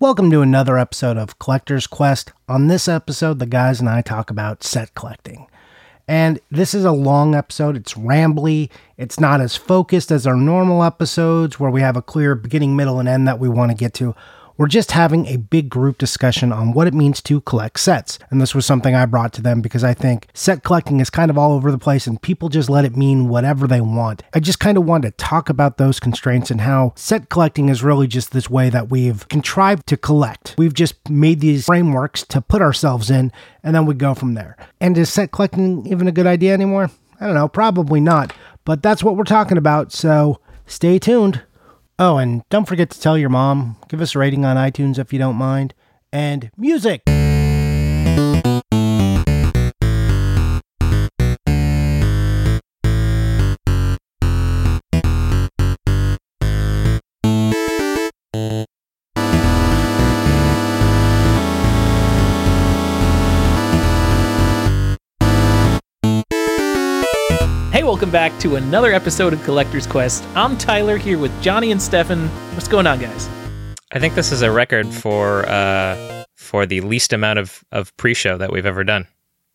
Welcome to another episode of Collector's Quest. On this episode, the guys and I talk about set collecting. And this is a long episode. It's rambly. It's not as focused as our normal episodes where we have a clear beginning, middle, and end that we want to get to. We're just having a big group discussion on what it means to collect sets. And this was something I brought to them because I think set collecting is kind of all over the place and people just let it mean whatever they want. I just kind of wanted to talk about those constraints and how set collecting is really just this way that we've contrived to collect. We've just made these frameworks to put ourselves in and then we go from there. And is set collecting even a good idea anymore? I don't know, probably not. But that's what we're talking about, so stay tuned. Oh, and don't forget to tell your mom. Give us a rating on iTunes if you don't mind. And music! Back to another episode of Collector's Quest. I'm Tyler here with Johnny and Stefan. What's going on, guys? I think this is a record for uh, for the least amount of, of pre-show that we've ever done.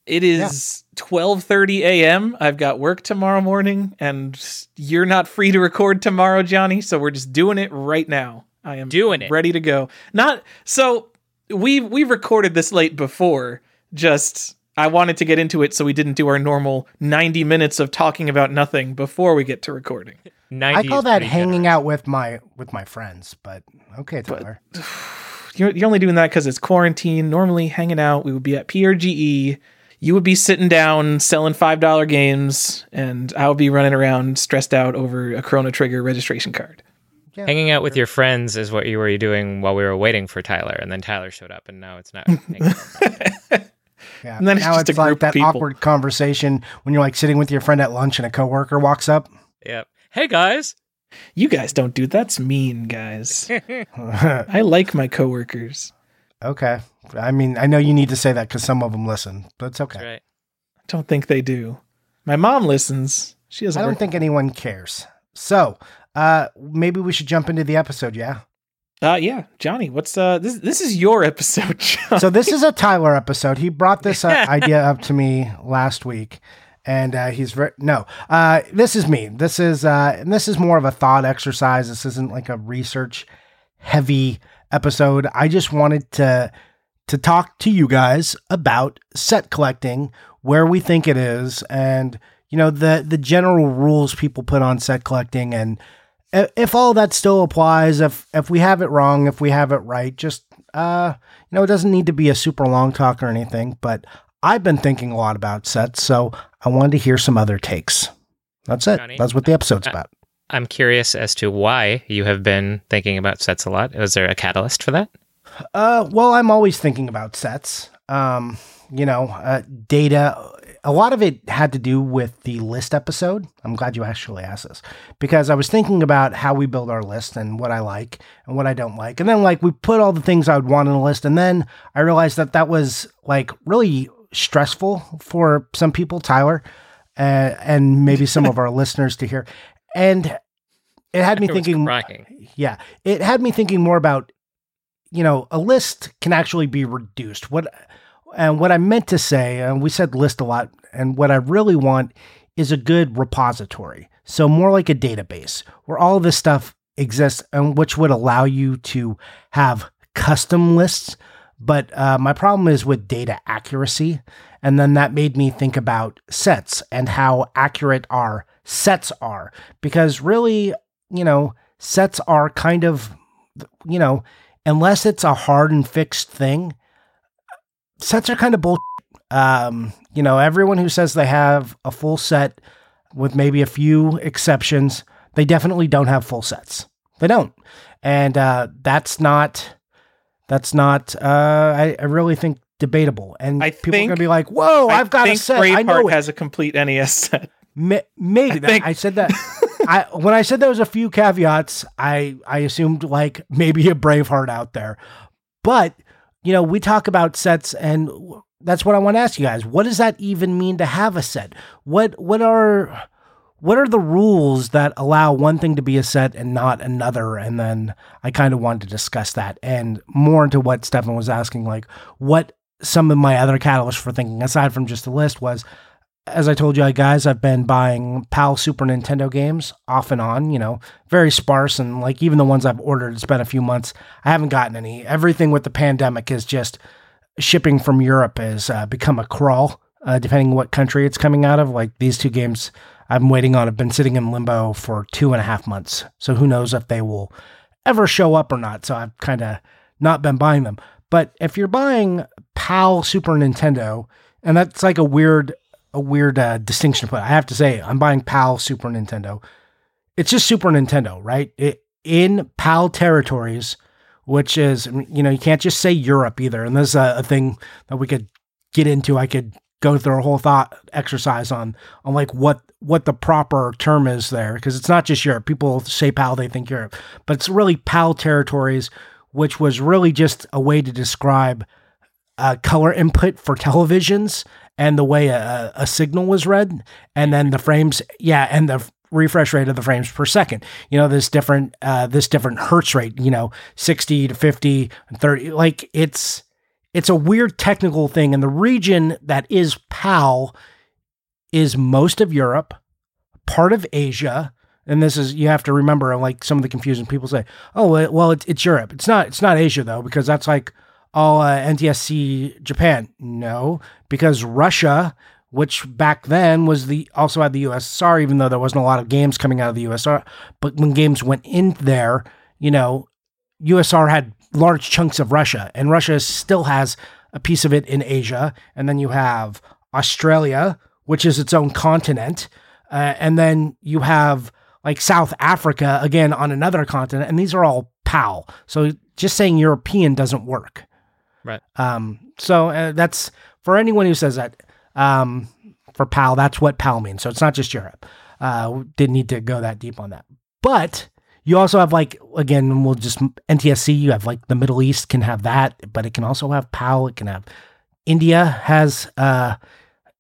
It is 12:30 a.m. I've got work tomorrow morning and you're not free to record tomorrow, Johnny, so we're just doing it right now. I am Doing it. ready to go. Not so we we recorded this late before. Just I wanted to get into it so we didn't do our normal 90 minutes of talking about nothing before we get to recording. 90 I call that hanging generous. out with my with my friends, but okay, Tyler. You're, you're only doing that because it's quarantine. Normally, hanging out, we would be at PRGE. You would be sitting down selling five dollar games, and I would be running around stressed out over a Chrono Trigger registration card. Hanging out with your friends is what you were doing while we were waiting for Tyler, and then Tyler showed up, and now it's not. hanging out. yeah. and then it's now just a it's like group that people. awkward conversation when you're like sitting with your friend at lunch and a coworker walks up. yep. Hey guys. You guys don't do that's mean, guys. I like my coworkers. okay. I mean, I know you need to say that because some of them listen, but it's okay. That's right. Don't think they do. My mom listens. She doesn't. I don't work- think anyone cares. So, uh, maybe we should jump into the episode, yeah? Uh, yeah, Johnny. What's uh? This this is your episode, John. So this is a Tyler episode. He brought this uh, idea up to me last week, and uh, he's very no. Uh, this is me. This is uh, and this is more of a thought exercise. This isn't like a research heavy episode. I just wanted to to talk to you guys about set collecting, where we think it is, and you know the the general rules people put on set collecting, and if all that still applies, if if we have it wrong, if we have it right, just uh, you know, it doesn't need to be a super long talk or anything. But I've been thinking a lot about sets, so I wanted to hear some other takes. That's it. Johnny? That's what the episode's Uh, about. I'm curious as to why you have been thinking about sets a lot. Was there a catalyst for that? Uh, well, I'm always thinking about sets. Um, you know, uh, data. A lot of it had to do with the list episode. I'm glad you actually asked this because I was thinking about how we build our list and what I like and what I don't like. And then, like, we put all the things I would want in a list. And then I realized that that was like really stressful for some people, Tyler, uh, and maybe some of our listeners to hear. And it had me I was thinking crying. yeah it had me thinking more about you know a list can actually be reduced what and what i meant to say and we said list a lot and what i really want is a good repository. So more like a database where all this stuff exists and which would allow you to have custom lists. But uh, my problem is with data accuracy and then that made me think about sets and how accurate our sets are. Because really you know, sets are kind of, you know, unless it's a hard and fixed thing, sets are kind of bull. Um, you know, everyone who says they have a full set, with maybe a few exceptions, they definitely don't have full sets. They don't, and uh, that's not. That's not. Uh, I, I really think debatable, and I people are gonna be like, "Whoa, I I've got a think set. I know it." has a complete NES set. Ma- maybe I that, think- I said that. I when I said there was a few caveats, I I assumed like maybe a Braveheart out there, but you know we talk about sets, and that's what I want to ask you guys. What does that even mean to have a set? What what are what are the rules that allow one thing to be a set and not another? And then I kind of wanted to discuss that and more into what Stefan was asking, like what some of my other catalysts for thinking, aside from just the list, was as I told you guys, I've been buying PAL Super Nintendo games off and on, you know, very sparse. And like even the ones I've ordered, it's been a few months. I haven't gotten any. Everything with the pandemic is just shipping from Europe has uh, become a crawl, uh, depending what country it's coming out of. Like these two games I'm waiting on have been sitting in limbo for two and a half months. So who knows if they will ever show up or not. So I've kind of not been buying them. But if you're buying PAL Super Nintendo, and that's like a weird, a weird uh, distinction to put. I have to say, I'm buying PAL Super Nintendo. It's just Super Nintendo, right? It, in PAL territories, which is, you know, you can't just say Europe either. And there's a, a thing that we could get into. I could go through a whole thought exercise on on like what what the proper term is there because it's not just Europe. People say PAL, they think Europe, but it's really PAL territories, which was really just a way to describe uh, color input for televisions and the way a, a signal was read, and then the frames, yeah, and the refresh rate of the frames per second. You know, this different uh, this different hertz rate. You know, sixty to fifty and thirty. Like it's it's a weird technical thing. And the region that is PAL is most of Europe, part of Asia. And this is you have to remember, like some of the confusion people say, "Oh, well, it's Europe. It's not. It's not Asia though, because that's like all uh, NTSC Japan. No, because Russia, which back then was the also had the USSR, even though there wasn't a lot of games coming out of the USSR. But when games went in there, you know, USSR had large chunks of Russia, and Russia still has a piece of it in Asia. And then you have Australia, which is its own continent. Uh, and then you have like South Africa again on another continent. And these are all PAL. So just saying European doesn't work. Right. Um, so uh, that's for anyone who says that um, for PAL, that's what PAL means. So it's not just Europe. Uh, didn't need to go that deep on that. But you also have like again, we'll just NTSC. You have like the Middle East can have that, but it can also have PAL. It can have India has uh,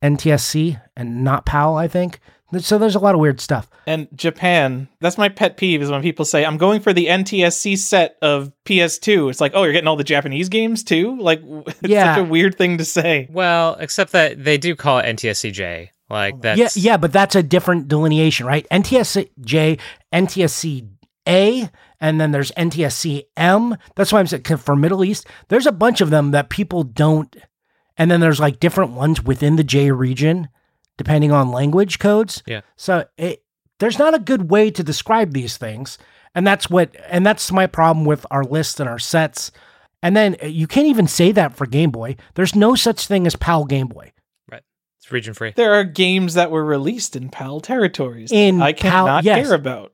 NTSC and not PAL. I think so. There's a lot of weird stuff. And Japan, that's my pet peeve is when people say I'm going for the NTSC set of PS2. It's like, oh, you're getting all the Japanese games too. Like, it's Yeah. such a weird thing to say. Well, except that they do call it NTSCJ. Like oh, that's yeah, yeah, but that's a different delineation, right? NTSC J, NTSC and then there's NTSCM. That's why I'm saying 'cause for Middle East, there's a bunch of them that people don't. And then there's like different ones within the J region, depending on language codes. Yeah. So it, there's not a good way to describe these things, and that's what, and that's my problem with our lists and our sets. And then uh, you can't even say that for Game Boy. There's no such thing as PAL Game Boy. Right. It's region free. There are games that were released in PAL territories In I PAL cannot yes. care about.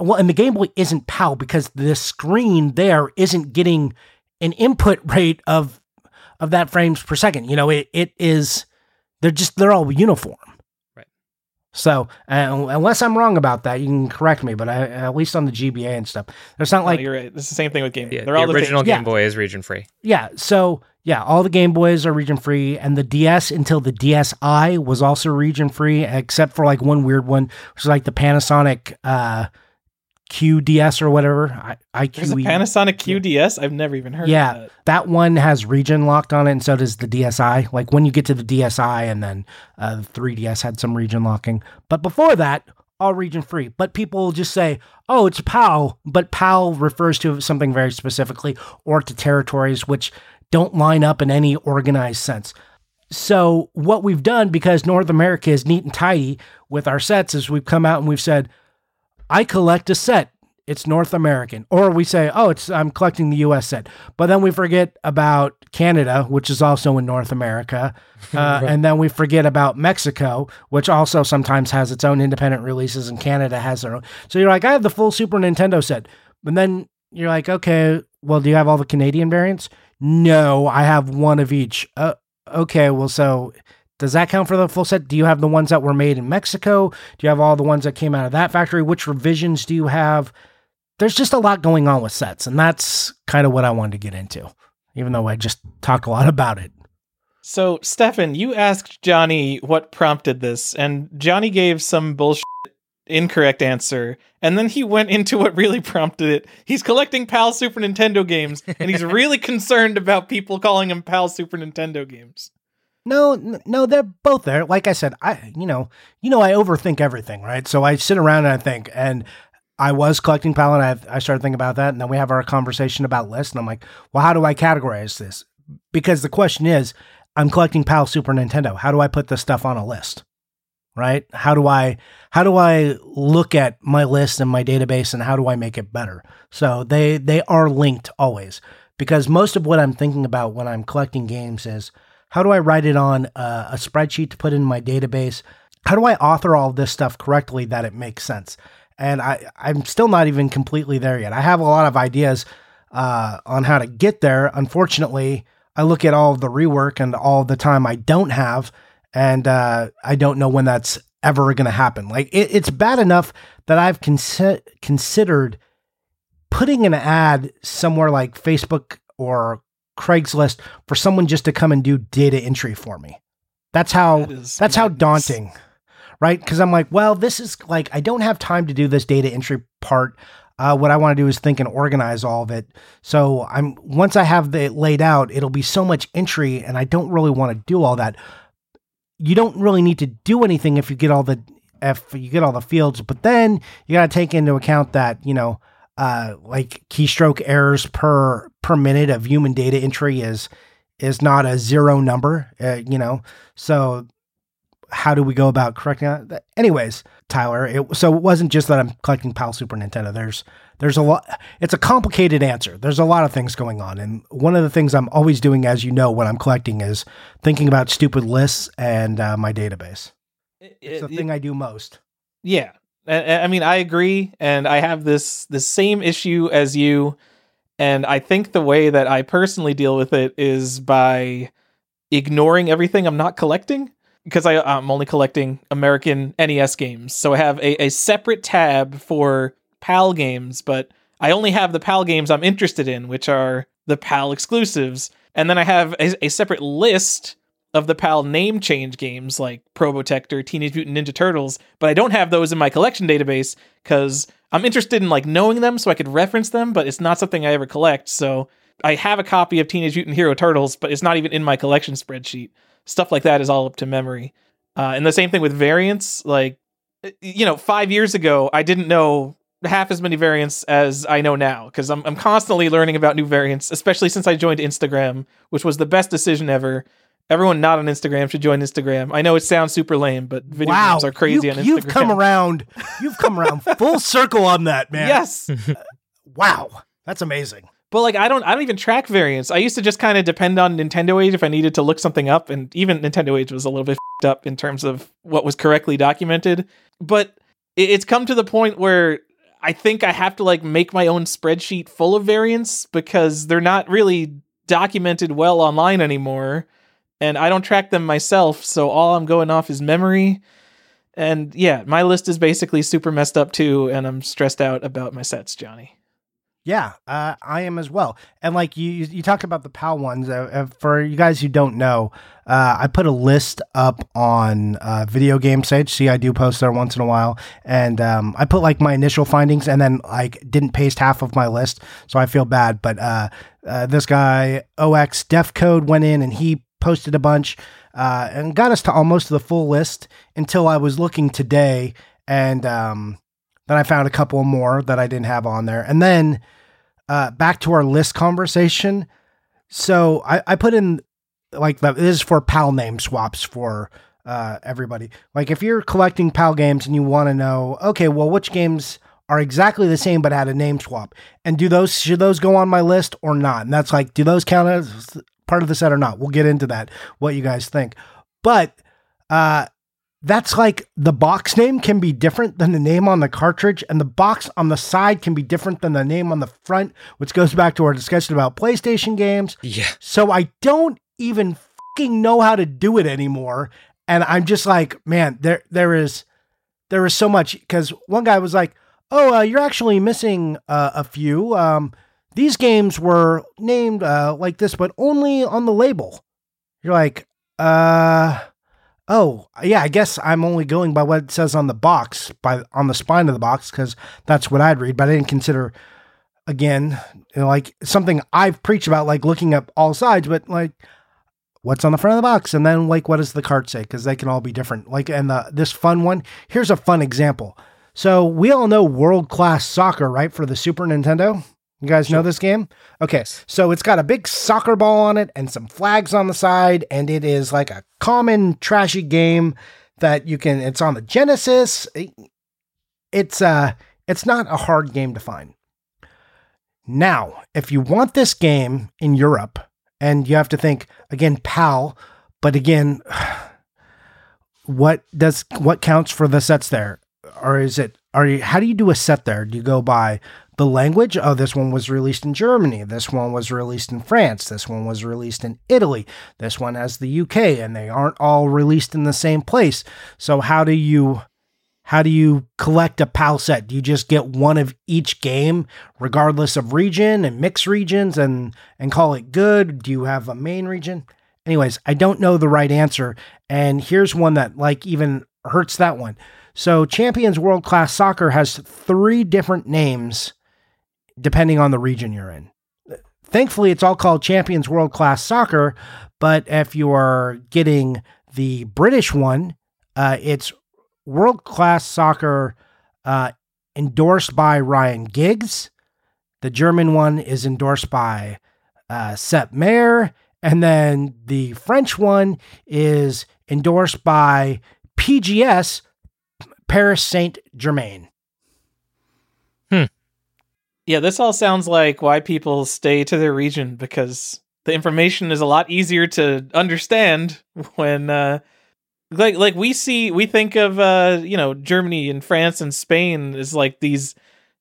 Well, and the Game Boy isn't PAL because the screen there isn't getting an input rate of of that frames per second. You know, it it is they're just they're all uniform. Right. So uh, unless I'm wrong about that, you can correct me. But I, at least on the GBA and stuff, there's not Like, like you're right. It's the same thing with Game Boy. Yeah, They're the all the original things. Yeah. Game Boy is region free. yeah. So yeah, all the Game Boys are region free, and the DS until the DSi was also region free, except for like one weird one, which is like the Panasonic uh, QDS or whatever. I, There's a iQue. Panasonic QDS. I've never even heard Yeah. of that. that one has region locked on it, and so does the DSi. Like when you get to the DSi, and then uh, the 3DS had some region locking. But before that, all region free. But people will just say, "Oh, it's PAL," but PAL refers to something very specifically, or to territories which don't line up in any organized sense. So what we've done, because North America is neat and tidy with our sets, is we've come out and we've said, I collect a set. It's North American. Or we say, oh, it's I'm collecting the US set. But then we forget about Canada, which is also in North America. Uh, And then we forget about Mexico, which also sometimes has its own independent releases, and Canada has their own. So you're like, I have the full Super Nintendo set. But then you're like, okay, well, do you have all the Canadian variants? No, I have one of each. Uh, okay, well, so does that count for the full set? Do you have the ones that were made in Mexico? Do you have all the ones that came out of that factory? Which revisions do you have? There's just a lot going on with sets, and that's kind of what I wanted to get into, even though I just talked a lot about it. So, Stefan, you asked Johnny what prompted this, and Johnny gave some bullshit incorrect answer. And then he went into what really prompted it. He's collecting PAL Super Nintendo games, and he's really concerned about people calling him PAL Super Nintendo games. No, no, they're both there. Like I said, I you know, you know, I overthink everything, right? So I sit around and I think, and I was collecting PAL, and I I started thinking about that, and then we have our conversation about lists, and I'm like, well, how do I categorize this? Because the question is, I'm collecting PAL Super Nintendo. How do I put this stuff on a list? Right? How do I how do I look at my list and my database, and how do I make it better? So they they are linked always because most of what I'm thinking about when I'm collecting games is how do I write it on a, a spreadsheet to put in my database? How do I author all this stuff correctly that it makes sense? And I, I'm still not even completely there yet. I have a lot of ideas uh, on how to get there. Unfortunately, I look at all the rework and all the time I don't have, and uh, I don't know when that's ever going to happen. Like it, it's bad enough that I've consi- considered putting an ad somewhere like Facebook or Craigslist for someone just to come and do data entry for me. That's how That that's how daunting. Right? Cuz I'm like, well, this is like I don't have time to do this data entry part. Uh, what I want to do is think and organize all of it. So I'm once I have it laid out, it'll be so much entry, and I don't really want to do all that. You don't really need to do anything if you get all the if you get all the fields, but then you got to take into account that you know uh, like keystroke errors per per minute of human data entry is is not a zero number, uh, you know. So how do we go about correcting that? Anyways, Tyler, it, so it wasn't just that I'm collecting PAL Super Nintendo. There's there's a lot. It's a complicated answer. There's a lot of things going on, and one of the things I'm always doing, as you know, when I'm collecting is thinking about stupid lists and uh, my database. It's the It- thing I do most. Yeah. I, I mean, I agree, and I have this the same issue as you, and I think the way that I personally deal with it is by ignoring everything I'm not collecting because I I'm only collecting American NES games, so I have a, a separate tab for PAL games, but I only have the PAL games I'm interested in, which are the PAL exclusives, and then I have a, a separate list of the PAL name change games like Probotector, Teenage Mutant Ninja Turtles, but I don't have those in my collection database because I'm interested in like knowing them so I could reference them, but it's not something I ever collect. So I have a copy of Teenage Mutant Hero Turtles, but it's not even in my collection spreadsheet. Stuff like that is all up to memory. Uh, and the same thing with variants. Like, you know, five years ago, I didn't know half as many variants as I know now because I'm, I'm constantly learning about new variants, especially since I joined Instagram, which was the best decision ever. Everyone not on Instagram should join Instagram. I know it sounds super lame, but video wow, games are crazy you, on Instagram. You've come around. You've come around full circle on that, man. Yes. Uh, wow, that's amazing. But like I don't I don't even track variants. I used to just kind of depend on Nintendo Age if I needed to look something up and even Nintendo Age was a little bit up in terms of what was correctly documented. But it- it's come to the point where I think I have to like make my own spreadsheet full of variants because they're not really documented well online anymore and I don't track them myself, so all I'm going off is memory. And yeah, my list is basically super messed up too and I'm stressed out about my sets, Johnny. Yeah, uh, I am as well. And like you, you talked about the PAL ones. Uh, uh, for you guys who don't know, uh, I put a list up on uh, video game site. See, I do post there once in a while, and um, I put like my initial findings, and then like didn't paste half of my list, so I feel bad. But uh, uh, this guy OX Def Code went in and he posted a bunch uh, and got us to almost the full list until I was looking today and. Um, then I found a couple more that I didn't have on there. And then uh, back to our list conversation. So I, I put in like this is for PAL name swaps for uh, everybody. Like if you're collecting PAL games and you want to know, okay, well, which games are exactly the same but had a name swap, and do those should those go on my list or not? And that's like, do those count as part of the set or not? We'll get into that. What you guys think, but uh, that's like the box name can be different than the name on the cartridge, and the box on the side can be different than the name on the front, which goes back to our discussion about PlayStation games. Yeah. So I don't even fucking know how to do it anymore. And I'm just like, man, there there is there is so much because one guy was like, "Oh, uh, you're actually missing uh, a few. Um, these games were named uh, like this, but only on the label." You're like, uh, Oh, yeah, I guess I'm only going by what it says on the box, by on the spine of the box, because that's what I'd read. But I didn't consider, again, you know, like something I've preached about, like looking up all sides, but like what's on the front of the box, and then like what does the card say? Because they can all be different. Like, and the this fun one. Here's a fun example. So we all know World Class Soccer, right, for the Super Nintendo. You guys know this game? Okay, so it's got a big soccer ball on it and some flags on the side, and it is like a common trashy game that you can. It's on the Genesis. It's uh, it's not a hard game to find. Now, if you want this game in Europe, and you have to think again, PAL, but again, what does what counts for the sets there? Or is it are you how do you do a set there? Do you go by the language? Oh, this one was released in Germany. This one was released in France. This one was released in Italy. This one has the UK, and they aren't all released in the same place. So how do you how do you collect a PAL set? Do you just get one of each game, regardless of region and mix regions, and and call it good? Do you have a main region? Anyways, I don't know the right answer, and here's one that like even hurts that one. So Champions World Class Soccer has three different names depending on the region you're in. Thankfully, it's all called Champions World Class Soccer, but if you are getting the British one, uh, it's World Class Soccer uh, endorsed by Ryan Giggs. The German one is endorsed by uh, Sepp Maier. And then the French one is endorsed by PGS, Paris Saint Germain. Yeah, this all sounds like why people stay to their region because the information is a lot easier to understand when uh like like we see we think of uh you know Germany and France and Spain is like these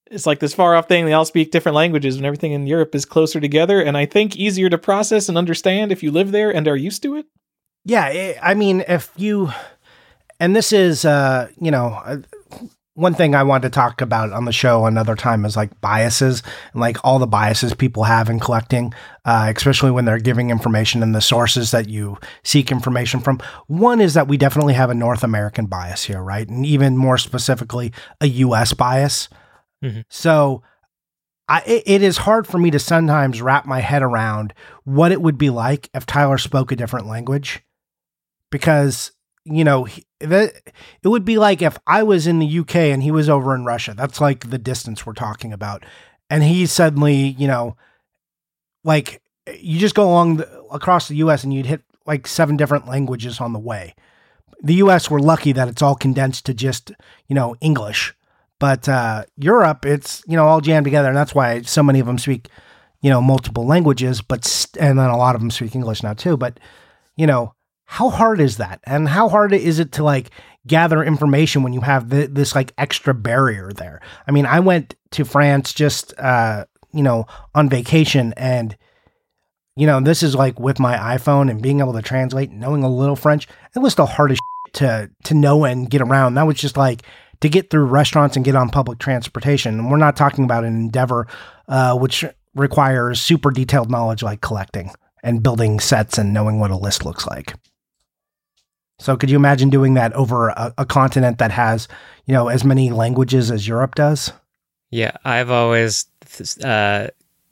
it's like this far off thing they all speak different languages and everything in Europe is closer together and I think easier to process and understand if you live there and are used to it. Yeah, I mean if you and this is uh you know one thing I wanted to talk about on the show another time is like biases and like all the biases people have in collecting, uh, especially when they're giving information and the sources that you seek information from. One is that we definitely have a North American bias here, right? And even more specifically, a US bias. Mm-hmm. So I, it, it is hard for me to sometimes wrap my head around what it would be like if Tyler spoke a different language because you know, that it would be like if I was in the UK and he was over in Russia. That's like the distance we're talking about. And he suddenly, you know, like you just go along the, across the US and you'd hit like seven different languages on the way. The US we're lucky that it's all condensed to just, you know, English. But uh Europe it's, you know, all jammed together and that's why so many of them speak, you know, multiple languages, but st- and then a lot of them speak English now too, but you know, how hard is that? And how hard is it to like gather information when you have th- this like extra barrier there? I mean, I went to France just, uh, you know, on vacation and, you know, this is like with my iPhone and being able to translate, knowing a little French, it was the hardest to, to know and get around. That was just like to get through restaurants and get on public transportation. And we're not talking about an endeavor, uh, which requires super detailed knowledge like collecting and building sets and knowing what a list looks like. So could you imagine doing that over a, a, continent that has, you know, as many languages as Europe does? Yeah, I've always uh,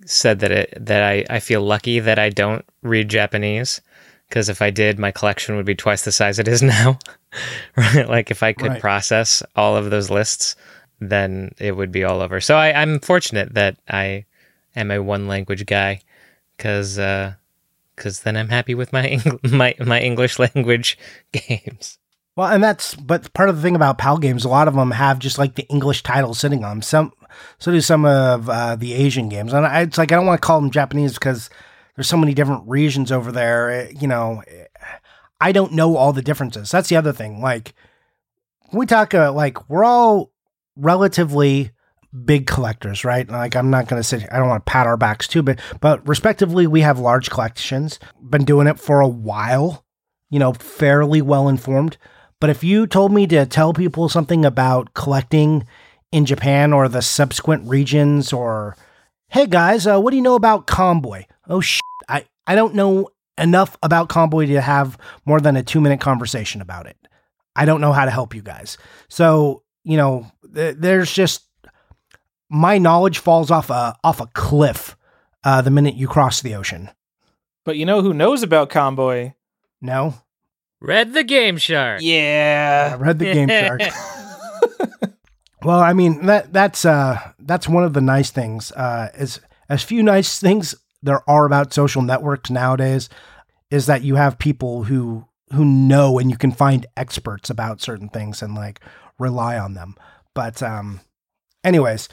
said that it that I, I feel lucky that I don't read Japanese because if I did, my collection would be twice the size it is now. right? Like if I could right. process all of those lists, then it would be all over. So I, I'm fortunate that I am a one language guy because uh, because then I'm happy with my Eng- my my English language games. Well, and that's but part of the thing about PAL games, a lot of them have just like the English title sitting on them. Some so do some of uh, the Asian games, and I, it's like I don't want to call them Japanese because there's so many different regions over there. Eh, you know, eh, I don't know all the differences. That's the other thing. Like we talk, uh, like we're all relatively big collectors, right? Like I'm not going to sit I don't want to pat our backs too but but respectively we have large collections. Been doing it for a while, you know, fairly well informed. But if you told me to tell people something about collecting in Japan or the subsequent regions or hey guys, uh, what do you know about Comboy? Oh shit, I I don't know enough about Comboy to have more than a two minute conversation about it. I don't know how to help you guys. So, you know, th- there's just my knowledge falls off a off a cliff uh, the minute you cross the ocean. But you know who knows about Comboy? No, Read the Game Shark. I Yeah. read the Game Shark. well, I mean that that's uh that's one of the nice things. Uh, as as few nice things there are about social networks nowadays, is that you have people who who know and you can find experts about certain things and like rely on them. But um, anyways,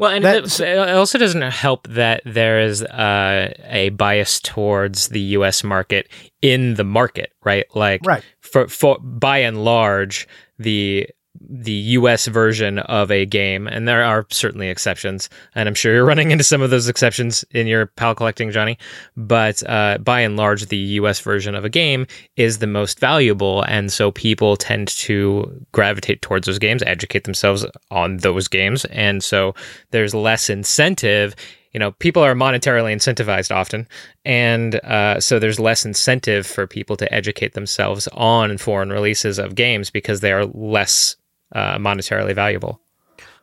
Well, and it also doesn't help that there is uh, a bias towards the U.S. market in the market, right? Like, right. for, for by and large, the the U.S. version of a game, and there are certainly exceptions, and I'm sure you're running into some of those exceptions in your pal collecting, Johnny. But uh, by and large, the U.S. version of a game is the most valuable, and so people tend to gravitate towards those games, educate themselves on those games, and so there's less incentive. You know, people are monetarily incentivized often, and uh, so there's less incentive for people to educate themselves on foreign releases of games because they are less uh, monetarily valuable.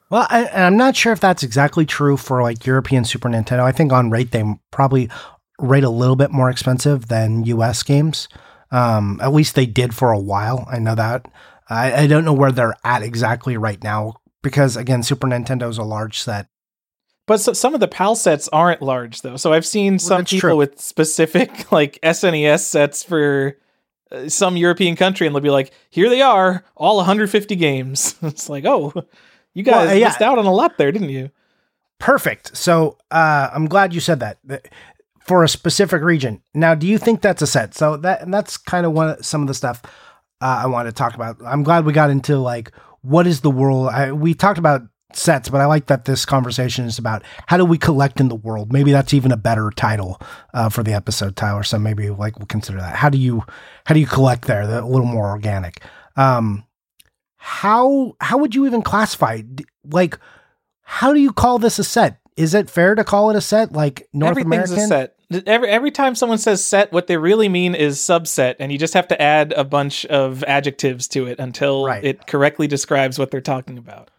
Well, I, and I'm not sure if that's exactly true for like European Super Nintendo. I think on rate they probably rate a little bit more expensive than US games. Um, at least they did for a while. I know that. I, I don't know where they're at exactly right now because again, Super Nintendo's a large set. But so, some of the PAL sets aren't large though. So I've seen some that's people true. with specific like SNES sets for uh, some European country, and they'll be like, "Here they are, all 150 games." it's like, oh, you guys Well, yeah. missed out on a lot there, didn't you? Perfect. So uh, I'm glad you said that for a specific region. Now, do you think that's a set? So that and that's kind of one some of the stuff uh, I want to talk about. I'm glad we got into like what is the world. I, we talked about sets, but I like that this conversation is about how do we collect in the world. Maybe that's even a better title uh, for the episode, Tyler. So maybe like we'll consider that. How do you how do you collect there? A little more organic. Um, how how would you even classify like how do you call this a set? Is it fair to call it a set like North Everything's American? a set. Every every time someone says set, what they really mean is subset, and you just have to add a bunch of adjectives to it until Right. it correctly describes what they're talking about.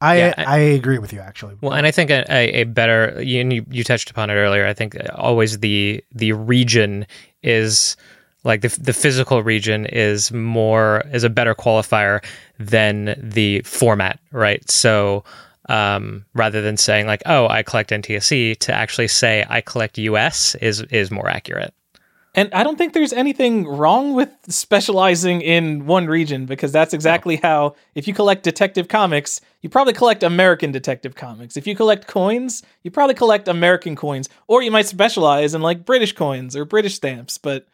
I Yeah, I- I agree with you actually. Well, and I think a, a, better you, and you you touched upon it earlier. I think always the the region is like the the physical region is more is a better qualifier than the format, right? So um, rather than saying like, oh, I collect NTSC, to actually say I collect US is is more accurate. And I don't think there's anything wrong with specializing in one region because that's exactly how, if you collect Detective Comics, you probably collect American Detective Comics. If you collect coins, you probably collect American coins. Or you might specialize in like British coins or British stamps, but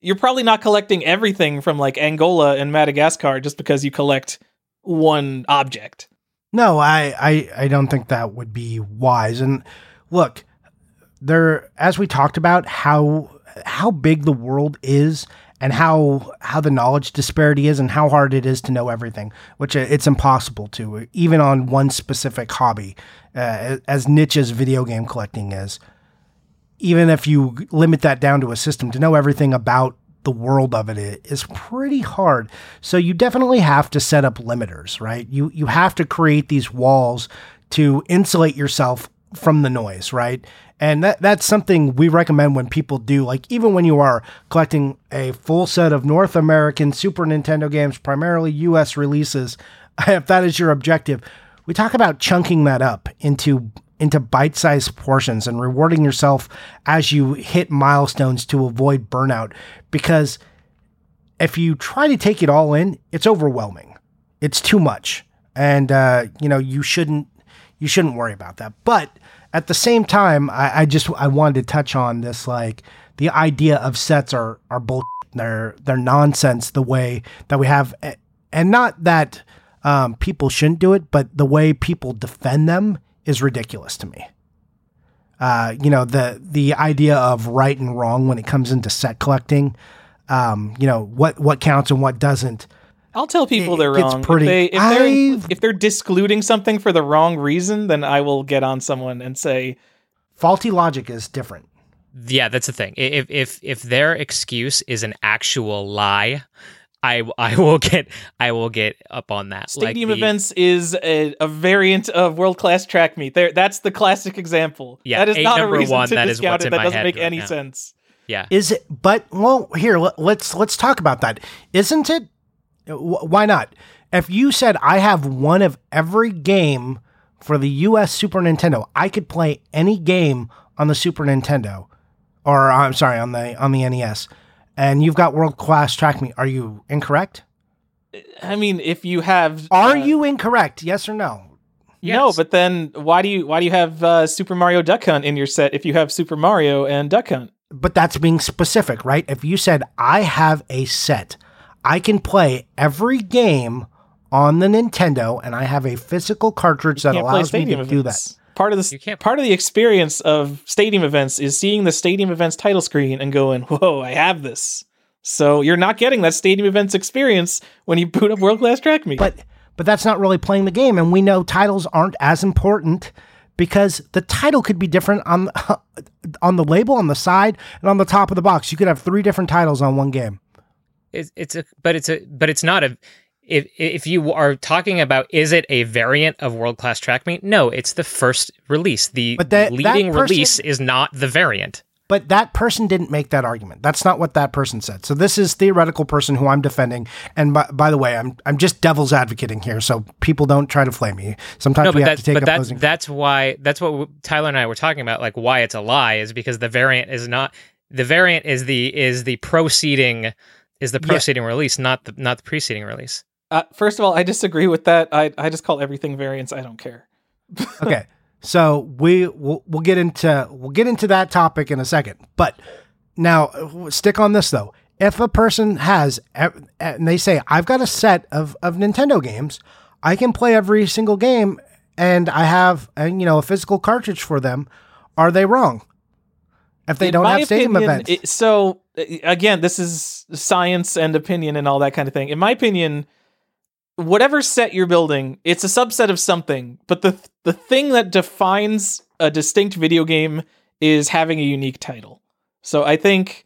you're probably not collecting everything from like Angola and Madagascar just because you collect one object. No, I, I I don't think that would be wise. And look, there as we talked about how how big the world is and how how the knowledge disparity is and how hard it is to know everything, which it's impossible to even on one specific hobby, uh, as niche as video game collecting is. Even if you limit that down to a system, to know everything about the world of it is pretty hard. So you definitely have to set up limiters, right? You you have to create these walls to insulate yourself from the noise, right? And that that's something we recommend when people do like even when you are collecting a full set of North American Super Nintendo games, primarily US releases, if that is your objective, we talk about chunking that up into into bite-sized portions and rewarding yourself as you hit milestones to avoid burnout. Because if you try to take it all in it's overwhelming. It's too much. And uh, you know you shouldn't you shouldn't worry about that. But at the same time I, I just i wanted to touch on this like the idea of sets are are bull they're they're nonsense the way that we have and not that um, people shouldn't do it but the way people defend them is ridiculous to me. Uh, you know the the idea of right and wrong when it comes into set collecting um, you know what what counts and what doesn't I'll tell people It they're gets wrong. pretty- if, they, if, they're, I've- if they're discluding something for the wrong reason, then I will get on someone and say, faulty logic is different yeah, that's the thing. If if if their excuse is an actual lie, I I will get I will get up on that. Like Stadium the- events is a, a variant of world class track meet. There, that's the classic example. Yeah, that is not a number reason one, to that is discount what's it. That doesn't make any now. sense. Yeah, Is it? But well, here let, let's let's talk about that. Isn't it? Wh- Why not? If you said I have one of every game for the U.S. Super Nintendo, I could play any game on the Super Nintendo, or I'm sorry, on the on the NES, and you've got world class track meet. Are you incorrect? I mean, if you have, Are uh, you incorrect? Yes or no? No, but then why do you why do you have uh, Super Mario Duck Hunt in your set if you have Super Mario and Duck Hunt? But that's being specific, right? If you said I have a set, I can play every game on the Nintendo, and I have a physical cartridge that allows me to stadium do that. Part of the part of the experience of stadium events is seeing the stadium events title screen and going, "Whoa, I have this." So you're not getting that stadium events experience when you boot up World Class Track Meet. But but that's not really playing the game, and we know titles aren't as important because the title could be different on on the label, on the side, and on the top of the box. You could have three different titles on one game. It's it's a but it's a but it's not a if if you are talking about is it a variant of world class track meet no it's the first release the But that- that leading person- release is not the variant But that person didn't make that argument. That's not what that person said. So this is theoretical person who I'm defending. And by, by the way, I'm I'm just devil's advocating here, so people don't try to flame me. Sometimes no we have to take but opposing. that's why that's what Tyler and I were talking about like why it's a lie is because the variant is not the variant is the is the proceeding is the Yeah. proceeding release not the not the preceding release uh, first of all, I disagree with that. I I just call everything variants. I don't care. okay, so we we'll, we'll get into we'll get into that topic in a second. But now stick on this though. If a person has and they say I've got a set of of Nintendo games, I can play every single game, and I have and you know a physical cartridge for them. Are they wrong? If they In don't have stadium opinion, events, it- so again, this is science and opinion and all that kind of thing. In my opinion, whatever set you're building, it's a subset of something. But the the thing that defines a distinct video game is having a unique title. So I think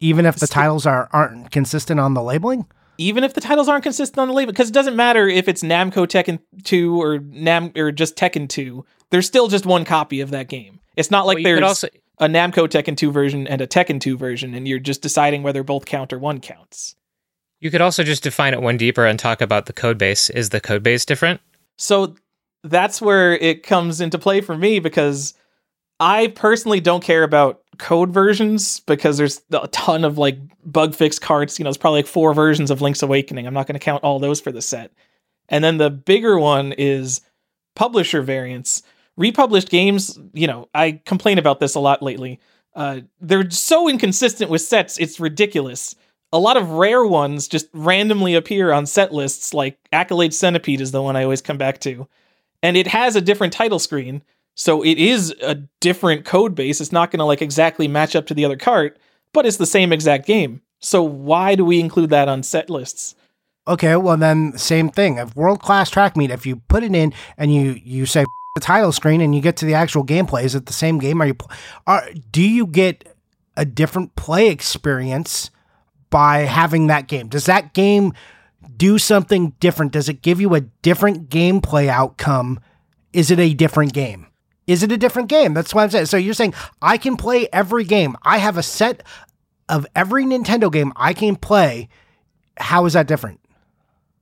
even if the St- titles are aren't consistent on the labeling. even if the titles aren't consistent on the label, because it doesn't matter if it's Namco Tekken 2 or Nam or just Tekken 2, there's still just one copy of that game. It's not like Well, there's could also a Namco Tekken 2 version and a Tekken 2 version, and you're just deciding whether both count or one counts. you could also just define it one deeper and talk about the code base is the code base different So that's where it comes into play for me because I personally don't care about code versions because there's a ton of like bug fix carts. You know, it's probably like four versions of Link's Awakening. I'm not going to count all those for the set. And then the bigger one is publisher variants. Republished games, you know, I complain about this a lot lately. Uh, they're so inconsistent with sets, it's ridiculous. A lot of rare ones just randomly appear on set lists, like Accolade Centipede is the one I always come back to. And it has a different title screen, so it is a different code base. It's not going to like exactly match up to the other cart, but it's the same exact game. So why do we include that on set lists? Okay, well then same thing. If world class track meet, if you put it in and you you say the title screen and you get to the actual gameplay, is it the same game? Are you are do you get a different play experience by having that game? Does that game do something different? Does it give you a different gameplay outcome? Is it a different game? Is it a different game? That's what I'm saying. So you're saying I can play every game. I have a set of every Nintendo game I can play. How is that different?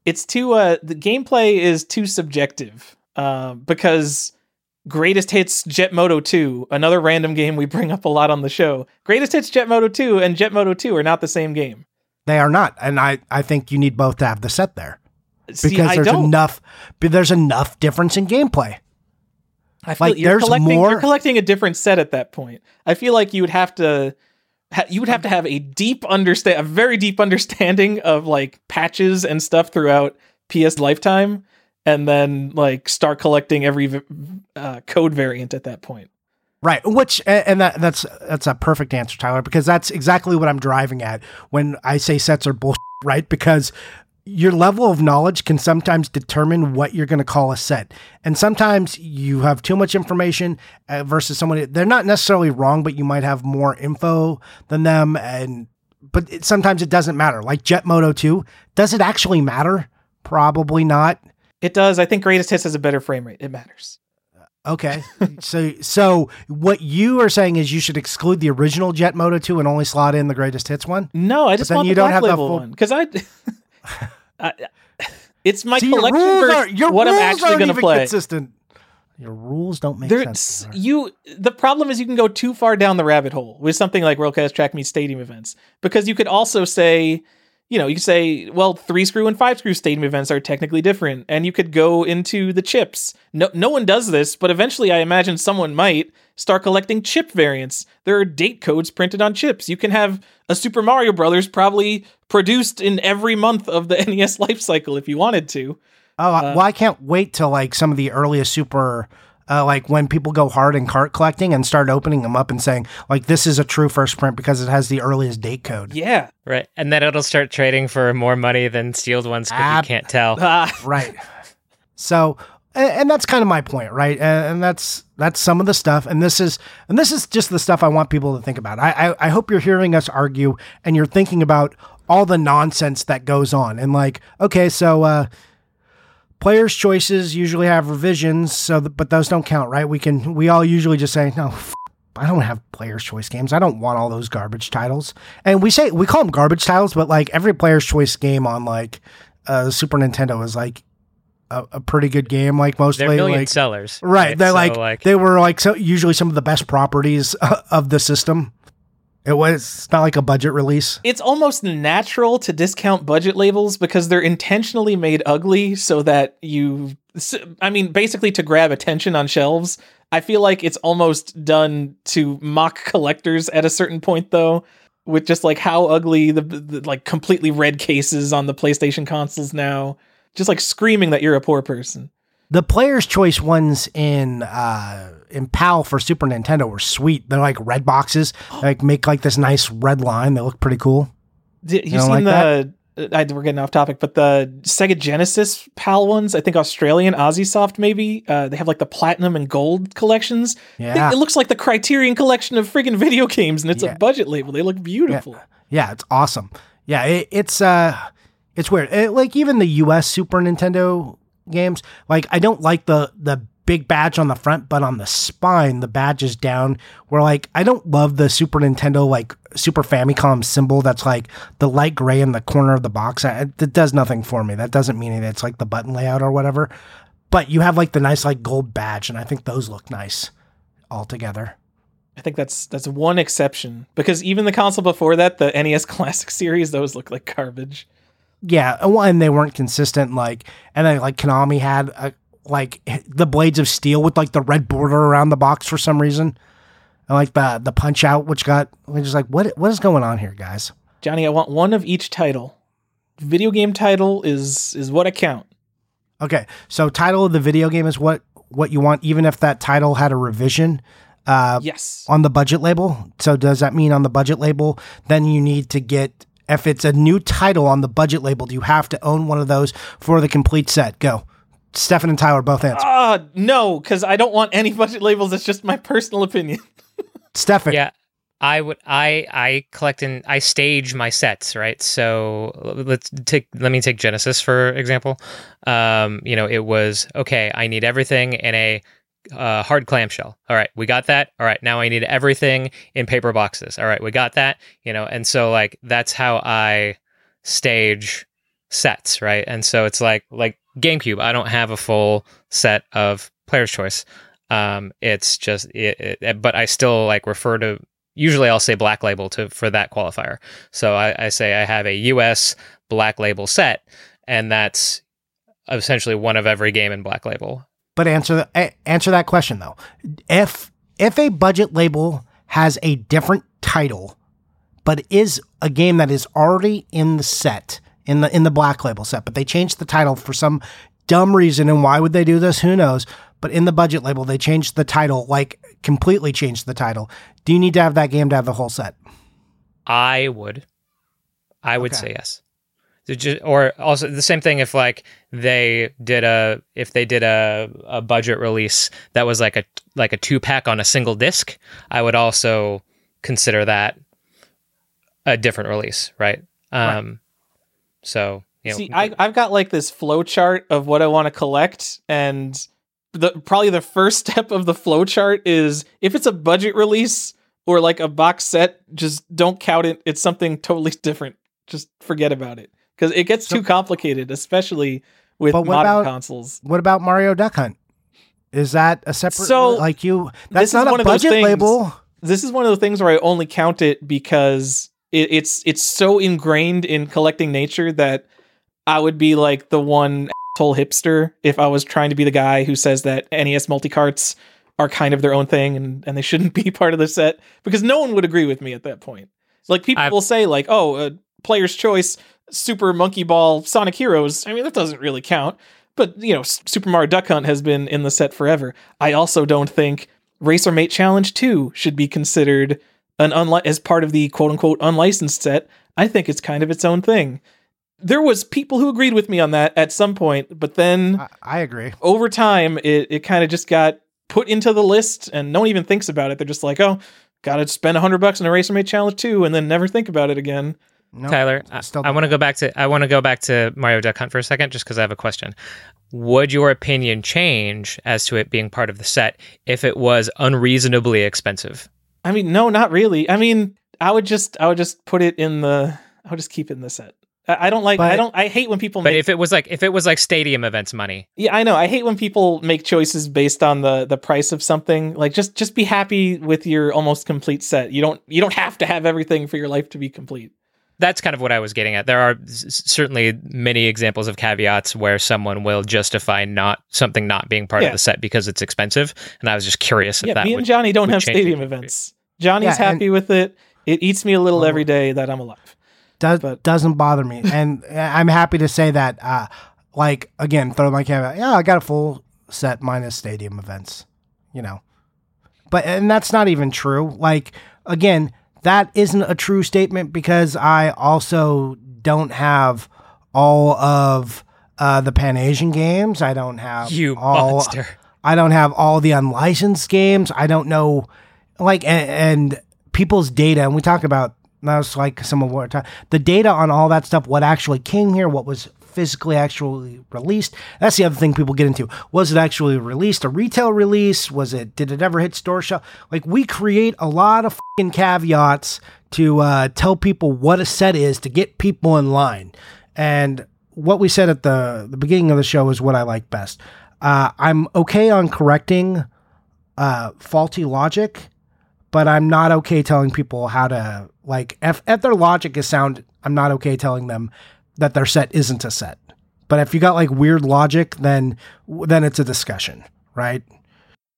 it's too uh the gameplay is too subjective uh, because greatest hits jet moto 2 another random game we bring up a lot on the show greatest hits jet moto 2 and jet moto 2 are not the same game They are not, and I, I think you need both to have the set there because there's don't. enough there's enough difference in gameplay. I feel like, you're there's collecting, more- You're collecting a different set at that point. I feel like you would have to. You would have to have a deep understand, a very deep understanding of like patches and stuff throughout PS lifetime, and then like start collecting every uh, code variant at that point. Right, which and that that's that's a perfect answer, Tyler, because that's exactly what I'm driving at when I say sets are bullshit. Right, because your level of knowledge can sometimes determine what you're going to call a set. And sometimes you have too much information uh, versus someone they're not necessarily wrong, but you might have more info than them and but it, sometimes it doesn't matter. Like Jet Moto 2, does it actually matter? Probably not. It does. I think greatest hits has a better frame rate. It matters. Uh, okay. so so what you are saying is you should exclude the original Jet Moto 2 and only slot in the greatest hits one? No, I just want you the don't have the label full- one because I, I- it's my See, your collection rules versus are- your what I'm actually going to play. Consistent. Your rules don't make There's sense. you. The problem is you can go too far down the rabbit hole with something like World Class Track Meet Stadium events because you could also say, you know, you could say, well, three screw and five screw stadium events are technically different, and you could go into the chips. No, no one does this, but eventually, I imagine someone might start collecting chip variants. There are date codes printed on chips. You can have a Super Mario Brothers probably produced in every month of the NES life cycle if you wanted to. Oh, Uh, well, I can't wait till like some of the earliest super, uh, like when people go hard in cart collecting and start opening them up and saying, like, this is a true first print because it has the earliest date code. Yeah. Right. And then it'll start trading for more money than sealed ones because Ab- you can't tell. Ah, Right. So, and, and that's kind of my point, right? And, and that's that's some of the stuff. And this is and this is just the stuff I want people to think about. I, I I hope you're hearing us argue and you're thinking about all the nonsense that goes on. And like, okay, so uh, players' choices usually have revisions, so th- but those don't count, right? We can we all usually just say no. F- I don't have players' choice games. I don't want all those garbage titles. And we say we call them garbage titles, but like every player's choice game on like uh, Super Nintendo is like a, a pretty good game. Like mostly, They're million like sellers. right, they're So, like, they were like so usually some of the best properties of the system. It was not like a budget release. it's almost natural to discount budget labels because they're intentionally made ugly so that you I mean basically to grab attention on shelves. I feel like it's almost done to mock collectors at a certain point though with just like how ugly the, the like completely red cases on the PlayStation consoles now just like screaming that you're a poor person. The player's choice ones in uh in PAL for Super Nintendo were sweet. They're like red boxes. They like make like this nice red line. They look pretty cool. Did, you seen like the? I, we're getting off topic, but the Sega Genesis PAL ones, I think Australian Ozisoft maybe. Uh, they have like the platinum and gold collections. They- Yeah. it looks like the Criterion collection of friggin' video games, and it's Yeah. a budget label. They look beautiful. Yeah, it's awesome. Yeah, it, it's uh, it's weird. It- like even the U.S. Super Nintendo games, like I don't like the the big badge on the front, but on the spine, the badge is down. Where like I don't love the Super Nintendo like Super Famicom symbol that's like the light gray in the corner of the box. It does nothing for me. That doesn't mean it's like the button layout or whatever. But you have like the nice like gold badge, and I think those look nice all together. I think that's that's one exception because even the console before that, the NES Classic series, those look like garbage. Yeah, and they weren't consistent. Like, and then like Konami had uh like the blades of steel with like the red border around the box for some reason, and like the the punch out, which got which is like what what is going on here, guys? Johnny, I want one of each title. Video game title is is what I count. Okay, so title of the video game is what what you want, even if that title had a revision uh, Yes. on the budget label. So does that mean on the budget label, then you need to get if it's a new title on the budget label, do you have to own one of those for the complete set? Go. Stefan and Tyler both answer. Ah, no, because I don't want any budget labels. It's just my personal opinion. Stefan. Yeah. I would I I collect and I stage my sets, right? So let's take let me take Genesis for example. Um, you know, it was okay, I need everything in a uh, hard clamshell. All right, we got that. All right, now I need everything in paper boxes. All right, we got that. You know, and so like that's how I stage sets, right? And so it's like like GameCube. I don't have a full set of Player's Choice. Um, it's just it, it, but I still like refer to. Usually, I'll say Black Label to for that qualifier. So I, I say I have a U.S. Black Label set, and that's essentially one of every game in Black Label. But answer the, answer that question though. If if a budget label has a different title, but is a game that is already in the set in the in the black label set, but they changed the title for some dumb reason, and why would they do this? Who knows? But in the budget label, they changed the title, like completely changed the title. Do you need to have that game to have the whole set? I would, I would Okay. say yes. So ju- or also the same thing if like they did a if they did a, a budget release that was like a like a two pack on a single disc, I would also consider that a different release, right? Um, so you know, See, I, I've got like this flow chart of what I want to collect, and the probably the first step of the flow chart is if it's a budget release or like a box set, just don't count it. It's something totally different. Just forget about it because it gets So- too complicated, especially with But what modern about- consoles. What about Mario Duck Hunt? Is that a separate? So, like you, this that's is not one a of those budget things- label. This is one of the things where I only count it because it, it's it's so ingrained in collecting nature that I would be like the one asshole hipster if I was trying to be the guy who says that NES multicarts are kind of their own thing and, and they shouldn't be part of the set because no one would agree with me at that point. Like people I- will say like, "Oh, uh, player's choice, Super Monkey Ball, Sonic Heroes." I mean, that doesn't really count. But you know, Super Mario Duck Hunt has been in the set forever. I also don't think Racer Mate Challenge 2 should be considered an unli- as part of the quote unquote unlicensed set. I think it's kind of its own thing. There was people who agreed with me on that at some point, but then I, I agree. over time it, it kind of just got put into the list and no one even thinks about it. They're just like, oh, gotta spend a hundred bucks on a Racer Mate Challenge 2 and then never think about it again. No, Tyler, I, still I want to go back to I want to go back to Mario Duck Hunt for a second, just because I have a question. Would your opinion change as to it being part of the set if it was unreasonably expensive? I mean, no, not really. I mean, I would just I would just put it in the I would just keep it in the set. I, I don't like I don't I hate when people But make if it was like if it was like stadium events money, Yeah, I know. I hate when people make choices based on the the price of something. Like just just be happy with your almost complete set. You don't you don't have to have everything for your life to be complete. That's kind of what I was getting at. There are s- certainly many examples of caveats where someone will justify not something not being part Yeah. of the set because it's expensive, and I was just curious if yeah, that me would and Johnny don't have stadium events. Johnny's Yeah, and- happy with it. It eats me a little every day that I'm alive. does but- doesn't bother me, and I'm happy to say that. Uh, like again, throw my camera. Yeah, I got a full set minus stadium events. You know, but and that's not even true. Like again, that isn't a true statement because I also don't have all of uh, the Pan Asian games. I don't have you all. monster. I don't have all the unlicensed games. I don't know, like, and, and people's data. And we talk about that's like some of what. The data on all that stuff, what actually came here, what was physically actually released. That's the other thing people get into. Was it actually released a retail release? Was it? Did it ever hit store shelf? Like we create a lot of fucking caveats to uh, tell people what a set is to get people in line. And what we said at the the beginning of the show is what I like best. Uh, I'm okay on correcting uh, faulty logic, but I'm not okay telling people how to like if, if their logic is sound. I'm not okay telling them that their set isn't a set. But if you got like weird logic, then then it's a discussion, right?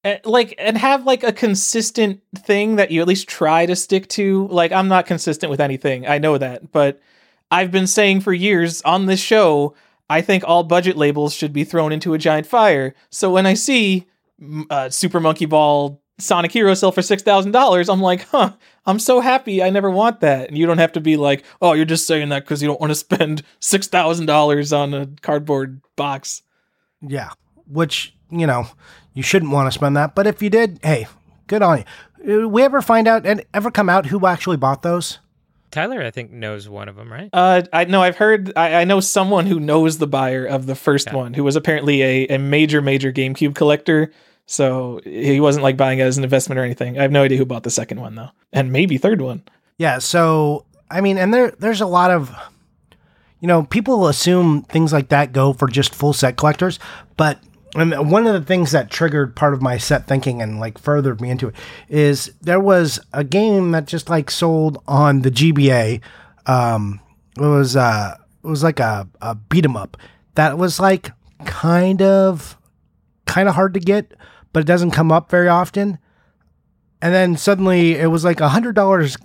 Eh, like and have like a consistent thing that you at least try to stick to like i'm not consistent with anything i know that but i've been saying for years on this show i think all budget labels should be thrown into a giant fire so when i see mm, uh, super monkey ball sonic hero sell for $6000 i'm like huh i'm so happy i never want that and you don't have to be like oh you're just saying that because you don't want to spend $6000 on a cardboard box Yeah, which you know you shouldn't want to spend that. But if you did, hey, good on you. Uh, We ever find out and ever come out who actually bought those? Tyler, I think knows one of them, right? Uh, I know I've heard. I, I know someone who knows the buyer of the first Yeah. one, who was apparently a, a major, major GameCube collector. So he wasn't like buying it as an investment or anything. I have no idea who bought the second one though, and maybe third one. Yeah, so I mean, and there there's a lot of you know, people assume things like that go for just full set collectors, but and one of the things that triggered part of my set thinking and like furthered me into it is there was a game that just like sold on the GBA. Um, it was uh, it was like a, a beat 'em up that was like kind of kind of hard to get, but it doesn't come up very often. And then suddenly it was like a hundred dollars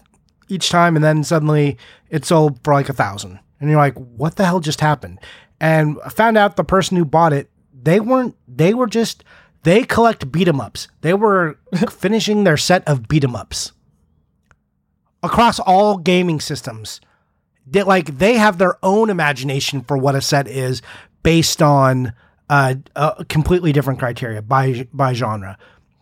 each time, and then suddenly it sold for like a thousand. And you're like, what the hell just happened? And I found out the person who bought it, they weren't, they were just, they collect beat 'em ups. They were finishing their set of beat 'em ups across all gaming systems. They, like they have their own imagination for what a set is based on uh, a completely different criteria by by genre.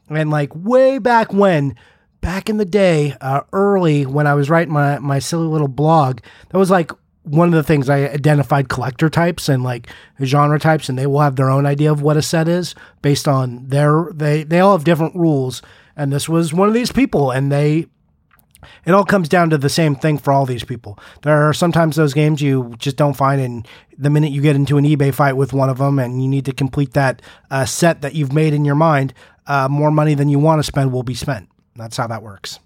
And like way back when, back in the day, uh, early when I was writing my my silly little blog, that was like one of the things I identified collector types and like genre types, and they will have their own idea of what a set is based on their they they all have different rules. And this was one of these people, and they it all comes down to the same thing for all these people. There are sometimes those games you just don't find, and the minute you get into an eBay fight with one of them, and you need to complete that uh, set that you've made in your mind, uh, more money than you want to spend will be spent. That's how that works.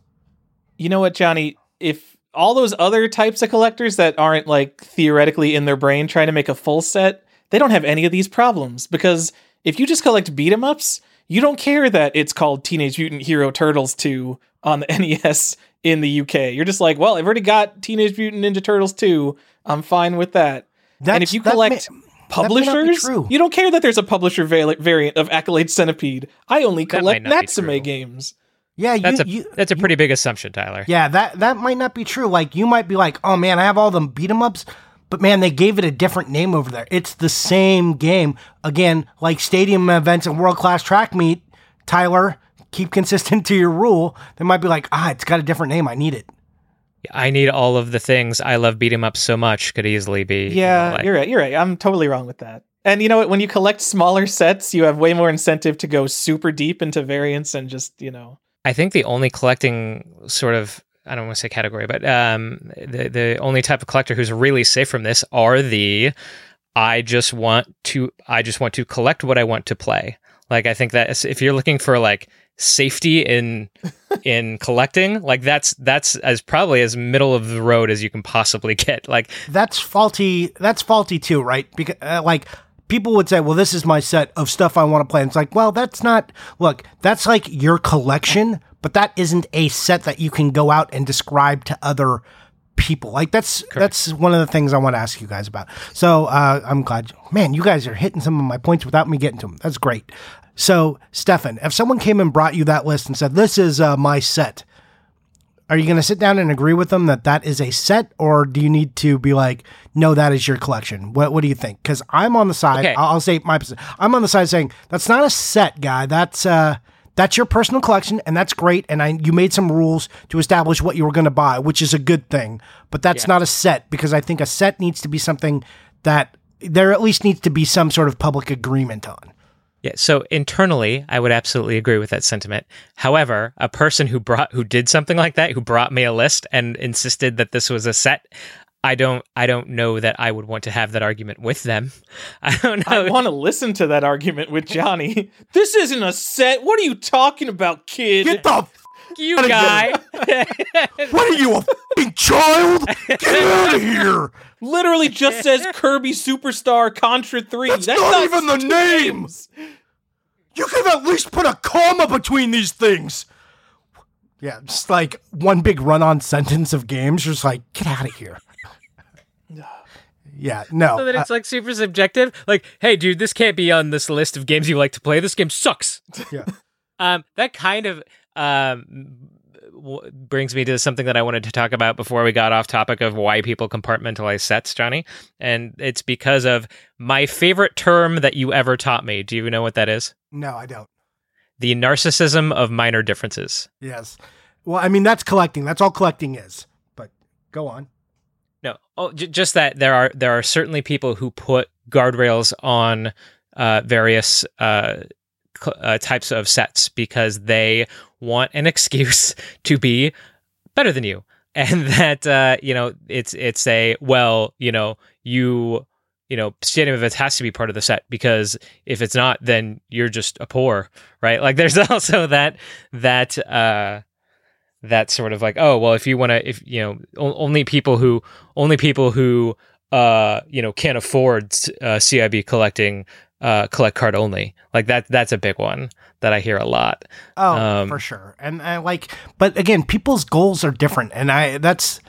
You know what, Johnny? If all those other types of collectors that aren't like theoretically in their brain trying to make a full set, they don't have any of these problems because if you just collect beat 'em ups, you don't care that it's called Teenage Mutant Hero Turtles 2 on the NES in the UK. You're just like, well, I've already got Teenage Mutant Ninja Turtles 2. I'm fine with that. That's, and if you collect may- publishers, you don't care that there's a publisher val- variant of Accolade Centipede. I only collect might not be Natsume games. yeah, you, That's a you, that's a pretty big assumption, Tyler. Yeah, that that might not be true. Like you might be like, "Oh man, I have all them beat 'em ups," but man, they gave it a different name over there. It's the same game. Again, like stadium events and world class track meet. Tyler, keep consistent to your rule. They might be like, "Ah, it's got a different name. I need it." I need all of the things. I love beat 'em up so much. Could easily be. you know, Yeah, like- you're right. You're right. I'm totally wrong with that. And you know what? When you collect smaller sets, you have way more incentive to go super deep into variants and just, you know. I think the only collecting sort of I don't want to say category, but um, the the only type of collector who's really safe from this are the I just want to I just want to collect what I want to play. Like I think that if you're looking for like safety in in collecting, like that's that's as probably as middle of the road as you can possibly get. Like That's faulty. That's faulty too, right? Because uh, like people would say, "Well, this is my set of stuff I want to play." And it's like, well, that's not. Look, that's like your collection, but that isn't a set that you can go out and describe to other people. Like that's that's one of the things I want to ask you guys about. So uh, I'm glad, man, you guys are hitting some of my points without me getting to them. That's great. So, Stefan, if someone came and brought you that list and said, "This is uh, my set," are you going to sit down and agree with them that that is a set, or do you need to be like, "No, that is your collection"? What What do you think? Because I'm on the side. Okay. I'll, I'll say my position. I'm on the side saying that's not a set, guy. That's uh, that's your personal collection, and that's great. And I, you made some rules to establish what you were going to buy, which is a good thing. But that's not a set because I think a set needs to be something that there at least needs to be some sort of public agreement on. Yeah, so internally, I would absolutely agree with that sentiment. However, a person who brought who did something like that, who brought me a list and insisted that this was a set, I don't I don't know that I would want to have that argument with them. I don't know. I want to listen to that argument with Johnny. this isn't a set. What are you talking about, kid? Get the f- you guy. what are you a fucking child? Get out of here! Literally just says Kirby Superstar Contra 3. That's not even the names. name! games. You could at least put a comma between these things. Yeah, just like one big run-on sentence of games. Just like, get out of here. yeah, no. so that uh, it's like super subjective. Like, hey, dude, this can't be on this list of games you like to play. This game sucks. Yeah. Um, that kind of um w- brings me to something that I wanted to talk about before we got off topic of why people compartmentalize sets, Johnny. And it's because of my favorite term that you ever taught me. Do you know what that is? no, I don't. The narcissism of minor differences. Yes. Well, I mean, that's collecting. That's all collecting is. But go on. No, oh, j- just that there are there are certainly people who put guardrails on uh, various uh, uh, types of sets because they want an excuse to be better than you, and that uh, you know it's it's a well you know you you know stadium events has to be part of the set because if it's not then you're just a poor right? Like there's also that that uh that sort of like oh well if you want to if you know only people who only people who uh you know can't afford uh, CIB collecting uh collect card only like that that's a big one that I hear a lot Oh, Um, for sure. And I like, but again, people's goals are different, and I that's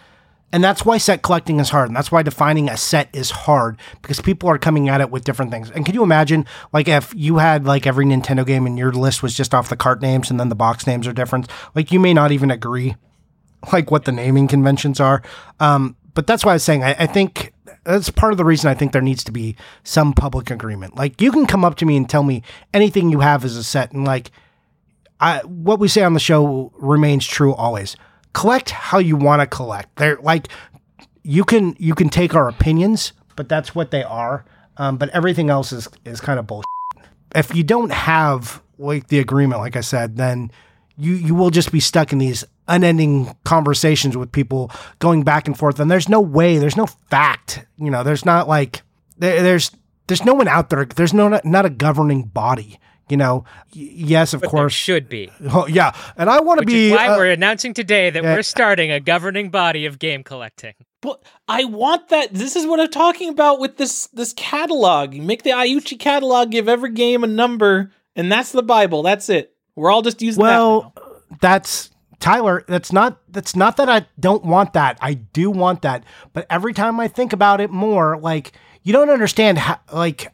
and that's why set collecting is hard, and that's why defining a set is hard because people are coming at it with different things. And can you imagine, like, if you had like every Nintendo game and your list was just off the cart names and then the box names are different, like you may not even agree, like what the naming conventions are. Um, but that's why I was saying I, I think that's part of the reason I think there needs to be some public agreement. Like you can come up to me and tell me anything you have is a set, and like I what we say on the show remains true always. Collect how you want to collect. They're like you can you can take our opinions, but that's what they are. Um, but everything else is is kind of bullshit. If you don't have like the agreement, like I said, then you you will just be stuck in these unending conversations with people going back and forth and there's no way there's no fact you know there's not like there, there's there's no one out there there's no not a governing body you know yes of But course there should be. Oh, yeah and i want to be is why uh, we're announcing today that yeah. we're starting a governing body of game collecting. But I want that. This is what I'm talking about with this this catalog. You make the Iuchi catalog, give every game a number, and that's the Bible. That's it. We're all just using that. well now. that's tyler that's not that's not that i don't want that i do want that but every time i think about it more like you don't understand how like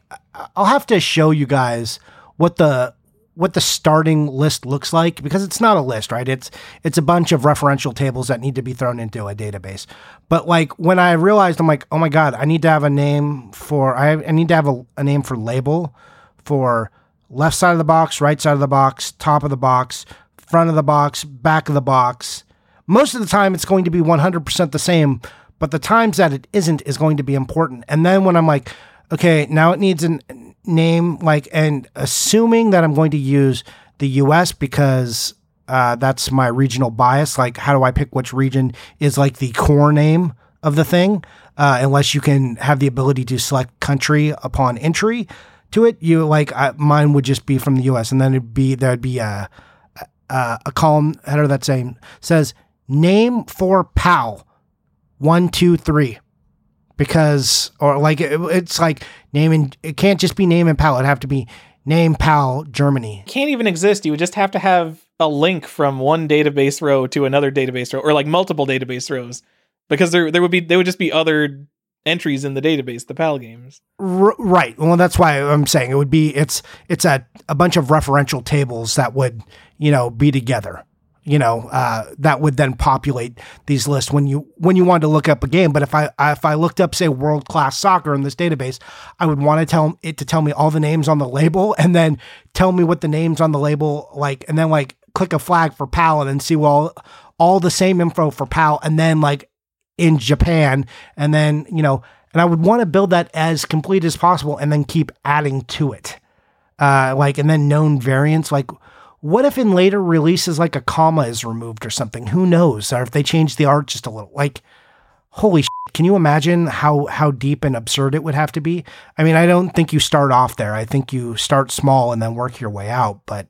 i'll have to show you guys what the what the starting list looks like because it's not a list right it's it's a bunch of referential tables that need to be thrown into a database but like when i realized i'm like oh my god i need to have a name for i, I need to have a, a name for label for left side of the box, right side of the box, top of the box, front of the box, back of the box. Most of the time, it's going to be 100% the same, but the times that it isn't is going to be important. And then when I'm like, okay, now it needs a name, like, and assuming that I'm going to use the US because uh, that's my regional bias, like, how do I pick which region is like the core name of the thing? Uh, unless you can have the ability to select country upon entry to it. You like uh, mine would just be from the U.S. and then it'd be there'd be a a, a column header that saying says name for PAL one two three because or like it, it's like naming it can't just be name and PAL. It'd have to be name PAL Germany. can't even exist. You would just have to have a link from one database row to another database row, or like multiple database rows, because there there would be there would just be other entries in the database, the PAL games. R- right. Well, that's why I'm saying it would be it's it's a a bunch of referential tables that would you know be together. You know uh, that would then populate these lists when you when you wanted to look up a game. But if I if I looked up say world class soccer in this database, I would want to tell it to tell me all the names on the label and then tell me what the names on the label like, and then like click a flag for PAL and then see well all the same info for PAL and then like in Japan, and then you know, and I would want to build that as complete as possible, and then keep adding to it, uh, like and then known variants. Like, what if in later releases, like a comma is removed or something? Who knows? Or if they change the art just a little, like, holy, shit, can you imagine how how deep and absurd it would have to be? I mean, I don't think you start off there. I think you start small and then work your way out, but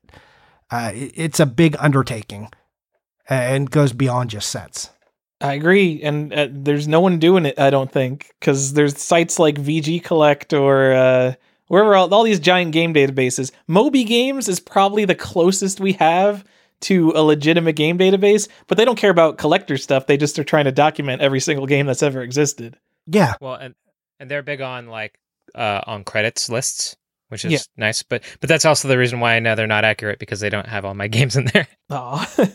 uh, it's a big undertaking and goes beyond just sets. I agree, and uh, there's no one doing it. I don't think because there's sites like VG Collect or uh, wherever all, all these giant game databases. Moby Games is probably the closest we have to a legitimate game database, but they don't care about collector stuff. They just are trying to document every single game that's ever existed. Yeah, Well, and and they're big on like uh on credits lists, which is Yeah. nice. But but that's also the reason why I know they're not accurate because they don't have all my games in there. Oh.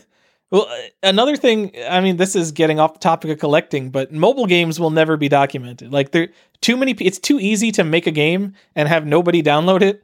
well, uh, another thing, I mean, this is getting off the topic of collecting, but mobile games will never be documented. Like there too many it's too easy to make a game and have nobody download it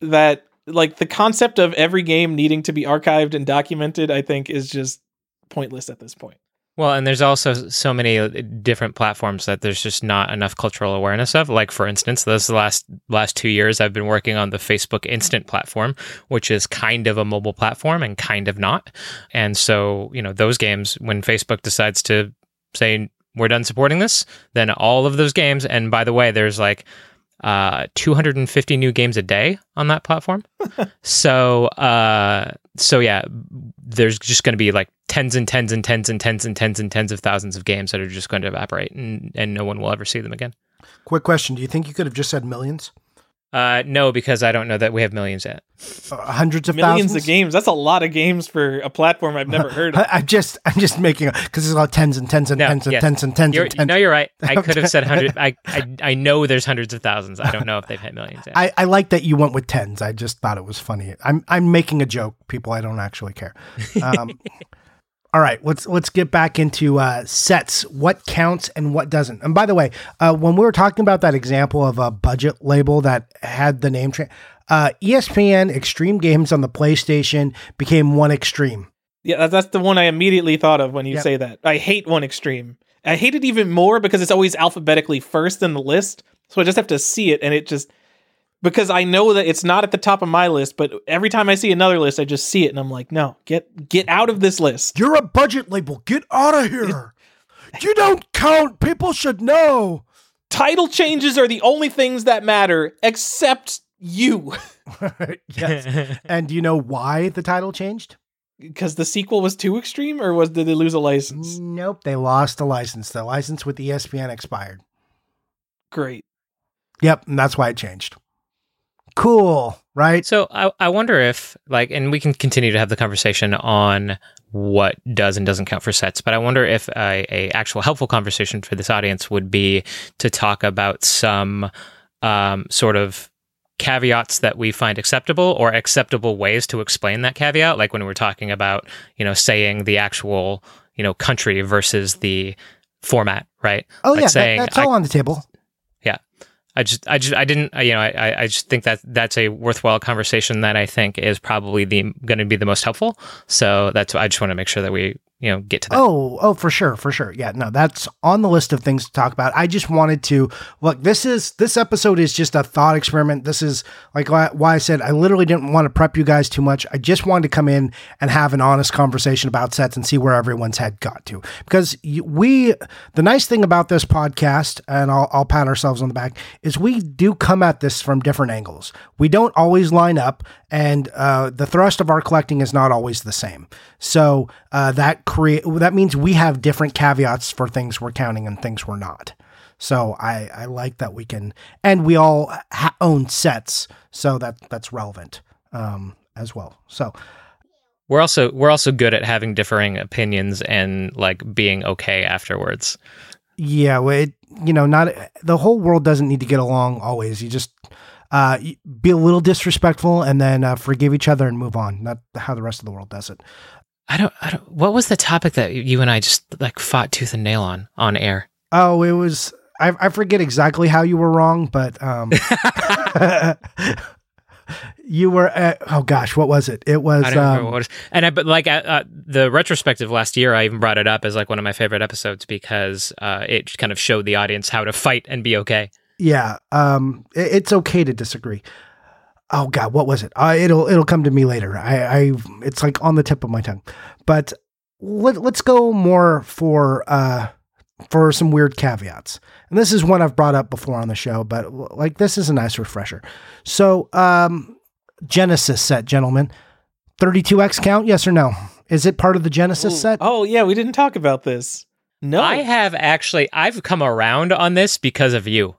that like the concept of every game needing to be archived and documented, I think is just pointless at this point. Well, and there's also so many uh, different platforms that there's just not enough cultural awareness of. Like for instance, those last last two years, I've been working on the Facebook Instant platform, which is kind of a mobile platform and kind of not. And so, you know, those games, when Facebook decides to say we're done supporting this, then all of those games. And by the way, there's like uh 250 new games a day on that platform. so uh so yeah, there's just going to be like tens and tens and tens and tens and tens and tens of thousands of games that are just going to evaporate and and no one will ever see them again. Quick question: Do you think you could have just said millions, Uh no, because I don't know that we have millions yet. uh, hundreds of Millions thousands? of games. That's a lot of games for a platform I've never heard of. I, I just, I'm just making because there's a lot of tens and tens and No, tens and yes. tens and tens You're, and tens. no, you're right. I could have said hundred. I, I I know there's hundreds of thousands. I don't know if they've hit millions yet. I, I like that you went with tens. I just thought it was funny. I'm I'm making a joke, people. I don't actually care. Um, All right, let's let's get back into uh, sets. What counts and what doesn't. And by the way, uh, when we were talking about that example of a budget label that had the name, tra- uh, ESPN Extreme Games on the PlayStation became One Extreme. Yeah, that's the one I immediately thought of when you Yep. say that. I hate one extreme. I hate it even more because it's always alphabetically first in the list. So I just have to see it and it just because I know that it's not at the top of my list, but every time I see another list, I just see it and I'm like, no, get get out of this list. You're a budget label. Get out of here. You don't count. People should know. Title changes are the only things that matter, except you. yes. and do you know why the title changed? Because the sequel was too extreme, or was did they lose a license? Nope, they lost the license. The license with ESPN expired. Great. Yep, and that's why it changed. Cool, right? So I, I wonder if like, and we can continue to have the conversation on what does and doesn't count for sets, but I wonder if a, a actual helpful conversation for this audience would be to talk about some um, sort of caveats that we find acceptable or acceptable ways to explain that caveat, like when we're talking about you know saying the actual you know country versus the format, right? Oh like yeah, that- saying that's I- all on the table. I just, I just, I didn't, you know, I, I just think that that's a worthwhile conversation that I think is probably the going to be the most helpful. So that's, I just want to make sure that we, you know, get to that. Oh, oh, for sure, for sure. Yeah, no, that's on the list of things to talk about. I just wanted to look. This is this episode is just a thought experiment. This is like why I said I literally didn't want to prep you guys too much. I just wanted to come in and have an honest conversation about sets and see where everyone's head got to. Because we, the nice thing about this podcast, and I'll, I'll pat ourselves on the back, is we do come at this from different angles. We don't always line up, and uh, the thrust of our collecting is not always the same. So uh, that create that means we have different caveats for things we're counting and things we're not. So I I like that we can, and we all ha- own sets, so that that's relevant um, as well. So We're also, we're also good at having differing opinions and like being okay afterwards. yeah, well, it, you know, not the whole world doesn't need to get along always. You just uh, be a little disrespectful and then uh, forgive each other and move on. Not how the rest of the world does it. I don't, I don't, what was the topic that you and I just like fought tooth and nail on, on air? Oh, it was. I, I forget exactly how you were wrong, but um, you were. At, oh gosh, what was it? It was. I Um, what it was. And I, but like uh, uh, the retrospective last year, I even brought it up as like one of my favorite episodes because uh, it kind of showed the audience how to fight and be okay. yeah. Um, it- it's okay to disagree. Oh God, what was it? Uh, it'll it'll come to me later. I, I it's like on the tip of my tongue. But let, let's go more for uh for some weird caveats. And this is one I've brought up before on the show, but like this is a nice refresher. So, um Genesis set, gentlemen. 32x count, yes or no? Is it part of the Genesis Ooh. set? Oh yeah, we didn't talk about this. No, I have actually I've come around on this because of you.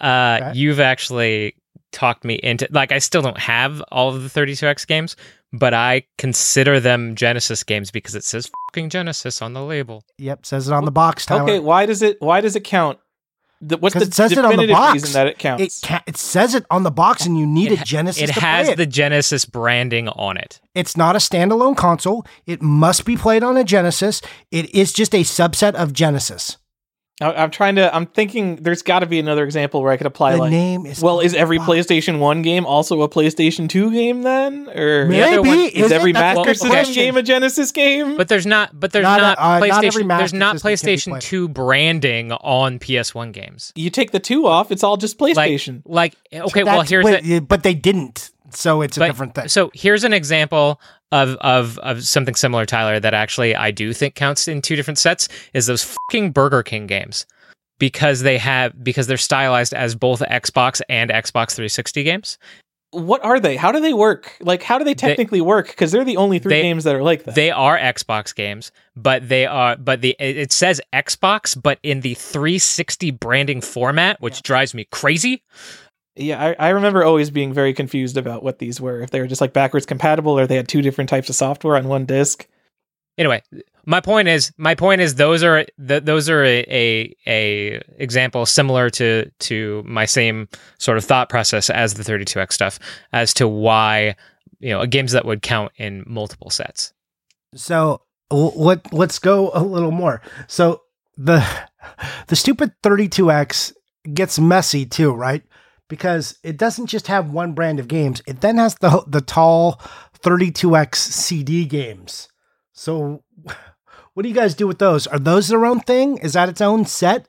Uh Okay. you've actually talked me into like I still don't have all of the 32X games, but I consider them Genesis games because it says fucking Genesis on the label. Yep, says it on the box, Tyler. okay. Why does it? Why does it count? The, what's 'Cause the it says it on the box. reason that it It counts? ca- it says it on the box and you need It a Genesis It to has play it. the Genesis branding on it. It's not a standalone console. It must be played on a Genesis. It is just a subset of Genesis. I, I'm trying to. I'm thinking. There's got to be another example where I could apply the like. name is Well, is every PlayStation One game also a PlayStation Two game then, or Maybe one- is it? every That's a Master System question. game a Genesis game? But there's not but there's Not not, a- uh, PlayStation every Master there's not System can be PlayStation 2 branding on PS1 games. you take the two off, it's all just PlayStation. like okay, well here's but, the, but they didn't. So it's a But- different thing. So here's an example of of of something similar, Tyler, that actually I do think counts in two different sets is those fucking Burger King games. Because they have because they're stylized as both Xbox and Xbox 360 games. what are they? How do they work? Like, how do they technically work? Because they're the only three They- games that are like that. They are Xbox games, but they are but the it it says Xbox, but in the 360 branding format, which drives me crazy. Yeah, I, I remember always being very confused about what these were. If they were just like backwards compatible, or they had two different types of software on one disc. anyway my point is my point is those are th- those are a, a a example similar to to my same sort of thought process as the 32x stuff as to why you know games that would count in multiple sets So let let's go a little more. So the the stupid 32X gets messy too, right? Because it doesn't just have one brand of games. It then has the the tall 32X CD games. So what do you guys do with those? Are those their own thing? Is that its own set?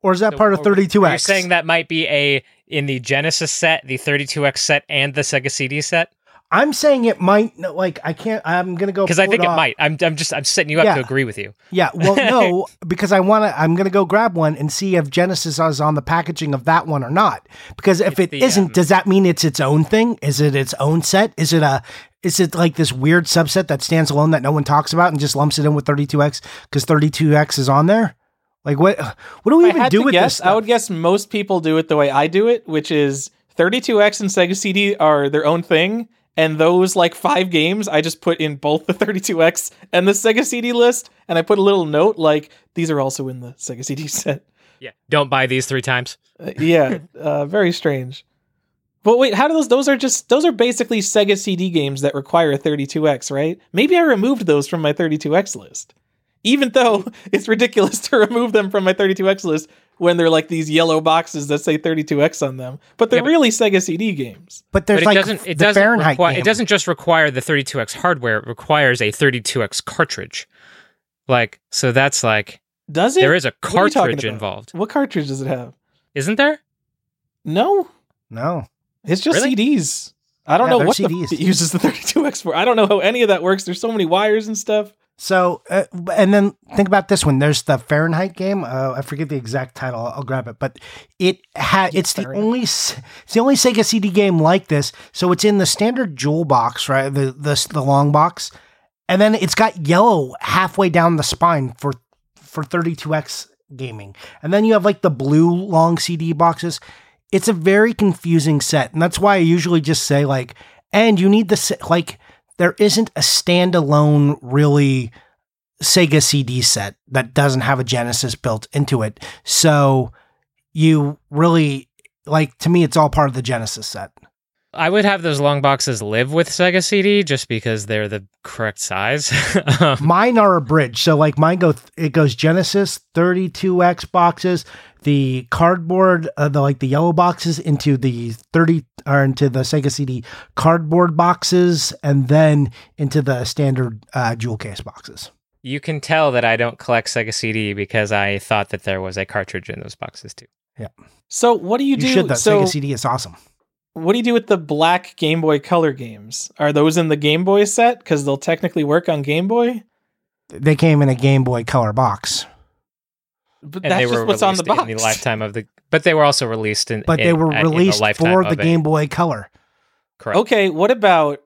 Or is that part of 32X? You're saying that might be a in the Genesis set, the 32X set, and the Sega CD set? I'm saying it might like I can't I'm gonna go Because I think it off. might. I'm, I'm just I'm setting you up Yeah. to agree with you. Yeah, well, no, because I want to. I'm going to go grab one and see if Genesis is on the packaging of that one or not. Because if It's it the, isn't, um, does that mean it's its own thing? Is it its own set? Is it a? Is it like this weird subset that stands alone that no one talks about and just lumps it in with 32x because 32x is on there? Like what? What do we If even do with guess, this? Stuff? I would guess most people do it the way I do it, which is 32X and Sega CD are their own thing. And those like five games, I just put in both the 32X and the Sega CD list. And I put a little note like, these are also in the Sega CD set. Yeah. Don't buy these three times. Uh, yeah, uh, very strange. But wait, how do those? Those are just those are basically Sega CD games that require a 32x, right? Maybe I removed those from my 32x list, even though it's ridiculous to remove them from my 32x list when they're like these yellow boxes that say 32x on them. But they're Yeah, but- really Sega CD games. but there's but it like doesn't it the doesn't Fahrenheit. require, game. it doesn't just require the 32x hardware, it requires a 32x cartridge. Like so that's like Does it? there is a What are you talking cartridge about? involved. What cartridge does it have? Isn't there? No, No, it's just Really? CDs. I don't Yeah, know they're what the CDs. f- it uses the 32x for. I don't know how any of that works. There's so many wires and stuff. So, uh, and then think about this one. There's the Fahrenheit game. Uh, I forget the exact title. I'll, I'll grab it, but it had. It's the only. It's the only Sega CD game like this. So it's in the standard jewel box, right? The the the long box, and then it's got yellow halfway down the spine for for 32x gaming, and then you have like the blue long CD boxes. It's a very confusing set, and that's why I usually just say like, and you need the like there isn't a standalone really Sega CD set that doesn't have a Genesis built into it. So you really like to me it's all part of the Genesis set. I would have those long boxes live with Sega CD just because they're the correct size. Um, Mine are a bridge. So like mine go it goes Genesis 32X boxes, the cardboard uh, the like the yellow boxes into the 30 or into the Sega CD cardboard boxes and then into the standard uh, jewel case boxes. you can tell that I don't collect Sega CD because I thought that there was a cartridge in those boxes too. Yeah. So what do you, You, do? should though. so Sega CD is awesome. what do you do with the black Game Boy Color games? Are those in the Game Boy set? Because they'll technically work on Game Boy. They came in a Game Boy Color box. But And that's they just were what's on the released box. in the lifetime of the. But they were also released in. but they were at- in released lifetime for the Game Boy Color. Correct. Okay, what about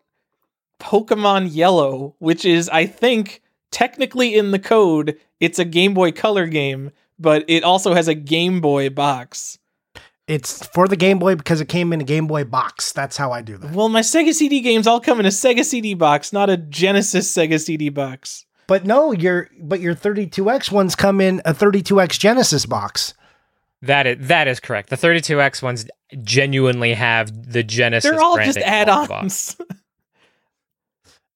Pokemon Yellow, which is I think technically in the code it's a Game Boy Color game, but it also has a Game Boy box. It's for the Game Boy because it came in a Game Boy box. That's how I do that. Well, my Sega CD games all come in a Sega CD box, not a Genesis Sega CD box. But no, your but your 32X ones come in a 32X Genesis box. That is that is correct. The 32X ones genuinely have the Genesis. They're all just branding on the add-ons.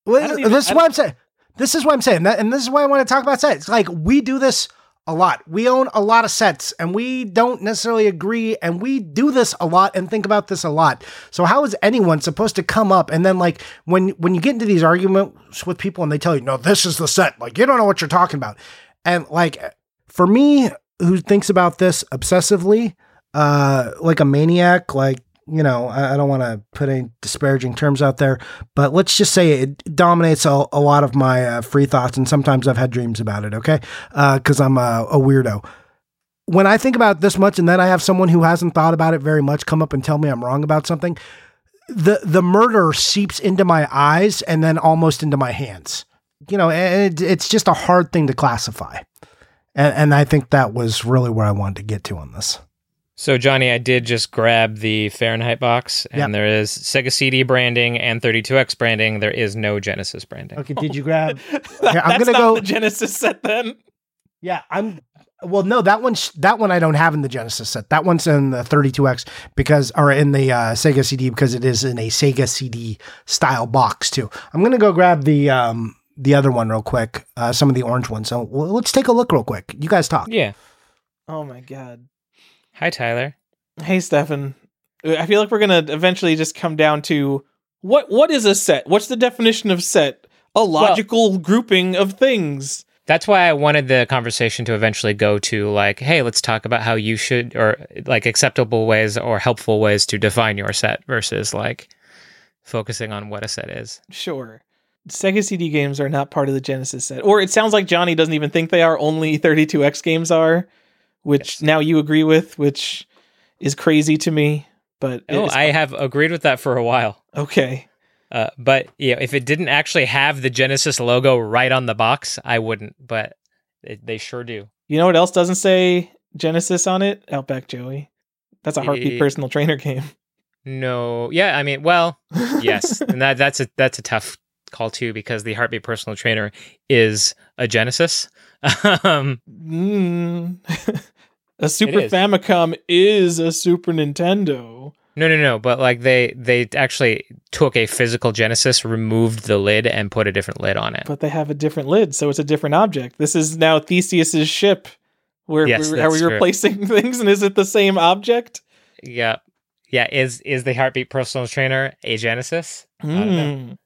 Well, don't even- this is what I'm saying. This is what I'm saying, that, and this is why I want to talk about sets. Like we do this a lot. We own a lot of sets, and we don't necessarily agree, and we do this a lot and think about this a lot. So how is anyone supposed to come up and then like when when you get into these arguments with people and they tell you, no, this is the set, like you don't know what you're talking about, and like for me who thinks about this obsessively, uh, like a maniac, like you know, I, don't want to put any disparaging terms out there, but let's just say it dominates a, a lot of my uh, free thoughts, and sometimes I've had dreams about it. Okay, because I'm a, a weirdo. When I think about this much, and then I have someone who hasn't thought about it very much come up and tell me I'm wrong about something, the the murder seeps into my eyes and then almost into my hands. You know, it, it's just a hard thing to classify. And, and I think that was really where I wanted to get to on this. So Johnny, I did just grab the Fahrenheit box, and Yep. there is Sega CD branding and 32X branding. There is no Genesis branding. Okay, did you grab? That's I'm gonna not go- the Genesis set then. Yeah, I'm. Well, no, that one's that one I don't have in the Genesis set. That one's in the 32X because, or in the uh, Sega CD because it is in a Sega CD style box too. I'm gonna go grab the um the other one real quick. Uh, some of the orange ones. So well, let's take a look real quick. You guys talk. Yeah. Oh my god. Hi, Tyler. Hey, Stefan. Uh, I feel like we're gonna eventually just come down to what what is a set? What's the definition of set? A logical grouping of things. That's why I wanted the conversation to eventually go to like, hey, let's talk about how you should, or like acceptable ways or helpful ways to define your set versus like focusing on what a set is. Sure. Sega CD games are not part of the Genesis set. Or it sounds like Johnny doesn't even think they are, only 32X games are, which Yes. now you agree with, which is crazy to me. But Oh, I have agreed with that for a while. okay. Uh, but yeah, if it didn't actually have the Genesis logo right on the box, I wouldn't. But it, they sure do. You know what else doesn't say Genesis on it? Outback Joey. That's a heartbeat Eh. personal trainer game. No, yeah, I mean, well, yes, and that that's a that's a tough call too because the Heartbeat personal trainer is a Genesis. um, Mm. A Super is. Famicom is a Super Nintendo. no, no, no, but like they they actually took a physical Genesis, removed the lid, and put a different lid on it. But they have a different lid, so it's a different object. This is now Theseus's ship. Where Yes, are we true. replacing things and is it the same object? Yeah, yeah. Is is the Heartbeat personal trainer a Genesis? don't know. Mm.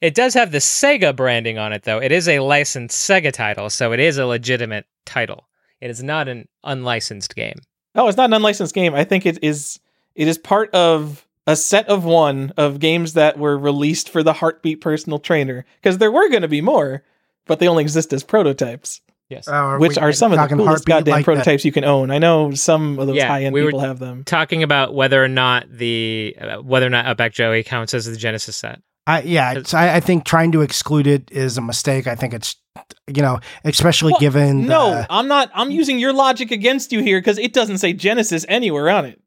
It does have the Sega branding on it, though. It is a licensed Sega title, so it is a legitimate title. It is not an unlicensed game. Oh, it's not an unlicensed game. I think it is it is part of a set of one of games that were released for the Heartbeat personal trainer because there were going to be more, but they only exist as prototypes, Yes. Uh, which we are some of the coolest heartbeat goddamn like that? prototypes you can own. I know some of those Yeah, high end we were- people have them. Talking about whether or not the uh, whether or not Outback Joey counts as the Genesis set. I, yeah, it's, I, I think trying to exclude it is a mistake. I think it's, you know, especially Well, given No, the, I'm not. I'm using your logic against you here because it doesn't say Genesis anywhere on it,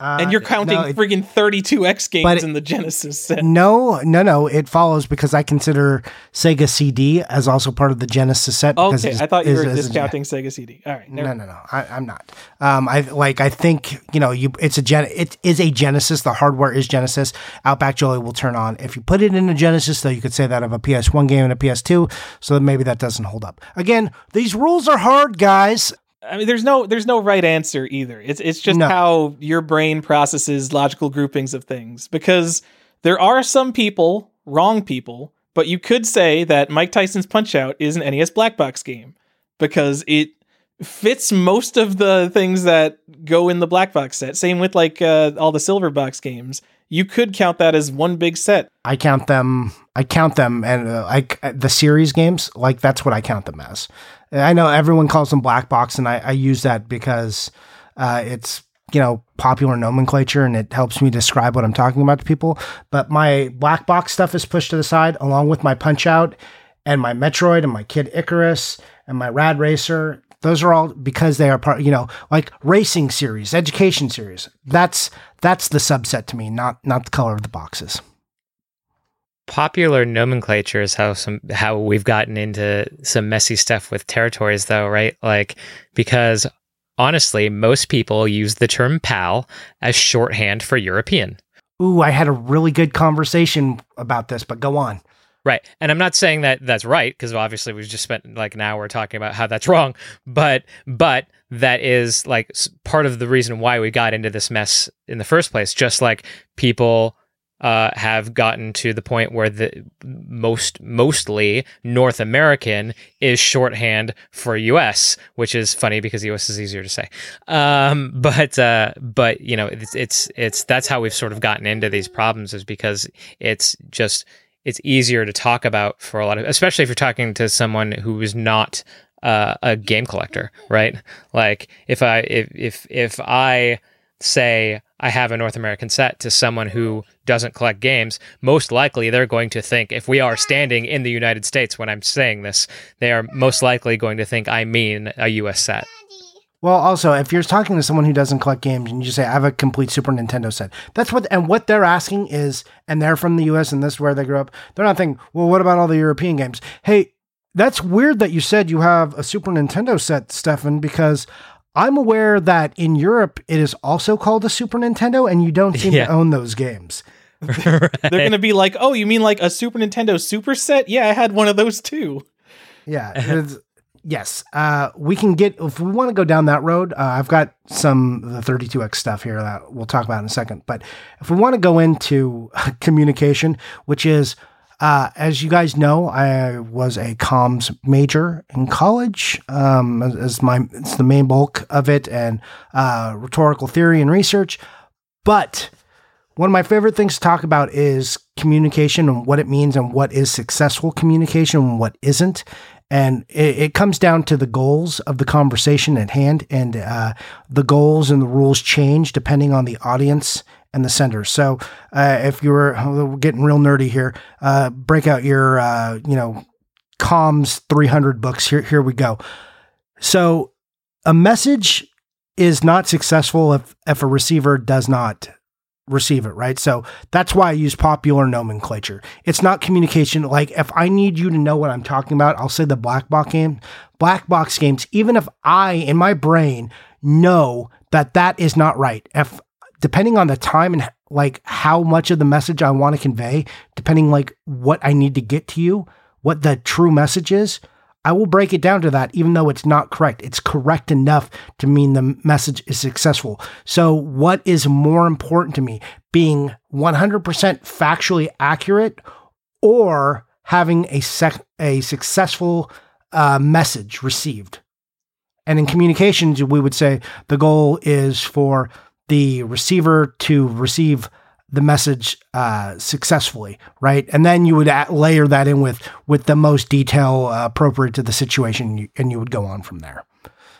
uh, and you're counting no, it- friggin' 32x games in the Genesis set. no, no, no. It follows because I consider Sega CD as also part of the Genesis set. Okay, I thought you were discounting Sega CD. All right, never No, no, no. I, I'm not. Um, I like. I think you know. You. It's a gen. It is a Genesis. The hardware is Genesis. Outback Joey will turn on. If you put it in a Genesis, though, you could say that of a PS1 game and a PS2. So maybe that doesn't hold up. Again, these rules are hard, guys. I mean, there's no there's no right answer either. It's it's just No. how your brain processes logical groupings of things. Because there are some people, wrong people, but you could say that Mike Tyson's Punch Out is an NES black box game because it fits most of the things that go in the black box set. Same with like uh, all the silver box games. You could count that as one big set. I count them. I count them, and uh, like uh, the series games, like that's what I count them as. I know everyone calls them black box, and I, I use that because uh, it's you know popular nomenclature, and it helps me describe what I'm talking about to people. But my black box stuff is pushed to the side, along with my Punch Out, and my Metroid, and my Kid Icarus, and my Rad Racer. Those are all because they are part, you know, like racing series, education series. That's that's the subset to me, not not the color of the boxes. Popular nomenclature is how some how we've gotten into some messy stuff with territories, though, right? Like because honestly, most people use the term "pal" as shorthand for European. Ooh, I had a really good conversation about this, but go on. Right. And I'm not saying that that's right because obviously we've just spent like an hour talking about how that's wrong, but but that is like part of the reason why we got into this mess in the first place just like people uh, have gotten to the point where the most mostly North American is shorthand for US, which is funny because US is easier to say. Um, but uh, but you know it's it's it's that's how we've sort of gotten into these problems is because it's just it's easier to talk about for a lot of especially if you're talking to someone who is not uh, a game collector right like if i if if if i say i have a north american set to someone who doesn't collect games most likely they're going to think if we are standing in the united states when i'm saying this they are most likely going to think i mean a us set Well, also, if you're talking to someone who doesn't collect games and you say, I have a complete Super Nintendo set, that's what, and what they're asking is, and they're from the US and this is where they grew up, they're not thinking, well, what about all the European games? Hey, that's weird that you said you have a Super Nintendo set, Stefan, because I'm aware that in Europe it is also called a Super Nintendo and you don't seem Yeah. to own those games. They're going to be like, "Oh, you mean like a Super Nintendo Super Set? Yeah, I had one of those too." Yeah. yes. Uh, we can get if we want to go down that road. Uh, I've got some of the 32x stuff here that we'll talk about in a second. But if we want to go into communication, which is uh, as you guys know, I was a comms major in college. Um, as, my it's the main bulk of it, and uh, rhetorical theory and research. But one of my favorite things to talk about is communication and what it means and what is successful communication and what isn't. And it, it comes down to the goals of the conversation at hand, and uh, the goals and the rules change depending on the audience and the sender. So uh, if you're we're getting real nerdy here, uh, break out your uh, you know comms 300 books. Here here we go. So a message is not successful if if a receiver does not receive it, right? So that's why I use popular nomenclature. It's not communication. Like if I need you to know what I'm talking about, I'll say the black box game, black box games, even if I in my brain know that that is not right. If depending on the time and like how much of the message I want to convey, depending like what I need to get to you, what the true message is, I will break it down to that, even though it's not correct. It's correct enough to mean the message is successful. So, what is more important to me? Being 100% factually accurate or having a, sec- a successful uh, message received? And in communications, we would say the goal is for the receiver to receive the message uh, successfully, right? And then you would at- layer that in with with the most detail uh, appropriate to the situation, you- and you would go on from there.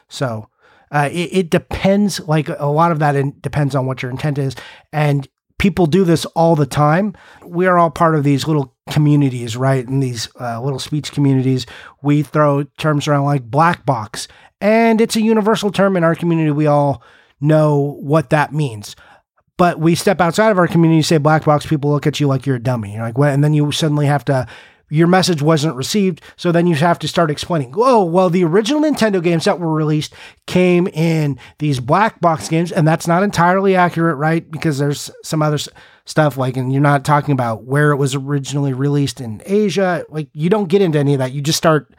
So uh, it, it depends. Like a lot of that in, depends on what your intent is, and people do this all the time. We are all part of these little communities, right? In these uh, little speech communities, we throw terms around like black box, and it's a universal term in our community. We all know what that means but we step outside of our community, say black box, people look at you like you're a dummy. You're like, what? And then you suddenly have to, your message wasn't received. So then you have to start explaining, oh, well, the original Nintendo games that were released came in these black box games. And that's not entirely accurate, right? Because there's some other s- stuff like, and you're not talking about where it was originally released in Asia. Like, you don't get into any of that. You just start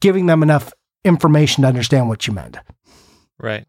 giving them enough information to understand what you meant. Right.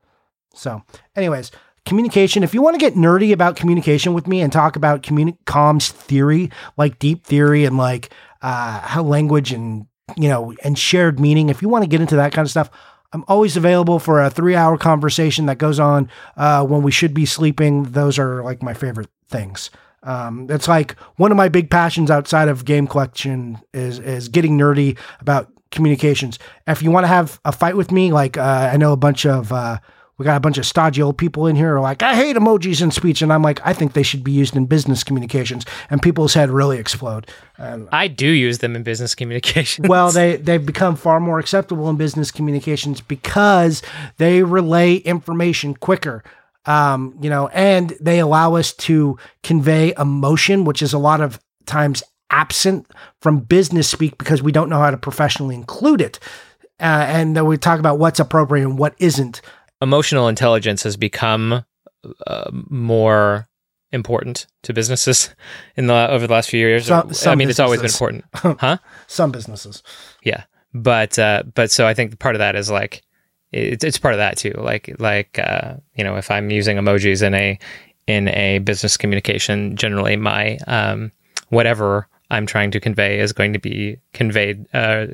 So, anyways, communication. If you want to get nerdy about communication with me and talk about communi- comms theory, like deep theory and like uh, how language and you know and shared meaning, if you want to get into that kind of stuff, I'm always available for a three hour conversation that goes on uh, when we should be sleeping. Those are like my favorite things. Um, it's like one of my big passions outside of game collection is is getting nerdy about communications. If you want to have a fight with me, like uh, I know a bunch of uh, we got a bunch of stodgy old people in here who are like, I hate emojis in speech, and I'm like, I think they should be used in business communications, and people's head really explode. And I do use them in business communications. well, they they've become far more acceptable in business communications because they relay information quicker. Um, you know, and they allow us to convey emotion, which is a lot of times absent from business speak because we don't know how to professionally include it. Uh, and then we talk about what's appropriate and what isn't. Emotional intelligence has become uh, more important to businesses in the over the last few years. Some- I some mean, it's always been important, huh? Some businesses. Yeah, but uh, but so I think part of that is like it's it's part of that too. Like like uh, you know, if I'm using emojis in a in a business communication, generally my um, whatever I'm trying to convey is going to be conveyed uh,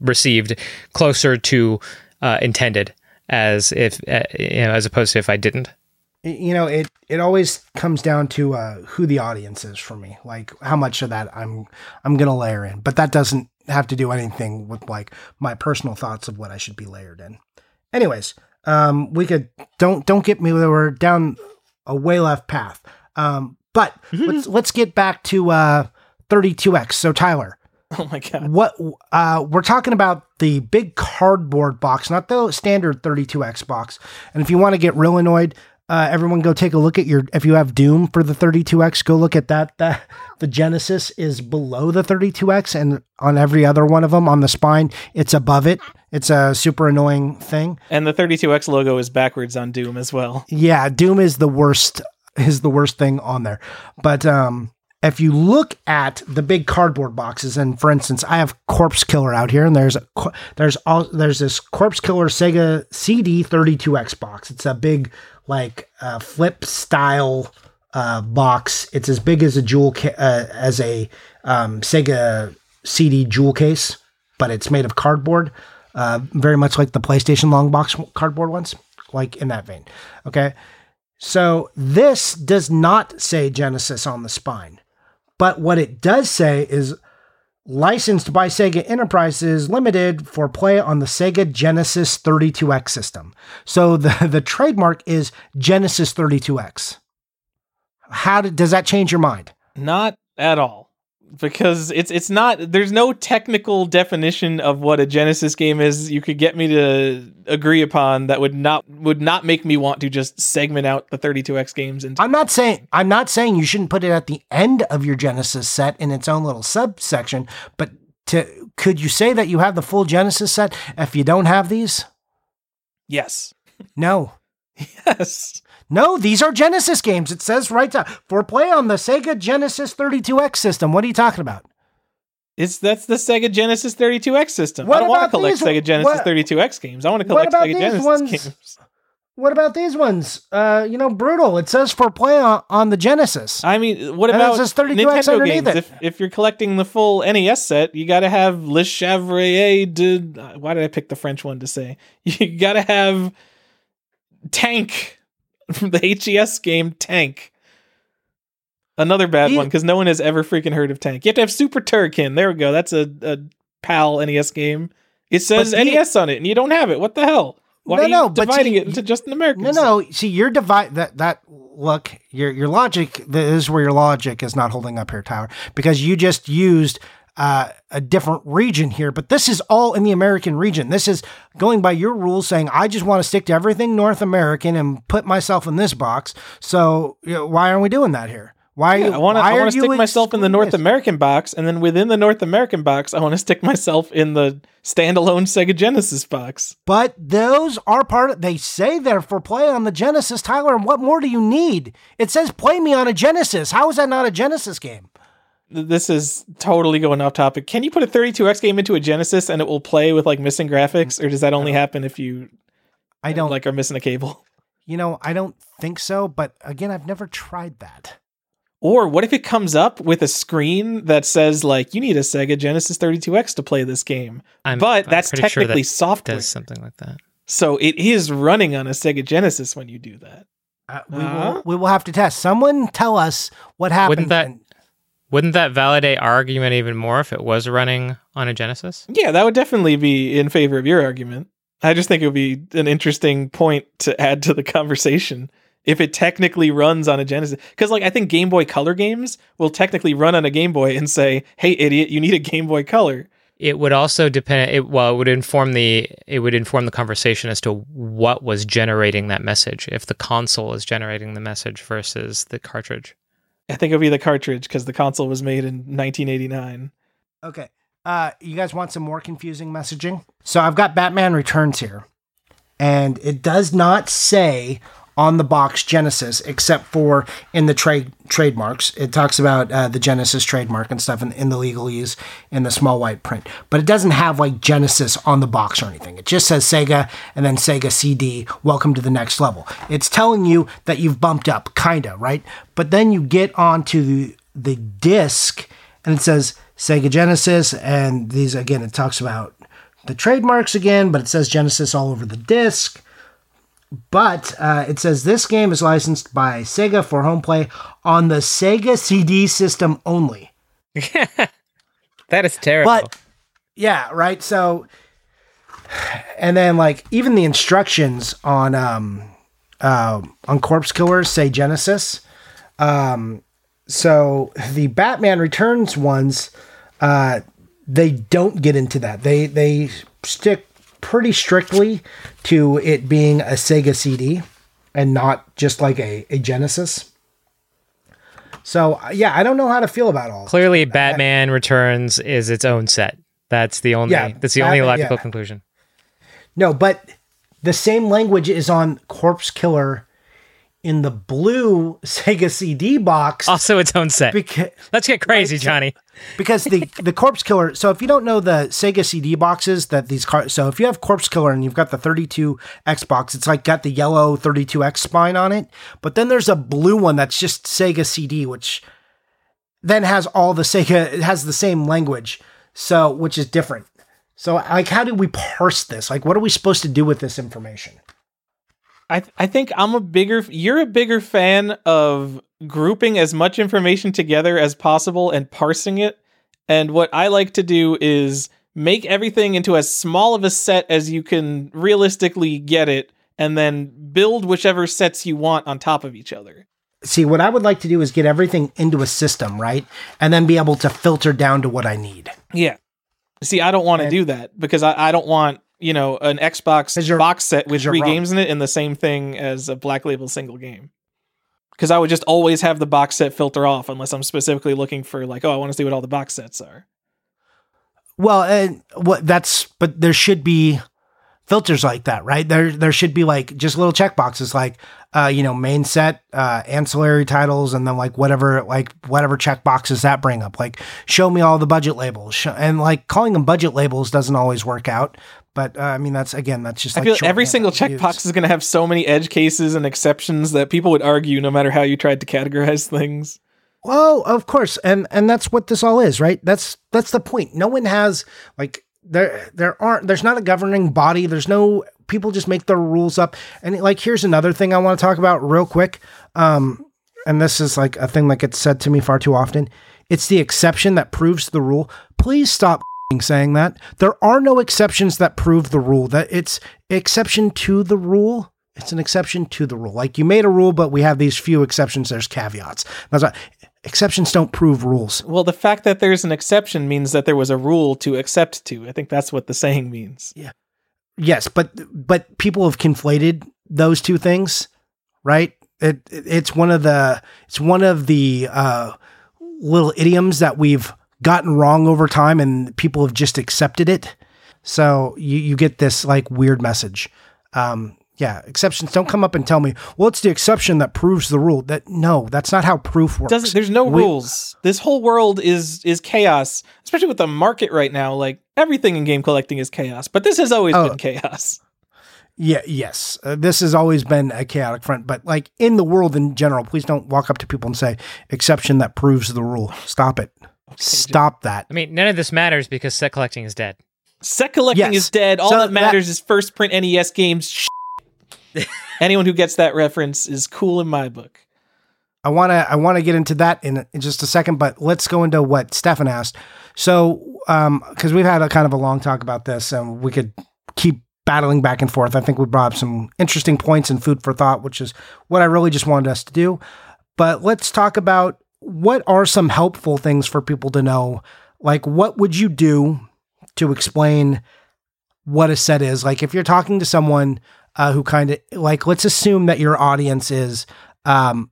received closer to uh, intended as if uh, you know as opposed to if I didn't. you know it it always comes down to uh, who the audience is for me like how much of that i'm i'm gonna layer in. But that doesn't have to do anything with like my personal thoughts of what i should be layered in. Anyways um we could don't don't get me we're down a way left path. Um but let's let's get back to uh 32x so tyler Oh my god. what uh, we're talking about the big cardboard box, not the standard 32x box. And if you want to get real annoyed, uh, everyone go take a look at your. If you have Doom for the 32x, go look at that. That the Genesis is below the 32x, and on every other one of them on the spine, it's above it. It's a super annoying thing. And the 32X logo is backwards on Doom as well. Yeah, Doom is the worst. Is the worst thing on there, but um, if you look at the big cardboard boxes, and for instance, I have Corpse Killer out here, and there's a, there's all there's this Corpse Killer Sega CD 32X box. It's a big like uh, flip style uh, box. It's as big as a jewel ca- uh, as a um, Sega CD jewel case, but it's made of cardboard, uh, very much like the PlayStation long box cardboard ones, like in that vein. Okay. So this does not say Genesis on the spine, but what it does say is licensed by Sega Enterprises Limited for play on the Sega Genesis 32X system. So the, the trademark is Genesis 32X. How did, does that change your mind? Not at all. Because it's it's not there's no technical definition of what a Genesis game is you could get me to agree upon that would not would not make me want to just segment out the 32X games into I'm not saying I'm not saying you shouldn't put it at the end of your Genesis set in its own little subsection, but to could you say that you have the full Genesis set if you don't have these? Yes. No. Yes. No, these are Genesis games. It says right down for play on the Sega Genesis 32X system. What are you talking about? It's that's the Sega Genesis 32X system. What I don't want to collect these- Sega Genesis what- 32X games. I want to what collect about Sega these Genesis ones? games. What about these ones? Uh, you know, brutal. It says for play on, on the Genesis. I mean, what And it about says 32X Nintendo underneath games? it. If, if you're collecting the full NES set, you got to have Le Chevrier de. Why did I pick the French one to say? You got to have Tank the HES game Tank. Another bad one because no one has ever freaking heard of Tank. You have to have Super Turrican. There we go. That's a, a PAL NES game. It says NES on it, and you don't have it. What the hell? Why No, are you no, dividing see, it into just an American? No, set? no. See, your divide that that look your your logic. This is where your logic is not holding up here, Tyler, because you just used uh, a different region here. But this is all in the American region. This is going by your rules, saying I just want to stick to everything North American and put myself in this box. So you know, why aren't we doing that here? Why? Yeah, I want to. why I want to stick myself in the North this? American box, and then within the North American box, I want to stick myself in the standalone Sega Genesis box. But those are part of, they say they're for play on the Genesis, Tyler. And what more do you need? It says play me on a Genesis. How is that not a Genesis game? Th- This is totally going off topic. Can you put a 32x game into a Genesis and it will play with like missing graphics, or does that only happen if you I don't like are missing a cable? You know, I don't think so, but again, I've never tried that. Or what if it comes up with a screen that says like you need a Sega Genesis 32x to play this game, I'm, but I'm that's pretty sure technically that software, does something like that. so it is running on a Sega Genesis when you do that. Uh, we, Uh-huh. will, we will have to test. Someone tell us what happened. Wouldn't that- and- Wouldn't that validate our argument even more if it was running on a Genesis? Yeah, that would definitely be in favor of your argument. I just think it would be an interesting point to add to the conversation if it technically runs on a Genesis. Because, like, I think Game Boy Color games will technically run on a Game Boy and say, "Hey, idiot, you need a Game Boy Color." It would also depend. It, well, it would inform the it would inform the conversation as to what was generating that message. If the console is generating the message versus the cartridge. I think it would be the cartridge because the console was made in 1989. okay. Uh, you guys want some more confusing messaging? So I've got Batman Returns here, and it does not say on the box Genesis except for in the trade trademarks. It talks about uh, the Genesis trademark and stuff in, in the legalese in the small white print, but it doesn't have like Genesis on the box or anything. It just says Sega and then Sega CD. Welcome to the next level. It's telling you that you've bumped up, kinda right, but then you get onto the the disc and it says Sega Genesis, and these again it talks about the trademarks again, but it says Genesis all over the disc. But uh, it says this game is licensed by Sega for home play on the Sega CD system only. That is terrible. But yeah, right. So, and then like even the instructions on um uh, on Corpse Killers say Genesis. Um, so the Batman Returns ones, uh, they don't get into that. They they stick pretty strictly to it being a Sega CD and not just like a, a Genesis. So uh, yeah, I don't know how to feel about all. Clearly, Batman Returns is its own set. That's the only. Yeah, that's the only logical yeah. conclusion. No, but the same language is on Corpse Killer in the blue Sega CD box. Also its own set. Beca- Let's get crazy, Johnny. because the the Corpse Killer. So if you don't know the Sega CD boxes that these cars, so if you have Corpse Killer and you've got the 32X box, it's like got the yellow 32X spine on it. But then there's a blue one that's just Sega CD, which then has all the Sega. It has the same language, so which is different. So like, how do we parse this? Like, what are we supposed to do with this information? I th- I think I'm a bigger you're a bigger fan of grouping as much information together as possible and parsing it. And what I like to do is make everything into as small of a set as you can realistically get it and then build whichever sets you want on top of each other. See, what I would like to do is get everything into a system, right? And then be able to filter down to what I need. Yeah. See, I don't want to do that because I, I don't want, you know, an Xbox box set with three wrong. games in it and the same thing as a black label single game. Because I would just always have the box set filter off unless I'm specifically looking for like, oh, I want to see what all the box sets are. Well, and what that's but there should be filters like that, right? There there should be like just little check boxes like uh you know main set, uh ancillary titles and then like whatever like whatever check boxes that bring up. Like show me all the budget labels. And like calling them budget labels doesn't always work out, but uh, I mean that's again that's just I like feel like every single checkbox is going to have so many edge cases and exceptions that people would argue no matter how you tried to categorize things. Oh, of course, and and that's what this all is, right? That's that's the point. No one has like there there aren't there's not a governing body. There's no people just make their rules up. And like here's another thing I want to talk about real quick. Um, and this is like a thing that gets said to me far too often. It's the exception that proves the rule. Please stop saying that. There are no exceptions that prove the rule. That it's exception to the rule. It's an exception to the rule. Like you made a rule, but we have these few exceptions. There's caveats. That's why exceptions don't prove rules. Well, the fact that there's an exception means that there was a rule to accept to. I think that's what the saying means. Yeah. Yes, but but people have conflated those two things, right? It, it- it's one of the it's one of the uh, little idioms that we've gotten wrong over time, and people have just accepted it. So you you get this like weird message. Um, yeah, exceptions don't come up and tell me. Well, it's the exception that proves the rule. That no, that's not how proof works. Doesn't there's no We- rules. This whole world is is chaos, especially with the market right now. Like everything in game collecting is chaos, but this has always Oh. been chaos. Yeah, yes. Uh, this has always been a chaotic front, but like in the world in general, please don't walk up to people and say, exception that proves the rule. Stop it. Stop that. I mean, none of this matters because set collecting is dead. Set collecting Yes. is dead. All So that matters is first print NES games. Anyone who gets that reference is cool in my book. I want to I want to get into that in, in just a second, but let's go into what Stefan asked. So, um, because we've had a kind of a long talk about this, and we could keep battling back and forth. I think we brought up some interesting points and food for thought, which is what I really just wanted us to do. But let's talk about what are some helpful things for people to know. Like, what would you do to explain what a set is? Like, if you're talking to someone uh, who kind of like, let's assume that your audience is um,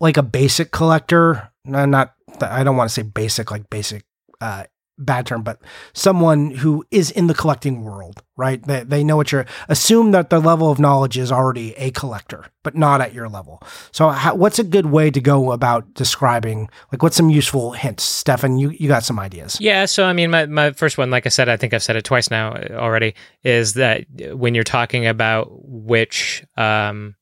like a basic collector. No, not I don't want to say basic, like basic, uh, bad term, but someone who is in the collecting world, right? They, they know what you're, assume that the level of knowledge is already a collector, but not at your level. So how, what's a good way to go about describing, like what's some useful hints? Stefan, you, you got some ideas. Yeah, so I mean, my, my first one, like I said, I think I've said it twice now uh, already, is that when you're talking about which um,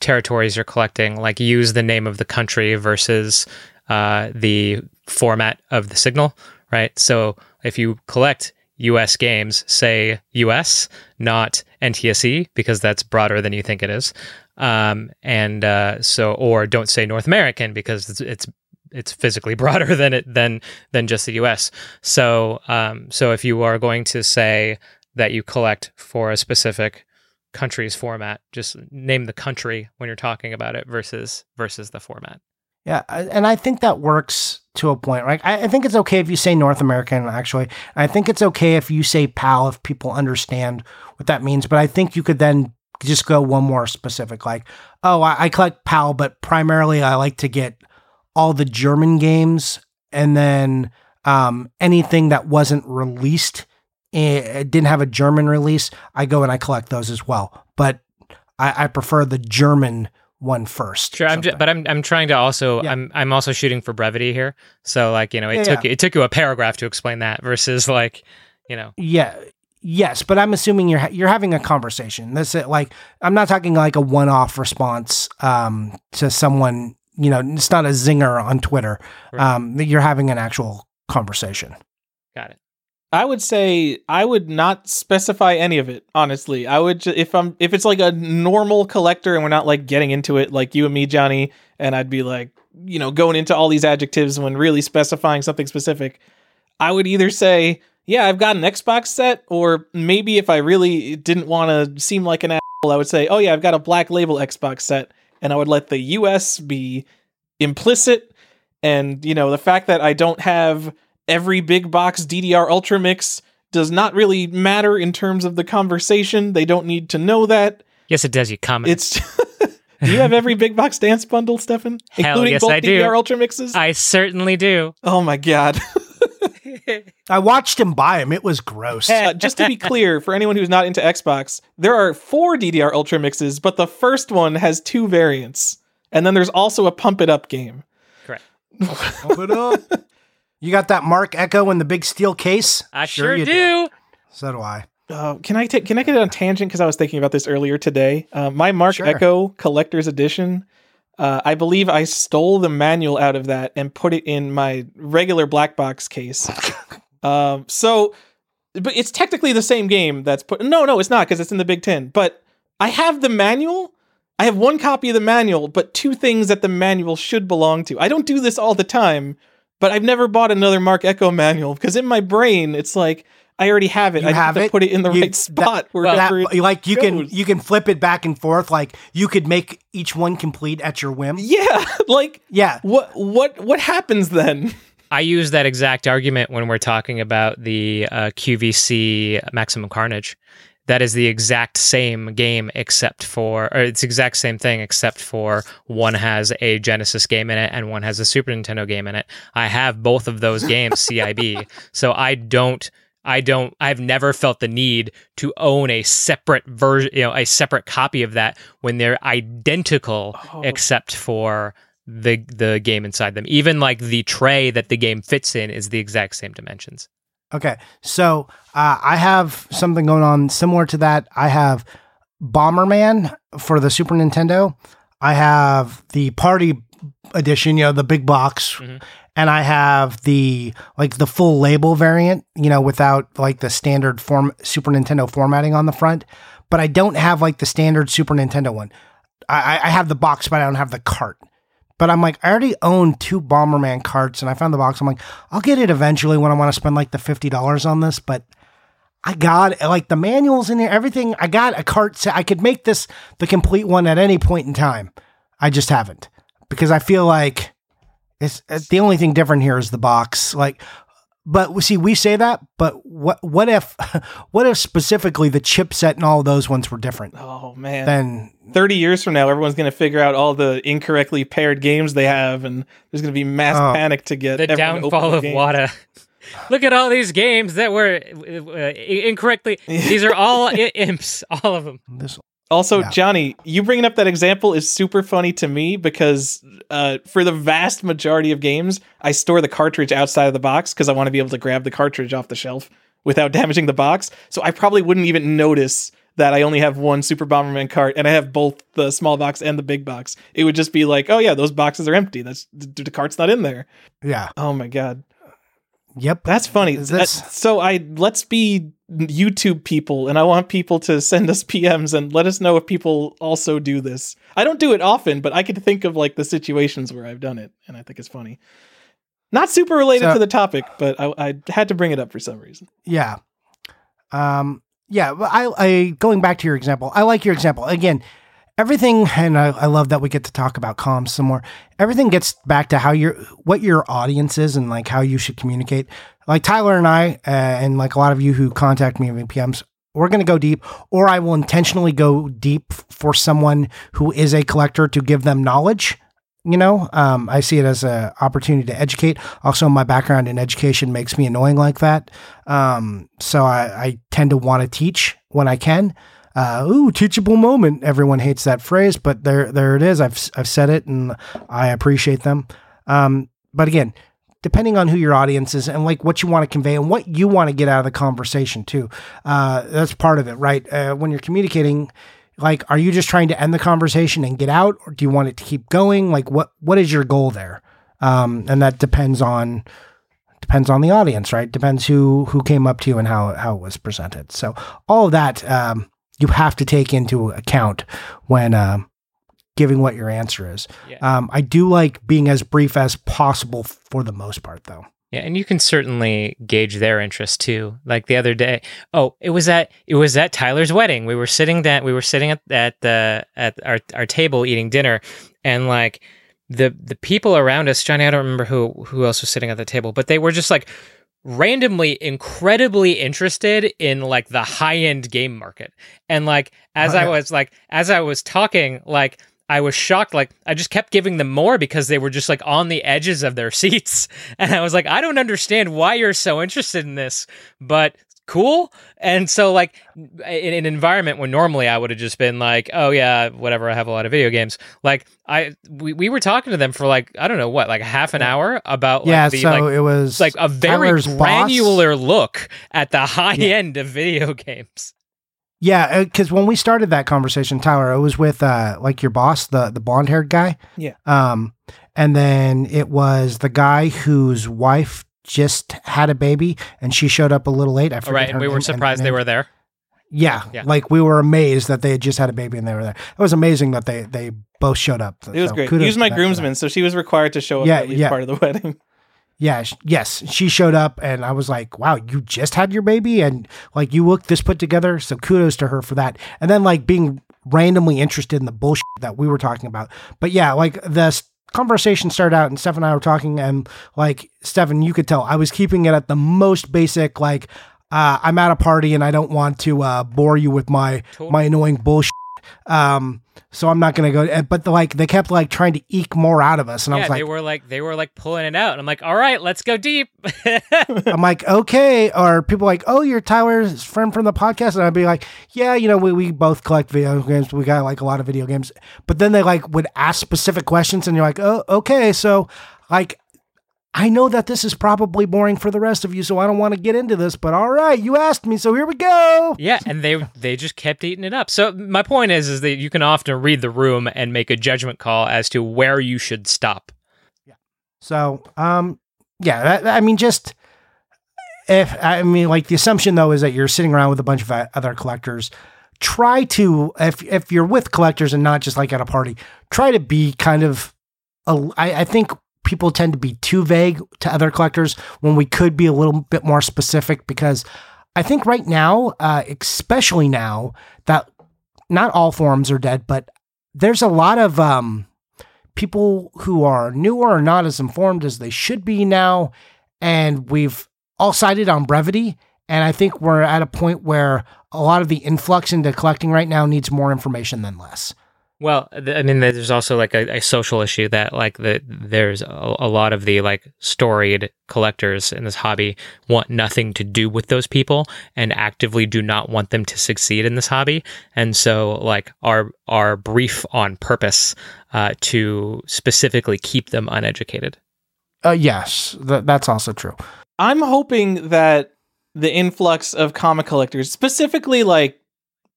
territories you're collecting, like use the name of the country versus uh, the format of the signal, right? So if you collect US games, say US, not NTSC, because that's broader than you think it is. Um, and uh, so, or don't say North American because it's, it's it's physically broader than it than than just the U.S. So um, so if you are going to say that you collect for a specific country's format, just name the country when you're talking about it versus versus the format. Yeah, and I think that works to a point, right? I, think it's okay if you say North American, actually. I think it's okay if you say PAL if people understand what that means. But I think you could then just go one more specific, like, oh, I, collect PAL, but primarily I like to get all the German games and then um, anything that wasn't released, eh, didn't have a German release, I go and I collect those as well. But I, I prefer the German one first. Sure, I'm ju- something. but I'm I'm trying to also Yeah. I'm I'm also shooting for brevity here. So like you know it Yeah, took yeah. it took you a paragraph to explain that versus like you know Yeah. Yes, but I'm assuming you're ha- you're having a conversation. This is like I'm not talking like a one-off response um, to someone. You know, it's not a zinger on Twitter. Right. Um, that you're having an actual conversation. got it. I would say I would not specify any of it. Honestly, I would ju- if I'm if it's like a normal collector and we're not like getting into it like you and me, Johnny, and I'd be like you know going into all these adjectives when really specifying something specific. I would either say yeah I've got an Xbox set, or maybe if I really didn't want to seem like an asshole, I would say oh yeah I've got a Black Label Xbox set, and I would let the U.S. be implicit, and you know the fact that I don't have every big box DDR Ultra Mix does not really matter in terms of the conversation. They don't need to know that. Yes, it does. You comment. It's Do you have every big box dance bundle, Stefan? Hell Including yes, both I do. Ultra Mixes? I certainly do. oh my god. I watched him buy them. It was gross. Uh, just to be clear, for anyone who's not into Xbox, there are four DDR Ultra Mixes, but the first one has two variants. And then there's also a Pump It Up game. Correct. Pump it up. You got that Marc Ecko in the big steel case? I sure, you do. So do I. Uh, can I take? Can I get on tangent? Because I was thinking about this earlier today. Uh, my Marc Sure. Ecko Collector's Edition. Uh, I believe I stole the manual out of that and put it in my regular black box case. um, so, but it's technically the same game that's put. No, no, it's not because it's in the Big Ten. But I have the manual. I have one copy of the manual, but two things that the manual should belong to. I don't do this all the time, but I've never bought another Marc Ecko manual because in my brain it's like I already have it. You I have have to it? put it in the You- right spot That, wherever. it like you can you can flip it back and forth. Like you could make each one complete at your whim. yeah, like Yeah. what what what happens then? I use that exact argument when we're talking about the uh, QVC Maximum Carnage. That is the exact same game, except for, or it's exact same thing, except for one has a Genesis game in it and one has a Super Nintendo game in it. I have both of those games CIB, so I don't, I don't, I've never felt the need to own a separate version, you know, a separate copy of that when they're identical, Oh. except for the the game inside them. Even like the tray that the game fits in is the exact same dimensions. Okay. So uh, I have something going on similar to that. I have Bomberman for the Super Nintendo. I have the Party Edition, you know, the big box. Mhm. And I have the like the full label variant, you know, without like the standard form Super Nintendo formatting on the front. But I don't have like the standard Super Nintendo one. I- I have the box, but I don't have the cart. But I'm like, I already own two Bomberman carts, and I found the box. I'm like, I'll get it eventually when I want to spend like the fifty dollars on this. But I got like the manuals in there, everything. I got a cart set. I could make this the complete one at any point in time. I just haven't because I feel like it's, it's the only thing different here is the box. Like, but we see we say that, but what what if what if specifically the chipset and all of those ones were different? Oh man. Then 30 years from now everyone's going to figure out all the incorrectly paired games they have and there's going to be mass Oh. panic to get The everyone to open downfall of game. Wata. Look at all these games that were uh, incorrectly. These are all I- imps, all of them. this Also, Yeah. Johnny, you bringing up that example is super funny to me because uh, for the vast majority of games, I store the cartridge outside of the box because I want to be able to grab the cartridge off the shelf without damaging the box. So I probably wouldn't even notice that I only have one Super Bomberman cart and I have both the small box and the big box. It would just be like, oh yeah, those boxes are empty. That's the, the cart's not in there. yeah. Oh my god. Yep. That's funny. This- so I let's be YouTube people, and I want people to send us PMs and let us know if people also do this. I don't do it often, but I can think of like the situations where I've done it, and I think it's funny. Not super related So- to the topic, but I, I had to bring it up for some reason. Yeah. Um, yeah, I, I going back to your example, I like your example. Again, everything and I, I love that we get to talk about comms some more. Everything gets back to how your what your audience is and like how you should communicate. Like Tyler and I, uh, and like a lot of you who contact me in PMs, we're going to go deep, or I will intentionally go deep for someone who is a collector to give them knowledge. You know, um, I see it as an opportunity to educate. Also, my background in education makes me annoying like that. Um, so I, I tend to want to teach when I can. Uh, ooh, teachable moment. Everyone hates that phrase, but there, there it is. I've, I've said it, and I appreciate them. Um, but again, depending on who your audience is and like what you want to convey and what you want to get out of the conversation too. Uh, that's part of it, right? Uh, when you're communicating, like, are you just trying to end the conversation and get out, or do you want it to keep going? Like, what what is your goal there? Um, and that depends on depends on the audience, right? Depends who who came up to you and how how it was presented. So all of that um, you have to take into account when um, giving what your answer is. Yeah. Um, I do like being as brief as possible for the most part, though. Yeah, and you can certainly gauge their interest too. Like the other day, oh, it was at it was at Tyler's wedding. We were sitting that we were sitting at at the at our our table eating dinner, and like the the people around us, Johnny, I don't remember who who else was sitting at the table, but they were just like randomly incredibly interested in like the high end game market. And like as oh, yeah. I was like as I was talking, like I was shocked. Like I just kept giving them more because they were just like on the edges of their seats, and I was like, I don't understand why you're so interested in this, but cool. And so like in, an environment where normally I would have just been like, oh yeah, whatever. I have a lot of video games. Like I we, we were talking to them for like I don't know what like half an hour about like, yeah. The, so like, it was like a very Tyler's granular boss. look at the high yeah. end of video games. Yeah, because uh, when we started that conversation, Tyler, it was with uh, like your boss, the the blonde haired guy. Yeah. Um, and then it was the guy whose wife just had a baby, and she showed up a little late. I right, and we were surprised they were there. Yeah, yeah, like we were amazed that they had just had a baby and they were there. It was amazing that they they both showed up. It was great. He was my groomsman, so she was required to show up yeah, at least yeah. part of the wedding. Yeah, yes, she showed up, and I was like, "Wow, you just had your baby, and like you look this put together." So kudos to her for that. And then like being randomly interested in the bullshit that we were talking about. But yeah, like the conversation started out, and Steph and I were talking, and like Stefan, you could tell I was keeping it at the most basic. Like, uh, I'm at a party, and I don't want to uh, bore you with my totally. my annoying bullshit. Um, so I'm not gonna go. But the, like they kept like trying to eke more out of us, and yeah, I was like, they were like they were like pulling it out, and I'm like, all right, let's go deep. I'm like, okay. Or people like, oh, you're Tyler's friend from the podcast, and I'd be like, yeah, you know, we, we both collect video games. We got like a lot of video games, but then they like would ask specific questions, and you're like, oh, okay. So like I know that this is probably boring for the rest of you, so I don't want to get into this, but all right, you asked me, so here we go. Yeah, and they they just kept eating it up. So my point is is that you can often read the room and make a judgment call as to where you should stop. Yeah. So, um yeah, that, I mean just if I mean like the assumption though is that you're sitting around with a bunch of other collectors, try to if if you're with collectors and not just like at a party, try to be kind of a, I, I think people tend to be too vague to other collectors when we could be a little bit more specific because I think right now, uh, especially now that not all forums are dead, but there's a lot of um, people who are newer or not as informed as they should be now. And we've all sided on brevity. And I think we're at a point where a lot of the influx into collecting right now needs more information than less. Well, I mean, there's also like a, a social issue that like the there's a, a, lot of the like storied collectors in this hobby want nothing to do with those people and actively do not want them to succeed in this hobby, and so like are are brief on purpose uh, to specifically keep them uneducated. Uh, yes, th- that's also true. I'm hoping that the influx of comic collectors, specifically like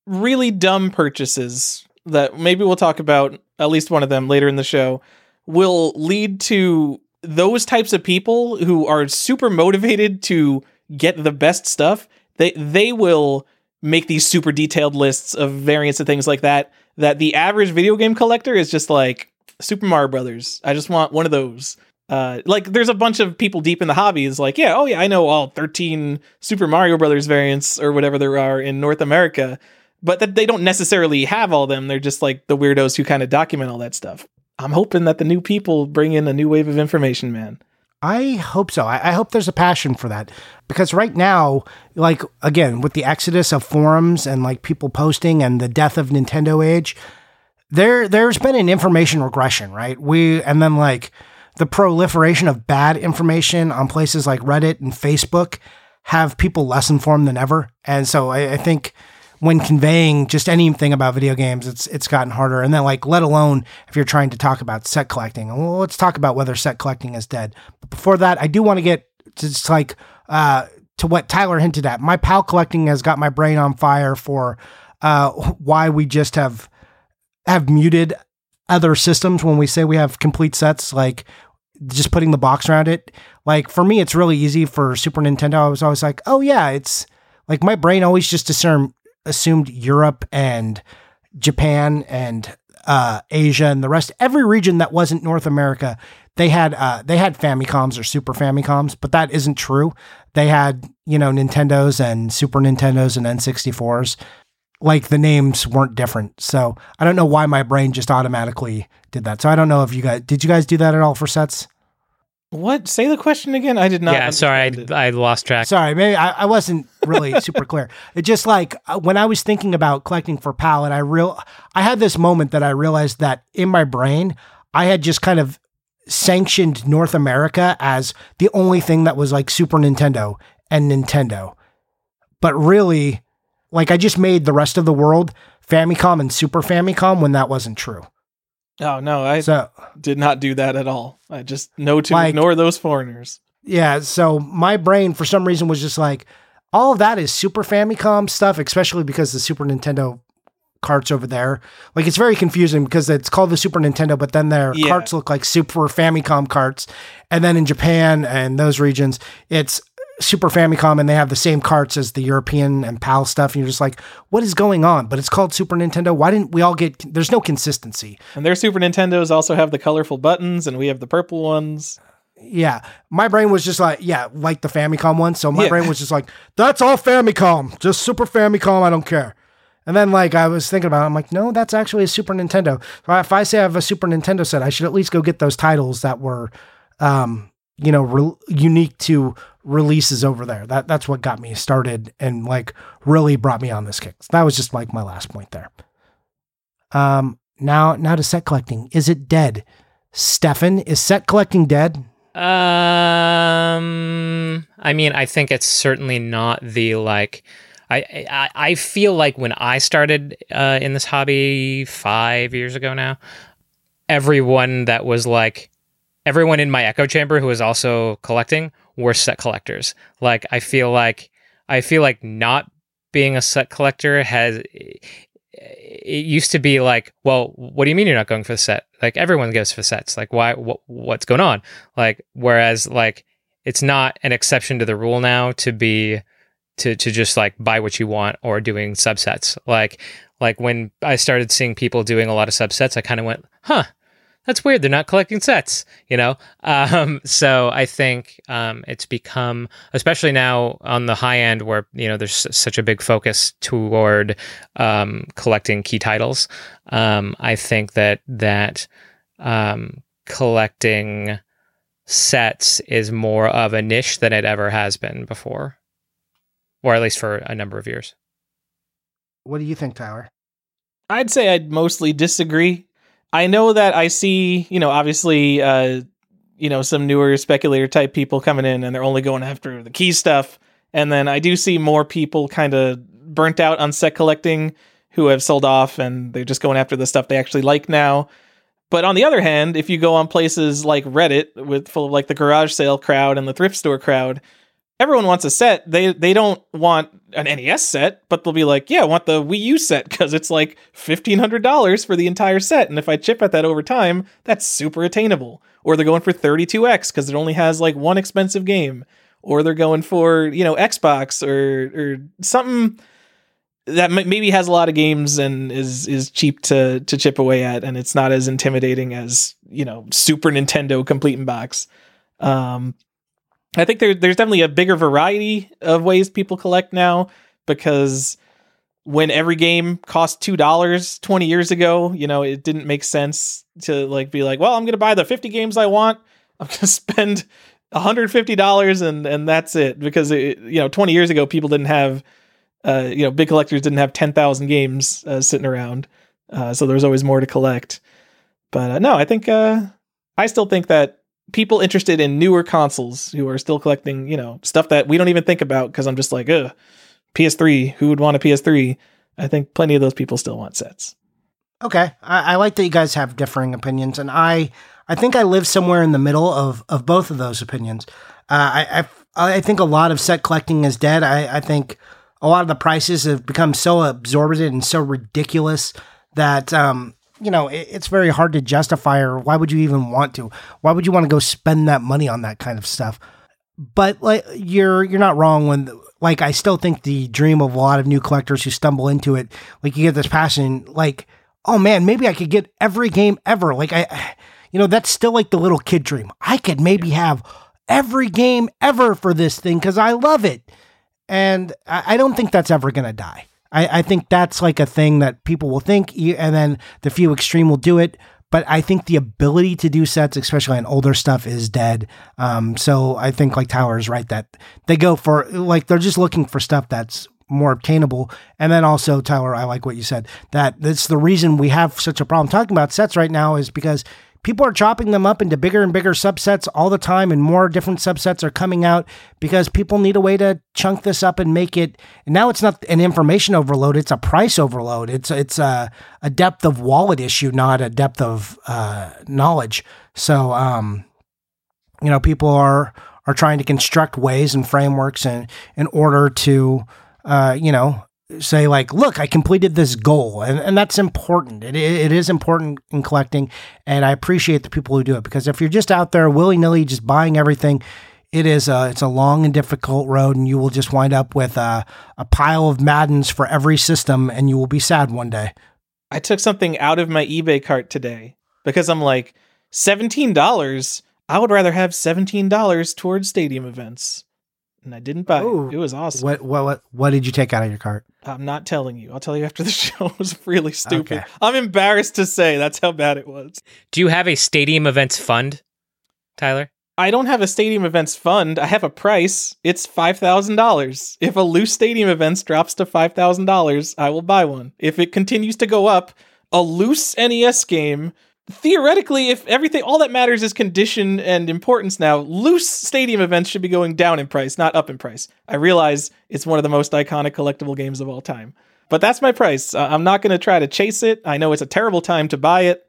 really dumb purchases that maybe we'll talk about at least one of them later in the show will lead to those types of people who are super motivated to get the best stuff. They they will make these super detailed lists of variants and things like that that the average video game collector is just like super mario brothers i just want one of those. Uh, like there's a bunch of people deep in the hobbies like yeah oh yeah i know all 13 super mario brothers variants or whatever there are in north america but that they don't necessarily have all them. They're just like the weirdos who kind of document all that stuff. I'm hoping that the new people bring in a new wave of information, man. I hope so. I, I, hope there's a passion for that because right now, like again, with the exodus of forums and like people posting and the death of Nintendo Age, there there's been an information regression, right? We and then like the proliferation of bad information on places like Reddit and Facebook have people less informed than ever, and so I, I think when conveying just anything about video games, it's it's gotten harder. And then like let alone if you're trying to talk about set collecting. Well, let's talk about whether set collecting is dead. But before that, I do want to get just like uh, to what Tyler hinted at. My PAL collecting has got my brain on fire for uh, why we just have have muted other systems when we say we have complete sets, like just putting the box around it. Like for me, it's really easy for Super Nintendo. I was always like, oh yeah, it's like my brain always just assumed assumed Europe and Japan and uh, Asia and the rest, every region that wasn't North America, they had uh, they had Famicoms or Super Famicoms, but that isn't true. They had you know Nintendos and Super Nintendos and N64s. Like the names weren't different, so I don't know why my brain just automatically did that. So I don't know if you guys did you guys do that at all for sets? What? Say the question again. I did not. Yeah, sorry, I, I lost track. Sorry, maybe I, I wasn't really super clear. It just like uh, when I was thinking about collecting for PAL, and I real I had this moment that I realized that in my brain I had just kind of sanctioned North America as the only thing that was like Super Nintendo and Nintendo, but really, like I just made the rest of the world Famicom and Super Famicom when that wasn't true. Oh no, I So did not do that at all. I just know to Like- ignore those foreigners. Yeah, so my brain for some reason was just like all of that is Super Famicom stuff, especially because the Super Nintendo carts over there. Like it's very confusing because it's called the Super Nintendo, but then their Yeah. carts look like Super Famicom carts. And then in Japan and those regions, it's Super Famicom and they have the same carts as the European and PAL stuff. And you're just like, what is going on? But it's called Super Nintendo. Why didn't we all get there's no consistency. And their Super Nintendos also have the colorful buttons, and we have the purple ones. Yeah, my brain was just like, yeah, like the Famicom one. So my Yeah. brain was just like, that's all Famicom, just Super Famicom. I don't care. And then like I was thinking about, it, I'm like, no, that's actually a Super Nintendo. So if I say I have a Super Nintendo set, I should at least go get those titles that were, um, you know, re- unique to releases over there. That that's what got me started and like really brought me on this kick. So that was just like my last point there. Um, now now to set collecting. Is it dead? Stefan, is set collecting dead? Um, I mean, I think it's certainly not the like. I I, I feel like when I started uh, in this hobby five years ago now, everyone that was like, everyone in my echo chamber who was also collecting were set collectors. Like I feel like I feel like not being a set collector has it used to be like, well, what do you mean you're not going for the set? Like everyone goes for sets. Like why? What, what's going on? Like whereas like it's not an exception to the rule now to be to to just like buy what you want or doing subsets. Like like when I started seeing people doing a lot of subsets, I kind of went, huh. That's weird. They're not collecting sets, you know. Um, so I think um, it's become, especially now on the high end, where you know there's such a big focus toward um, collecting key titles. Um, I think that that um, collecting sets is more of a niche than it ever has been before, or at least for a number of years. What do you think, Tyler? I'd say I'd mostly disagree. I know that I see, you know, obviously, uh, you know, some newer speculator type people coming in and they're only going after the key stuff. And then I do see more people kind of burnt out on set collecting who have sold off and they're just going after the stuff they actually like now. But on the other hand, if you go on places like Reddit with full of like the garage sale crowd and the thrift store crowd, everyone wants a set. They they don't want an NES set, but they'll be like, "Yeah, I want the Wii U set because it's like fifteen hundred dollars for the entire set, and if I chip at that over time, that's super attainable." Or they're going for thirty two X because it only has like one expensive game, or they're going for you know Xbox or or something that maybe has a lot of games and is is cheap to to chip away at, and it's not as intimidating as you know Super Nintendo complete in box. Um, I think there, there's definitely a bigger variety of ways people collect now because when every game cost two dollars 20 years ago, you know, it didn't make sense to like be like, well, I'm gonna buy the 50 games I want. I'm gonna spend $150 and and that's it. Because it, you know, 20 years ago people didn't have uh, you know, big collectors didn't have 10,000 games uh, sitting around. Uh, so there was always more to collect. But uh, no, I think uh, I still think that people interested in newer consoles who are still collecting, you know, stuff that we don't even think about because I'm just like, ugh, PS3, who would want a PS3? I think plenty of those people still want sets. Okay, I, I like that you guys have differing opinions, and I I think I live somewhere in the middle of of both of those opinions. Uh, I, I I think a lot of set collecting is dead. I, I think a lot of the prices have become so absorbent and so ridiculous that um, you know it, it's very hard to justify. Or why would you even want to? Why would you want to go spend that money on that kind of stuff? But like you're you're not wrong when like I still think the dream of a lot of new collectors who stumble into it, like you get this passion, like oh man, maybe I could get every game ever. Like I, you know, that's still like the little kid dream. I could maybe have every game ever for this thing because I love it. And I, I don't think that's ever going to die. I, I think that's like a thing that people will think, and then the few extreme will do it. But I think the ability to do sets, especially on older stuff, is dead. Um, so I think like Tyler is right that they go for like they're just looking for stuff that's more obtainable. And then also, Tyler, I like what you said that that's the reason we have such a problem talking about sets right now is because people are chopping them up into bigger and bigger subsets all the time, and more different subsets are coming out because people need a way to chunk this up and make it. And now it's not an information overload; it's a price overload. It's it's a, a depth of wallet issue, not a depth of uh, knowledge. So, um, you know, people are are trying to construct ways and frameworks and in order to uh, you know, say like, look, I completed this goal, and, and that's important. It, it is important in collecting, and I appreciate the people who do it because if you're just out there willy nilly just buying everything, it is a it's a long and difficult road, and you will just wind up with a, a pile of Maddens for every system, and you will be sad one day. I took something out of my eBay cart today because I'm like, seventeen dollars. I would rather have seventeen dollars towards stadium events and I didn't buy Ooh, it. It was awesome. What, what what what did you take out of your cart? I'm not telling you. I'll tell you after the show. It was really stupid. Okay. I'm embarrassed to say that's how bad it was. Do you have a stadium events fund, Tyler? I don't have a stadium events fund. I have a price. It's five thousand dollars. If a loose stadium events drops to five thousand dollars, I will buy one. If it continues to go up, a loose NES game theoretically, if everything, all that matters is condition and importance now, loose stadium events should be going down in price, not up in price. I realize it's one of the most iconic collectible games of all time. But that's my price. Uh, I'm not going to try to chase it. I know it's a terrible time to buy it.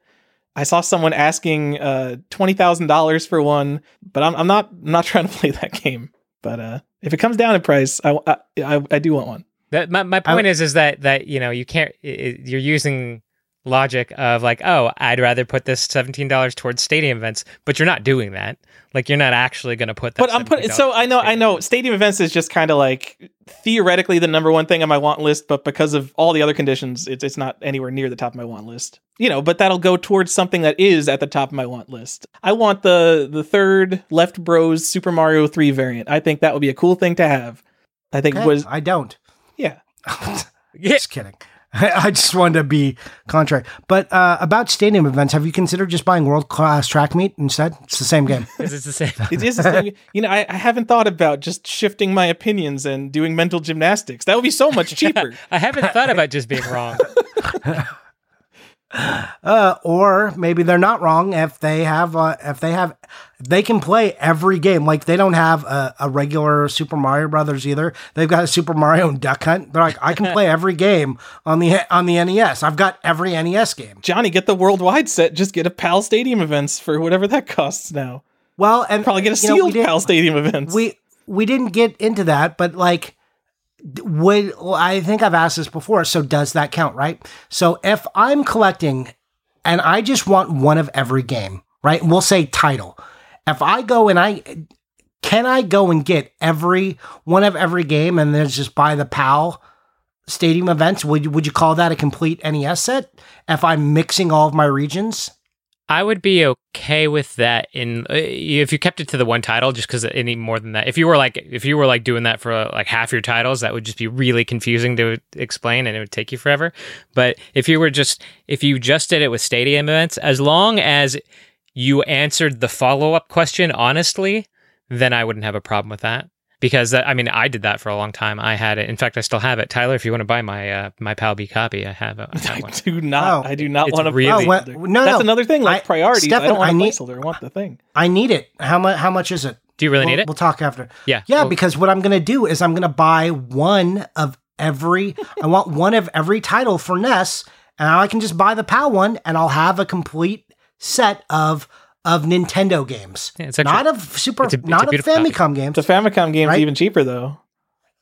I saw someone asking uh, twenty thousand dollars for one, but I'm, I'm, not. I'm not trying to play that game. But uh, if it comes down in price, I, I, I, I do want one. That, my my point I, is is that that you know you can't it, you're using logic of like, oh, I'd rather put this seventeen dollars towards stadium events, but you're not doing that. Like you're not actually going to put that. But I'm putting. So I know, I know, stadium events is just kind of like theoretically the number one thing on my want list, but because of all the other conditions, it's it's not anywhere near the top of my want list. You know, but that'll go towards something that is at the top of my want list. I want the the third Left Bros Super Mario Three variant. I think that would be a cool thing to have. I think okay, was I don't. Yeah. Just kidding. I just wanted to be contrary. But uh, about stadium events, have you considered just buying world class track meet instead? It's the same game. it's the same. it is the same. You know, I, I, haven't thought about just shifting my opinions and doing mental gymnastics. That would be so much cheaper. I haven't thought about just being wrong. Uh, or maybe they're not wrong if they have uh, if they have they can play every game like they don't have a, a, regular Super Mario Brothers either. They've got a Super Mario and Duck Hunt. They're like I can play every game on the on the NES. I've got every NES game. Johnny, get the worldwide set. Just get a PAL Stadium events for whatever that costs now. Well, and probably get a sealed know, PAL Stadium events. We we didn't get into that, but like would I think I've asked this before. So does that count, right? So if I'm collecting and I just want one of every game, right? We'll say title. If I go and I can I go and get every one of every game and then just buy the PAL stadium events? Would you, would you call that a complete NES set? If I'm mixing all of my regions? I would be okay with that in uh, if you kept it to the one title, just because any more than that. If you were like if you were like doing that for like half your titles, that would just be really confusing to explain, and it would take you forever. But if you were just if you just did it with stadium events, as long as you answered the follow up question honestly, then I wouldn't have a problem with that because that, I mean I did that for a long time. I had it. In fact, I still have it. Tyler, if you want to buy my uh, my PAL B copy, I have it. I, I do not. Oh, I do not want to. Really, oh, no, that's no. another thing. Like I, priorities. Stephen, I don't want I need, placeholder. I want the thing. I need it. How much? How much is it? Do you really we'll, need it? We'll talk after. Yeah. Yeah, well, because what I'm going to do is I'm going to buy one of every I want one of every title for NES, and I can just buy the PAL one, and I'll have a complete set of of Nintendo games, Yeah, it's actually- not of Super, it's a- it's not of beautiful copy. Famicom games. The Famicom game's Right? even cheaper though.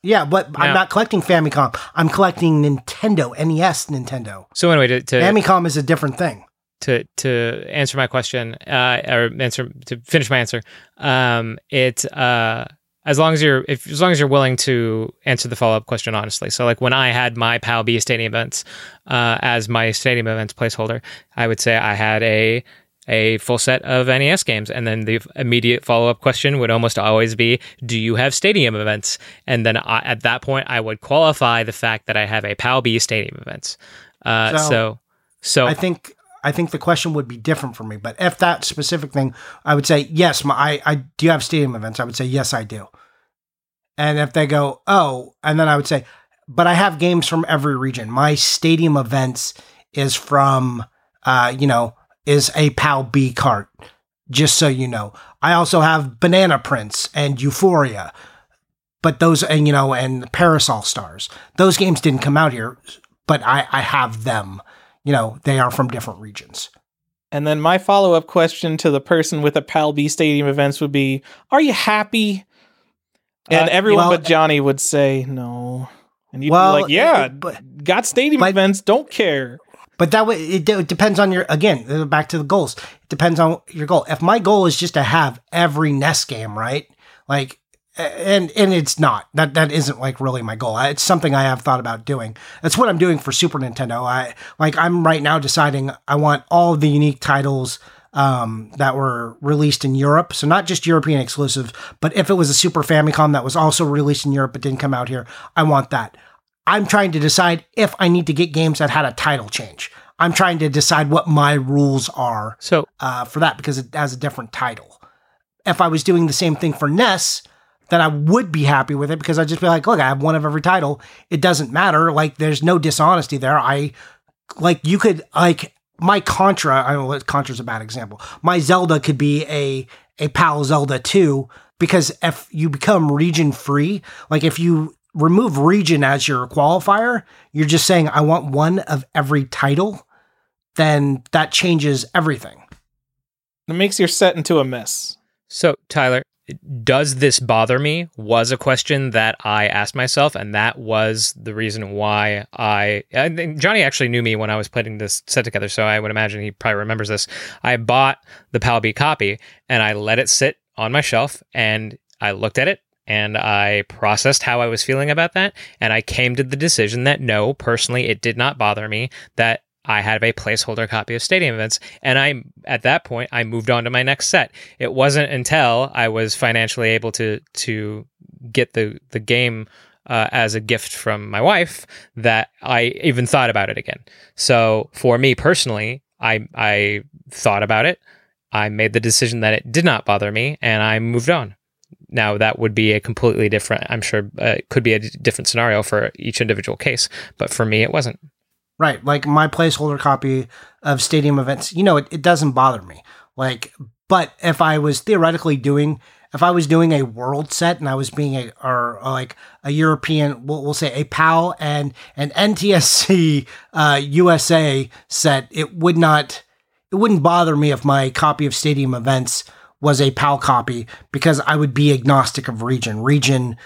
yeah, but Yeah. I'm not collecting Famicom. I'm collecting Nintendo NES Nintendo. So anyway, to to, Famicom is a different thing. to to answer my question, uh, or answer to finish my answer, um, it uh, as long as you're if as long as you're willing to answer the follow up question honestly. So like when I had my PAL B stadium events uh, as my stadium events placeholder, I would say I had a a full set of NES games, and then the immediate follow up question would almost always be, "Do you have stadium events?" And then I, at that point, I would qualify the fact that I have a PAL B stadium events. Uh, So- so so I think I think the question would be different for me. But if that specific thing, I would say yes. My, I, I do you have stadium events. I would say yes, I do. And if they go oh, and then I would say, but I have games from every region. My stadium events is from, uh, you know, is a PAL B cart. Just so you know, I also have Banana Prince and Euphoria. But those, and you know, and Parasol Stars. Those games didn't come out here, but I, I have them you know, they are from different regions. And then my follow up question to the person with the PAL B Stadium events would be Are you happy? And Uh, everyone well- but Johnny would say no. And you'd Well, be like, Yeah, it- but- got stadium but- events, don't care. But that way, it, it depends on your, again, uh, back to the goals. It depends on your goal. If my goal is just to have every NES game, right? Like, and and it's not that that isn't like really my goal. It's something I have thought about doing. That's what I'm doing for Super Nintendo. I like I'm right now deciding I want all the unique titles um, that were released in Europe. So not just European exclusive, but if it was a Super Famicom that was also released in Europe but didn't come out here, I want that. I'm trying to decide if I need to get games that had a title change. I'm trying to decide what my rules are so uh, for that because it has a different title. If I was doing the same thing for NES, then I would be happy with it because I'd just be like, look, I have one of every title. It doesn't matter. Like, there's no dishonesty there. I, like, you could, like, my Contra, I don't know, Contra's a bad example. My Zelda could be a, a PAL Zelda 2 because if you become region free, like, if you remove region as your qualifier, you're just saying, I want one of every title, then that changes everything. It makes your set into a mess. So, Tyler, does this bother me? Was a question that I asked myself, and that was the reason why I. I Johnny actually knew me when I was putting this set together, so I would imagine he probably remembers this. I bought the PAL B copy, and I let it sit on my shelf, and I looked at it, and I processed how I was feeling about that, and I came to the decision that no, personally, it did not bother me that I have a placeholder copy of Stadium Events, and I at that point I moved on to my next set. It wasn't until I was financially able to to get the the game uh, as a gift from my wife that I even thought about it again. So for me personally, I I thought about it. I made the decision that it did not bother me, and I moved on. Now that would be a completely different. I'm sure uh, could be a different scenario for each individual case, but for me, it wasn't. Right. Like my placeholder copy of stadium events, you know, it, it doesn't bother me. Like, but if I was theoretically doing, if I was doing a world set and I was being a, or, or like a European, we'll, we'll say a PAL and an NTSC uh, USA set, it would not, it wouldn't bother me if my copy of stadium events was a PAL copy because I would be agnostic of region. Region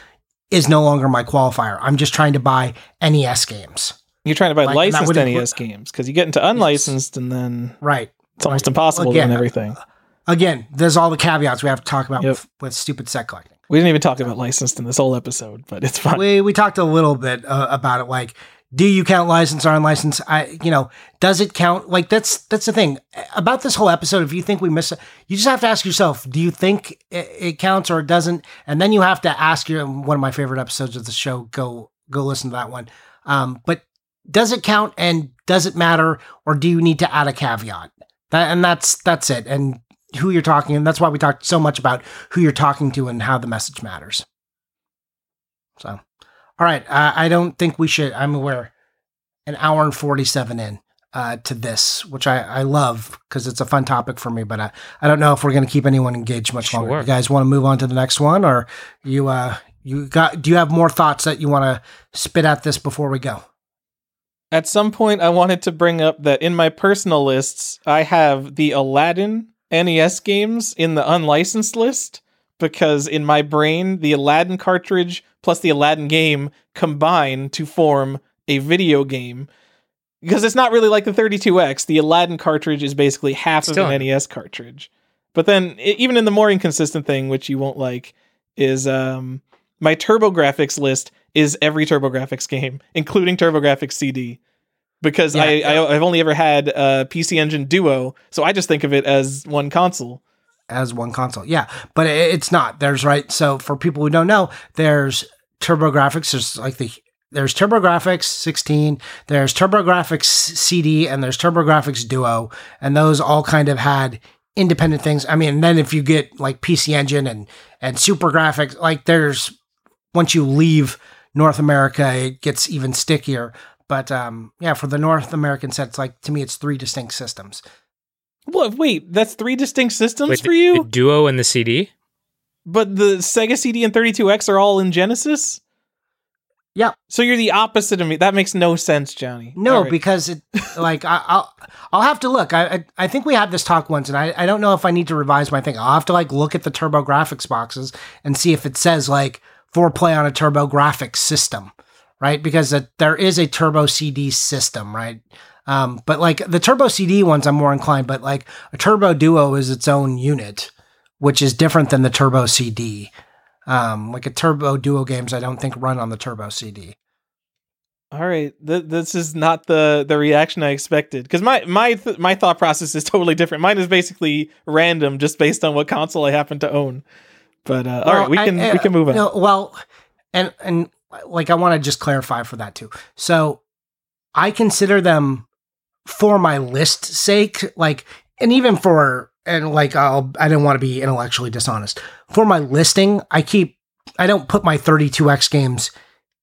is no longer my qualifier. I'm just trying to buy NES games. You're trying to buy Like, licensed NES games because you get into unlicensed and then Right. it's almost Right. impossible Again, to win everything. Again, there's all the caveats we have to talk about Yep. with, with stupid set collecting. We didn't even talk about licensed in this whole episode, but it's fine. We we talked a little bit uh, about it. Like, do you count license or unlicensed? I, you know, does it count? Like, that's that's the thing about this whole episode. If you think we miss it, you just have to ask yourself: Do you think it, it counts or it doesn't? And then you have to ask your one of my favorite episodes of the show. Go go listen to that one. Um, but does it count and does it matter, or do you need to add a caveat? That, and that's that's it. And who you're talking, and that's why we talked so much about who you're talking to and how the message matters. So, all right, uh, I don't think we should. I'm aware, an hour and forty-seven in uh, to this, which I, I love because it's a fun topic for me. But I, I don't know if we're going to keep anyone engaged much longer. Sure. You guys want to move on to the next one, or you uh, You got? Do you have more thoughts that you want to spit at this before we go? At some point, I wanted to bring up that in my personal lists, I have the Aladdin NES games in the unlicensed list because in my brain, the Aladdin cartridge plus the Aladdin game combine to form a video game. Because it's not really like the 32X. The Aladdin cartridge is basically half Still- of an NES cartridge. But then, i- even in the more inconsistent thing, which you won't like, is um, my TurboGrafx list is every TurboGrafx game, including TurboGrafx CD. Because Yeah, I, yeah. I I've only ever had a PC Engine Duo, so I just think of it as one console. As one console. Yeah, but it's not. There's right. So for people who don't know, there's TurboGrafx. There's like the there's TurboGrafx 16. There's TurboGrafx CD and there's TurboGrafx Duo, and those all kind of had independent things. I mean, then if you get like PC Engine and and SuperGrafx, like there's once you leave North America, it gets even stickier. But um, yeah, for the North American set, it's like to me, it's three distinct systems. What? Wait, that's three distinct systems Wait, for you. the Duo and the CD. But the Sega CD and 32X are all in Genesis? Yeah. So you're the opposite of me. That makes no sense, Johnny. No, All right. because it like I, I'll I'll have to look. I, I I think we had this talk once, and I I don't know if I need to revise my thing. I'll have to like look at the TurboGrafx boxes and see if it says like for play on a TurboGrafx system, right? Because it, there is a Turbo CD system, right? Um, but like the Turbo CD ones, I'm more inclined. But like a Turbo Duo is its own unit, which is different than the Turbo CD. Um, like a Turbo Duo games, I don't think run on the Turbo CD. All right, Th- this is not the the reaction I expected because my my th- my thought process is totally different. Mine is basically random, just based on what console I happen to own. But uh, all Well, right, we I- can uh, we can move on. no, well, and and like I want to just clarify for that too. So I consider them for my list sake, like, and even for and like I'll I don't want to be intellectually dishonest for my listing. I keep I don't put my 32x games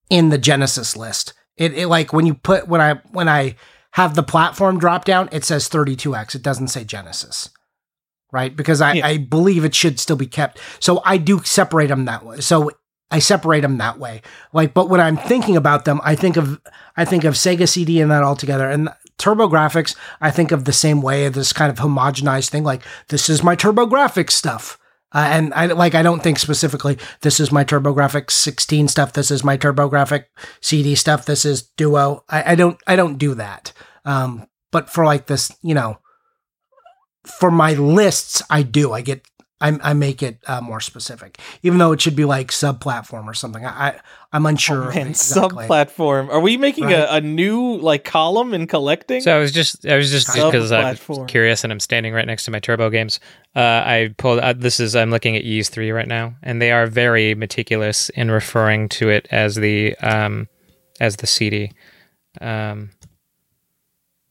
in the Genesis list. It, it like when you put when I when I have the platform drop down, it says 32x. It doesn't say Genesis. Right? Because I, Yeah. I believe it should still be kept. So I do separate them that way. So I separate them that way. Like, but when I'm thinking about them, I think of I think of Sega CD and that all together. And TurboGrafx, I think of the same way, this kind of homogenized thing. Like, this is my TurboGrafx stuff. Uh, and I like I don't think specifically this is my TurboGrafx 16 stuff. This is my TurboGrafx CD stuff. This is Duo. I, I don't I don't do that. Um, but for like this, you know, for my lists, I do. I get I, I make it uh, more specific, even though it should be like sub platform or something. I, I I'm unsure. Oh, man, exactly. sub-platform. Are we making Right. a, a new like column in collecting? So I was just, I was just because I'm curious and I'm standing right next to my turbo games. Uh, I pulled. Uh, this is I'm looking at Ys three right now, and they are very meticulous in referring to it as the um, as the CD. Um,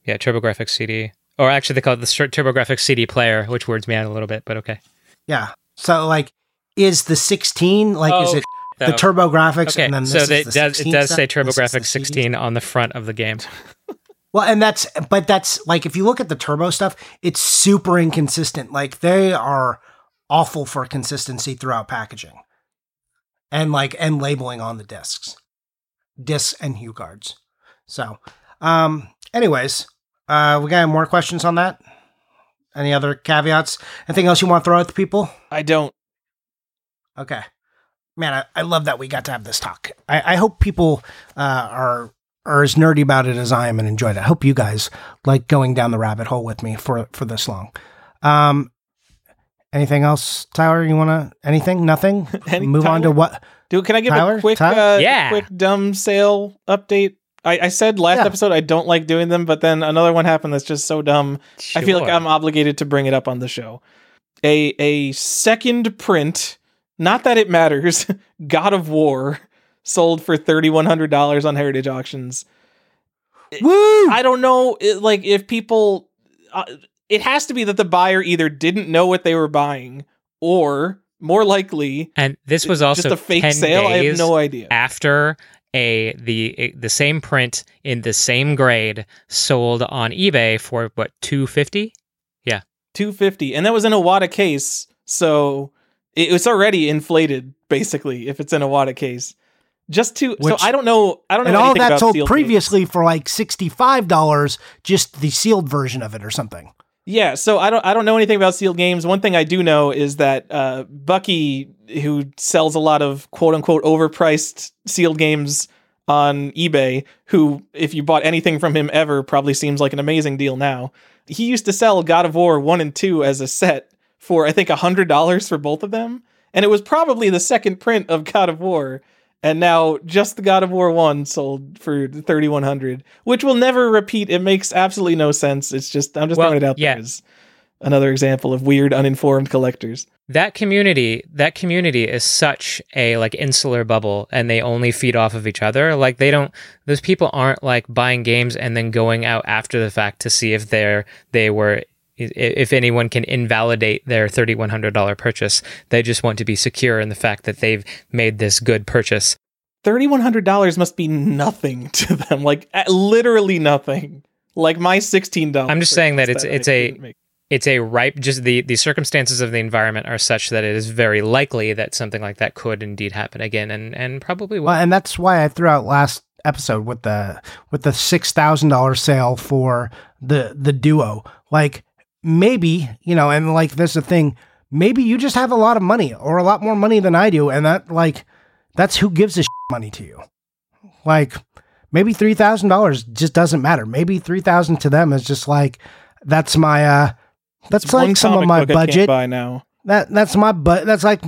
yeah, TurboGrafx CD, or actually they call it the Tur- TurboGrafx CD player, which words me out a little bit, but okay. Yeah. So like, is the 16 like is Oh, it the So- TurboGrafx Okay, and then so they, is the does, it does stuff? say is the TurboGrafx CD? 16 on the front of the game. Well, and that's but that's like if you look at the turbo stuff, it's super inconsistent. Like they are awful for consistency throughout packaging. And like and labeling on the discs. Discs and HuCards. So um anyways, uh we got more questions on that? Any other caveats? Anything else you want to throw at the people? I don't. Okay. Man, I, I love that we got to have this talk. I, I hope people uh, are are as nerdy about it as I am and enjoyed it. I hope you guys like going down the rabbit hole with me for for this long. Um, anything else, Tyler? You want to anything? Nothing. Any- Move on to what? Dude, can I give Tyler? a quick, Tyler? uh, Yeah. quick dumb sale update? I, I said last Yeah. episode I don't like doing them, but then another one happened that's just so dumb. I feel like I'm obligated to bring it up on the show. A a second print, not that it matters. God of War sold for thirty one hundred dollars on Heritage Auctions. Woo! I don't know, it, like if people, uh, it has to be that the buyer either didn't know what they were buying, or more likely, And this was also just a fake 10 sale. I have no idea. after a the the same print in the same grade sold on eBay for what 250 Yeah. 250 and that was in a Wata case so It- It's already inflated, basically, if it's in a Wata case. Just to Which- so I don't know I don't know and all that about sold sealed previously for like $65, just the sealed version of it or something. Yeah, so I don't I don't know anything about sealed games. One thing I do know is that uh, Bucky, who sells a lot of quote unquote overpriced sealed games on eBay, who if you bought anything from him ever probably seems like an amazing deal now. He used to sell God of War 1 and 2 as a set for I think $100 for both of them, and it was probably the second print of God of War. And now just the God of War 1 sold for 3100, which will never repeat. It makes absolutely no sense. It's just I'm just Well, throwing it out yeah. there as another example of weird uninformed collectors. that community that community is such a like insular bubble and they only feed off of each other like they don't those people aren't like buying games and then going out after the fact to see if they're they were if anyone can invalidate their $3100 purchase they just want to be secure in the fact that they've made this good purchase $3100 must be nothing to them, like literally nothing. Like my $16. I'm just saying that it's- I it's a- make. it's a ripe just the the circumstances of the environment are such that it is very likely that something like that could indeed happen again and and probably will Well, and that's why I threw out last episode with the with the six thousand dollar sale for the the duo. Like maybe you know, and like there's a thing. Maybe you just have a lot of money or a lot more money than I do, and that like that's who gives a money to you. Like maybe three thousand dollars just doesn't matter. Maybe three thousand to them is just like that's my uh that's It's like some of my book I can't budget. buy now. That that's my but that's like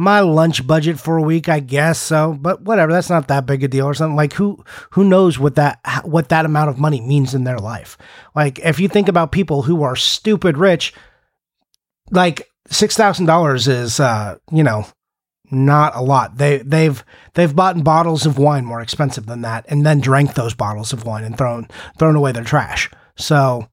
my lunch budget for a week, I guess. So, but whatever, that's not that big a deal or something. Like who who knows what that what that amount of money means in their life? Like if you think about people who are stupid rich, like six thousand dollars is uh, you know, not a lot. They they've they've bought bottles of wine more expensive than that and then drank those bottles of wine and thrown thrown away their trash. So,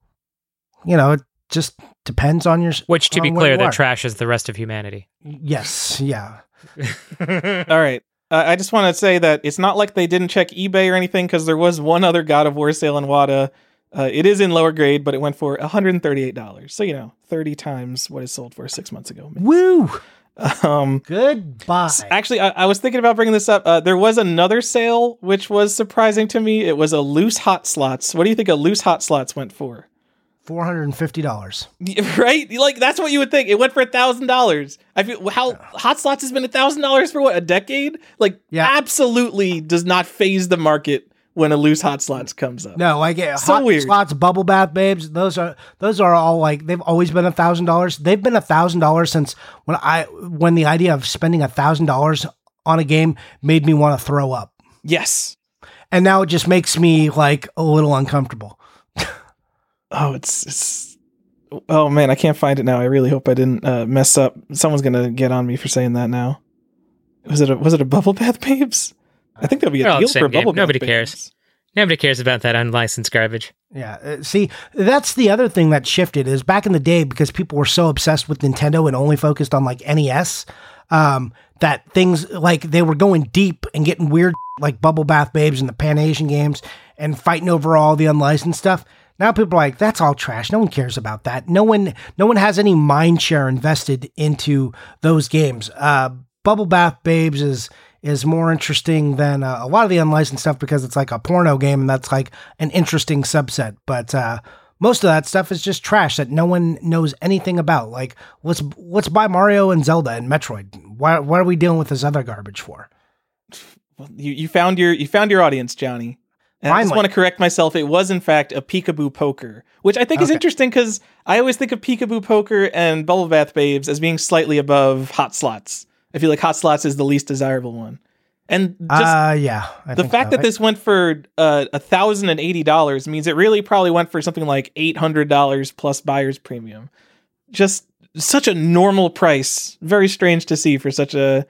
you know, it just depends on your which to be clear you that are. trash is the rest of humanity Yes, yeah. All right. Uh, I just want to say that it's not like they didn't check eBay or anything because there was one other God of War sale in Wata. Uh, it is in lower grade, but it went for $138. So, you know, 30 times what it sold for six months ago. Woo! Um, Goodbye. Actually, I, I was thinking about bringing this up. Uh, there was another sale which was surprising to me. It was a loose hot slots. What do you think a loose hot slots went for? Four hundred and fifty dollars. Right? Like that's what you would think. It went for a thousand dollars. I feel how hot slots has been a thousand dollars for what a decade. Like, Yeah. absolutely does not phase the market when a loose hot slots comes up. No, like So hot weird. slots, bubble bath babes. Those are those are all like they've always been a thousand dollars. They've been a thousand dollars since when I when the idea of spending a thousand dollars on a game made me want to throw up, Yes. and now it just makes me like a little uncomfortable. Oh, it's it's. Oh man, I can't find it now. I really hope I didn't uh, mess up. Someone's gonna get on me for saying that now. Was it a was it a bubble bath babes? I think there'll be They're a deal the for same game. bubble bath Nobody babes. cares. Nobody cares about that unlicensed garbage. Yeah. uh, See, that's the other thing that shifted is back in the day because people were so obsessed with Nintendo and only focused on like NES, um, that things like they were going deep and getting weird like Bubble Bath Babes and the Pan Asian games and fighting over all the unlicensed stuff. Now people are like, that's all trash. No one cares about that. No one, no one has any mind share invested into those games. Uh, Bubble Bath Babes is is more interesting than uh, a lot of the unlicensed stuff because it's like a porno game and that's like an interesting subset. But uh, most of that stuff is just trash that no one knows anything about. Like let's let's buy Mario and Zelda and Metroid. Why what are we dealing with this other garbage for? Well, you you found your you found your audience, Johnny. And I just want to correct myself. It was in fact a peekaboo poker, which I think is interesting because I always think of peekaboo poker and bubble bath babes as being slightly above hot slots. I feel like hot slots is the least desirable one, and just uh yeah. I the fact so. that this went for uh, a thousand and eighty dollars means it really probably went for something like eight hundred dollars plus buyer's premium. Just such a normal price. Very strange to see for such a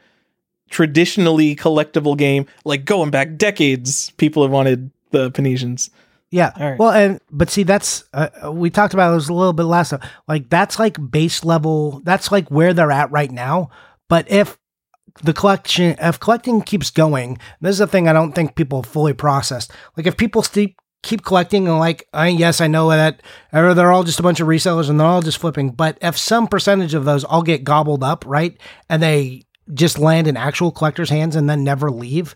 traditionally collectible game. Like going back decades, people have wanted the Pan Asians. Yeah. Right. Well, and but see, that's uh, uh, we talked about this a little bit last time. Like that's like base level. That's like where they're at right now. But if the collection, if collecting keeps going, this is a thing I don't think people fully processed. Like if people st- keep collecting and like, I yes, I know that or they're all just a bunch of resellers and they're all just flipping. But if some percentage of those all get gobbled up, right, and they just land in actual collectors' hands and then never leave,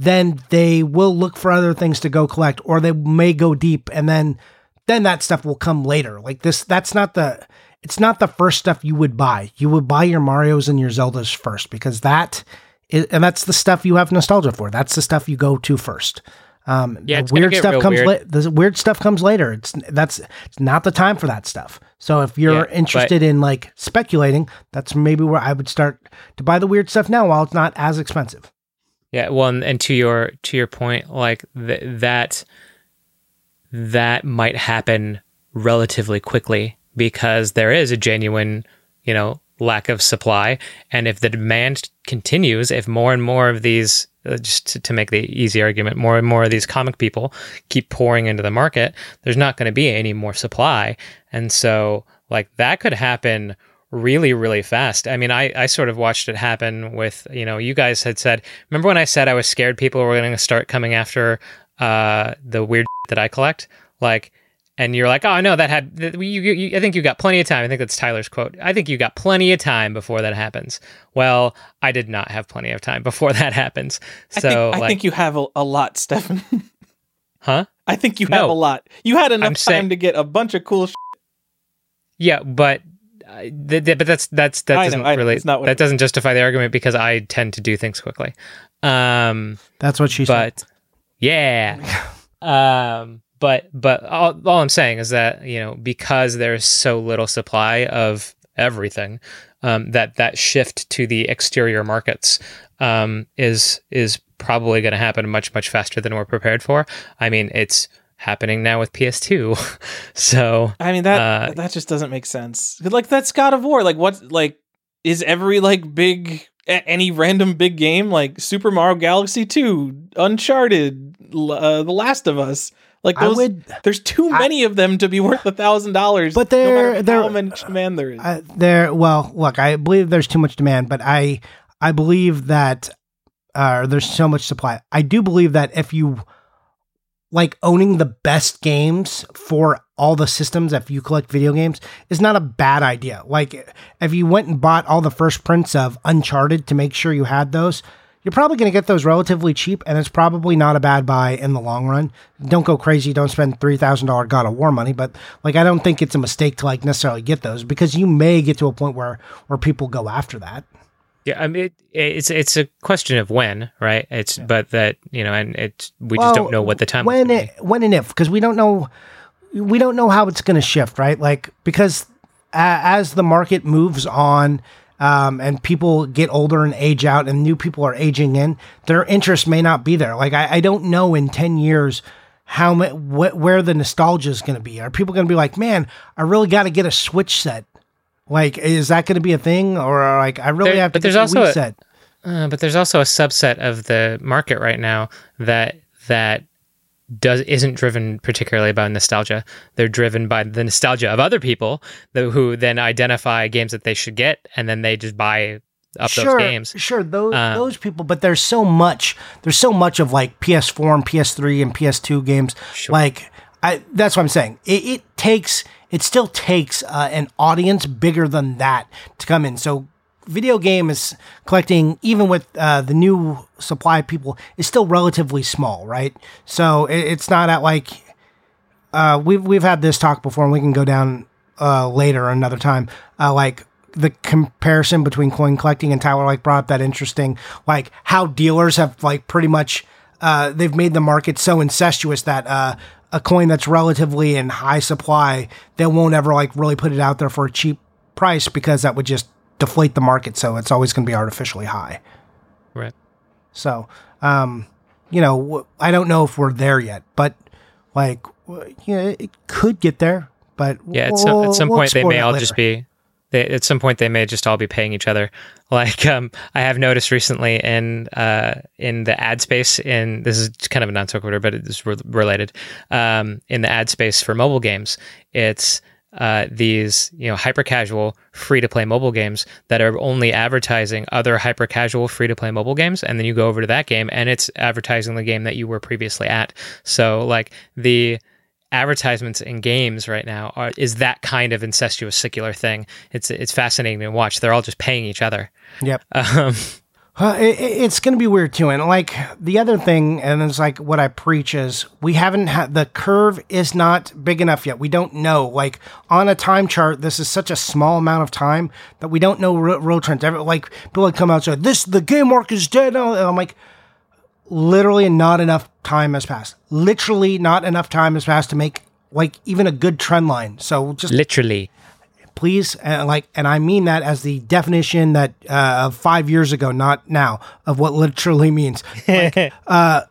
then they will look for other things to go collect, or they may go deep and then then that stuff will come later. Like this, that's not the it's not the first stuff you would buy. You would buy your Mario's and your Zeldas first because that is, and that's the stuff you have nostalgia for. That's the stuff you go to first. Um, Yeah, weird stuff comes later. The weird stuff comes later. It's that's it's not the time for that stuff. So if you're Yeah, interested in like speculating, that's maybe where I would start to buy the weird stuff now while it's not as expensive. Yeah, well, and, and to your to your point, like th- that that might happen relatively quickly because there is a genuine, you know, lack of supply, and if the demand continues, if more and more of these, uh, just to, to make the easy argument, more and more of these comic people keep pouring into the market, there's not going to be any more supply, and so like that could happen really really fast i mean I, I sort of watched it happen with you know you guys had said remember when i said i was scared people were going to start coming after uh the weird that i collect like and you're like oh no that had you, you, you- i think you got plenty of time i think that's tyler's quote i think you got plenty of time before that happens well i did not have plenty of time before that happens I so think, I like think you have a, a lot, Stefan. huh I think you have No. a lot. You had enough I'm time saying- to get a bunch of cool. Sh- yeah but uh, th- th- but that's that's that I doesn't know. really It's not that it- doesn't justify the argument because i tend to do things quickly. Um That's what she said. yeah. Um but but all, all i'm saying is that you know because there's so little supply of everything um that that shift to the exterior markets um is is probably going to happen much much faster than we're prepared for. I mean it's happening now with ps2 so I mean that Uh, that just doesn't make sense. Like that's God of War. Like what? Like is every like big any random big game like Super Mario Galaxy Two, Uncharted, uh, The Last of Us? Like I those, would there's too I- many of them to be worth a thousand dollars. But no they're- how much demand there is. Uh, there, well, look, I believe there's too much demand, but I, I believe that uh, there's so much supply. I do believe that if you like owning the best games for all the systems, if you collect video games, is not a bad idea. Like if you went and bought all the first prints of Uncharted to make sure you had those. You're probably going to get those relatively cheap, and it's probably not a bad buy in the long run. Don't go crazy. Don't spend three thousand dollar God of War money, but like I don't think it's a mistake to like necessarily get those because you may get to a point where where people go after that. Yeah i mean it, it's it's a question of when right? It's but that you know and it's we just don't know what the time when it, when and if because we don't know we don't know how it's going to shift right? Like because as the market moves on um, and people get older and age out and new people are aging in their interest may not be there. Like i, I don't know in 10 years how wh- where the nostalgia is going to be. Are people going to be like man i really got to get a switch set like is that going to be a thing or like i really There- have to but there's the also Wii a- Uh, but there's also a subset of the market right now that that does isn't driven particularly by nostalgia. They're driven by the nostalgia of other people that, who then identify games that they should get, and then they just buy up sure, those games. Sure, those Uh, those people, but there's so much. There's so much of like PS4 and PS3 and PS2 games. Sure. Like I, that's what I'm saying. It, it takes. It still takes uh, an audience bigger than that to come in. So. Video game is collecting, even with uh, the new supply of people, is still relatively small, right? So it, it's not at like uh, we've we've had this talk before, and we can go down uh, later another time. Uh, like the comparison between coin collecting and Tyler like brought up that interesting, like how dealers have like pretty much uh, they've made the market so incestuous that uh, a coin that's relatively in high supply, they won't ever like really put it out there for a cheap price because that would just deflate the market. So it's always going to be artificially high. Right. So, um, you know, I don't know if we're there yet, but like, w- yeah, it could get there. But Yeah, at some, we'll- at some we'll point they may all later. just be. They, at some point they may just all be paying each other. Like um, I have noticed recently in uh, in the ad space. In this is kind of a non sequitur, but it's re- related. Um, in the ad space for mobile games, it's uh, these you know hyper casual free to play mobile games that are only advertising other hyper casual free to play mobile games and then you go over to that game and it's advertising the game that you were previously at so like the advertisements in games right now are is that kind of incestuous secular thing it's it's fascinating to watch they're all just paying each other Yep. um, Uh, it, it's going to be weird too. And like the other thing, and it's like what I preach is we haven't had the curve is not big enough yet. We don't know. Like on a time chart, this is such a small amount of time that we don't know real, real trends. Like people would come out and say, "This the game market is dead." And I'm like, literally not enough time has passed. Literally not enough time has passed to make like even a good trend line. So just literally. Please and like and i mean that as the definition that uh, of five years ago not now of what literally means. Like, uh,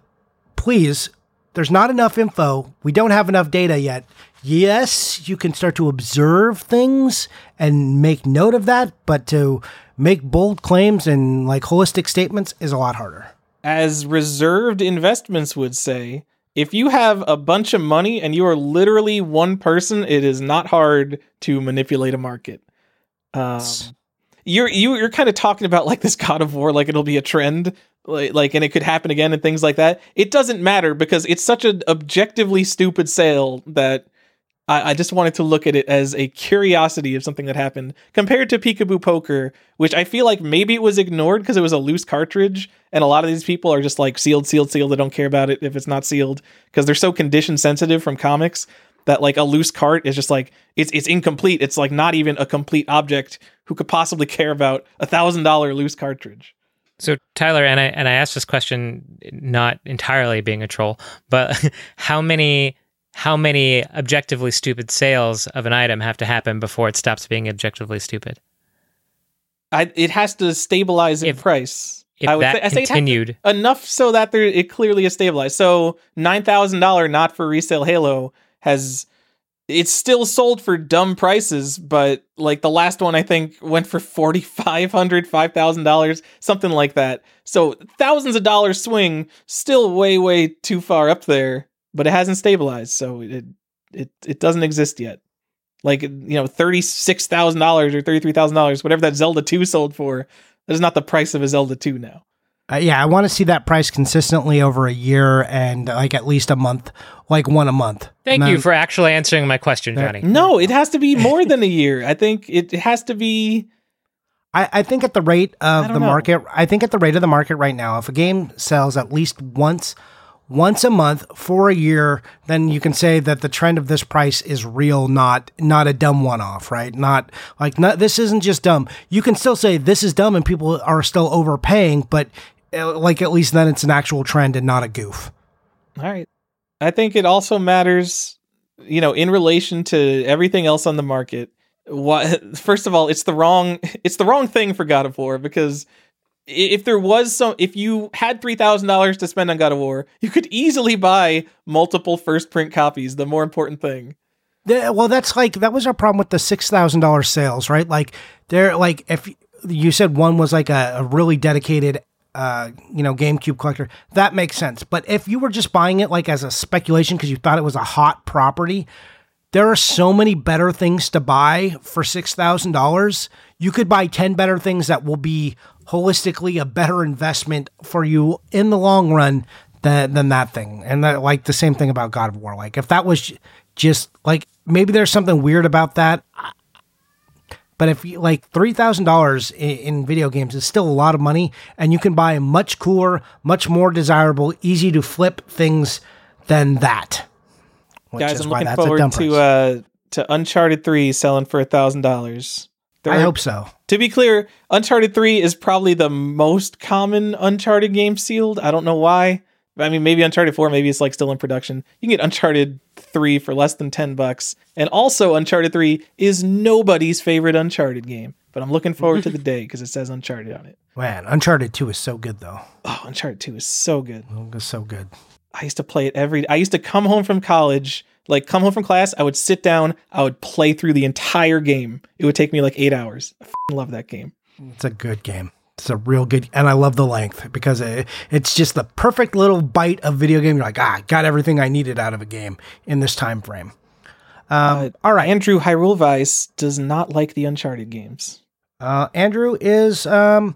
please there's not enough info. We don't have enough data yet. Yes you can start to observe things and make note of that but to make bold claims and like holistic statements is a lot harder As reserved investments would say, if you have a bunch of money and you are literally one person, it is not hard to manipulate a market. Um, you're you, you're kind of talking about like this God of War, like it'll be a trend, like, like and it could happen again and things like that. It doesn't matter because it's such an objectively stupid sale that I, I just wanted to look at it as a curiosity of something that happened compared to Peekaboo Poker, which I feel like maybe it was ignored because it was a loose cartridge, and a lot of these people are just like sealed, sealed, sealed. They don't care about it if it's not sealed because they're so condition sensitive from comics that like a loose cart is just like it's it's incomplete. It's like not even a complete object. Who could possibly care about a thousand dollar loose cartridge? So Tyler and I and I asked this question not entirely being a troll, but how many how many objectively stupid sales of an item have to happen before it stops being objectively stupid? I it has to stabilize in If- price. If I would that say- I say to- continued, enough so that there it clearly is stabilized. So nine thousand dollar not for resale Halo has it's still sold for dumb prices, but like the last one I think went for forty five hundred, five thousand dollars, something like that. So thousands of dollars swing, still way, way too far up there, but it hasn't stabilized, so it it it doesn't exist yet. Like you know, thirty six thousand dollars or thirty three thousand dollars, whatever that Zelda two sold for, that is not the price of a Zelda two now. Uh, yeah, I want to see that price consistently over a year and like at least a month, like one a month. thank And you for actually answering my question, There- Johnny. No, it has to be more than a year. I think it has to be. I, I think at the rate of the know. market, I think at the rate of the market right now, if a game sells at least once, once a month for a year, then you can say that the trend of this price is real, not not a dumb one off, right? Not like not, this isn't just dumb. You can still say this is dumb and people are still overpaying, but uh, like at least then it's an actual trend and not a goof. All right. I think it also matters, you know, in relation to everything else on the market. What first of all, it's the wrong it's the wrong thing for God of War because if there was some if you had $3,000 to spend on God of War, you could easily buy multiple first print copies, the more important thing. Yeah, well, that's like that was our problem with the six thousand dollars sales, right? Like they're like if you said one was like a, a really dedicated, uh, you know, GameCube collector, that makes sense. But if you were just buying it like as a speculation because you thought it was a hot property, there are so many better things to buy for six thousand dollars. You could buy ten better things that will be holistically a better investment for you in the long run than than that thing. And that, like the same thing about God of War. Like if that was just like maybe there's something weird about that. But if you like three thousand dollars in video games is still a lot of money, and you can buy much cooler, much more desirable, easy to flip things than that. Which Guys, is I'm why looking that's a forward to uh to Uncharted 3 selling for a $1,000. I are- hope so. To be clear, Uncharted 3 is probably the most common Uncharted game sealed. I don't know why. I mean, maybe Uncharted 4, maybe it's like still in production. You can get Uncharted 3 for less than 10 bucks. And also, Uncharted 3 is nobody's favorite Uncharted game. But I'm looking forward to the day because it says Uncharted on it. Man, Uncharted Two is so good though. Oh, Uncharted 2 is so good. It's so good. I used to play it every I used to come home from college, like come home from class, I would sit down, I would play through the entire game. It would take me like 8 hours. I f***ing love that game. It's a good game. It's a real good, and I love the length because it, it's just the perfect little bite of video game. You're like, ah, I got everything I needed out of a game in this time frame. Um, Uh, all right. Andrew Hyrule Vice does not like the Uncharted games. Uh, Andrew is um,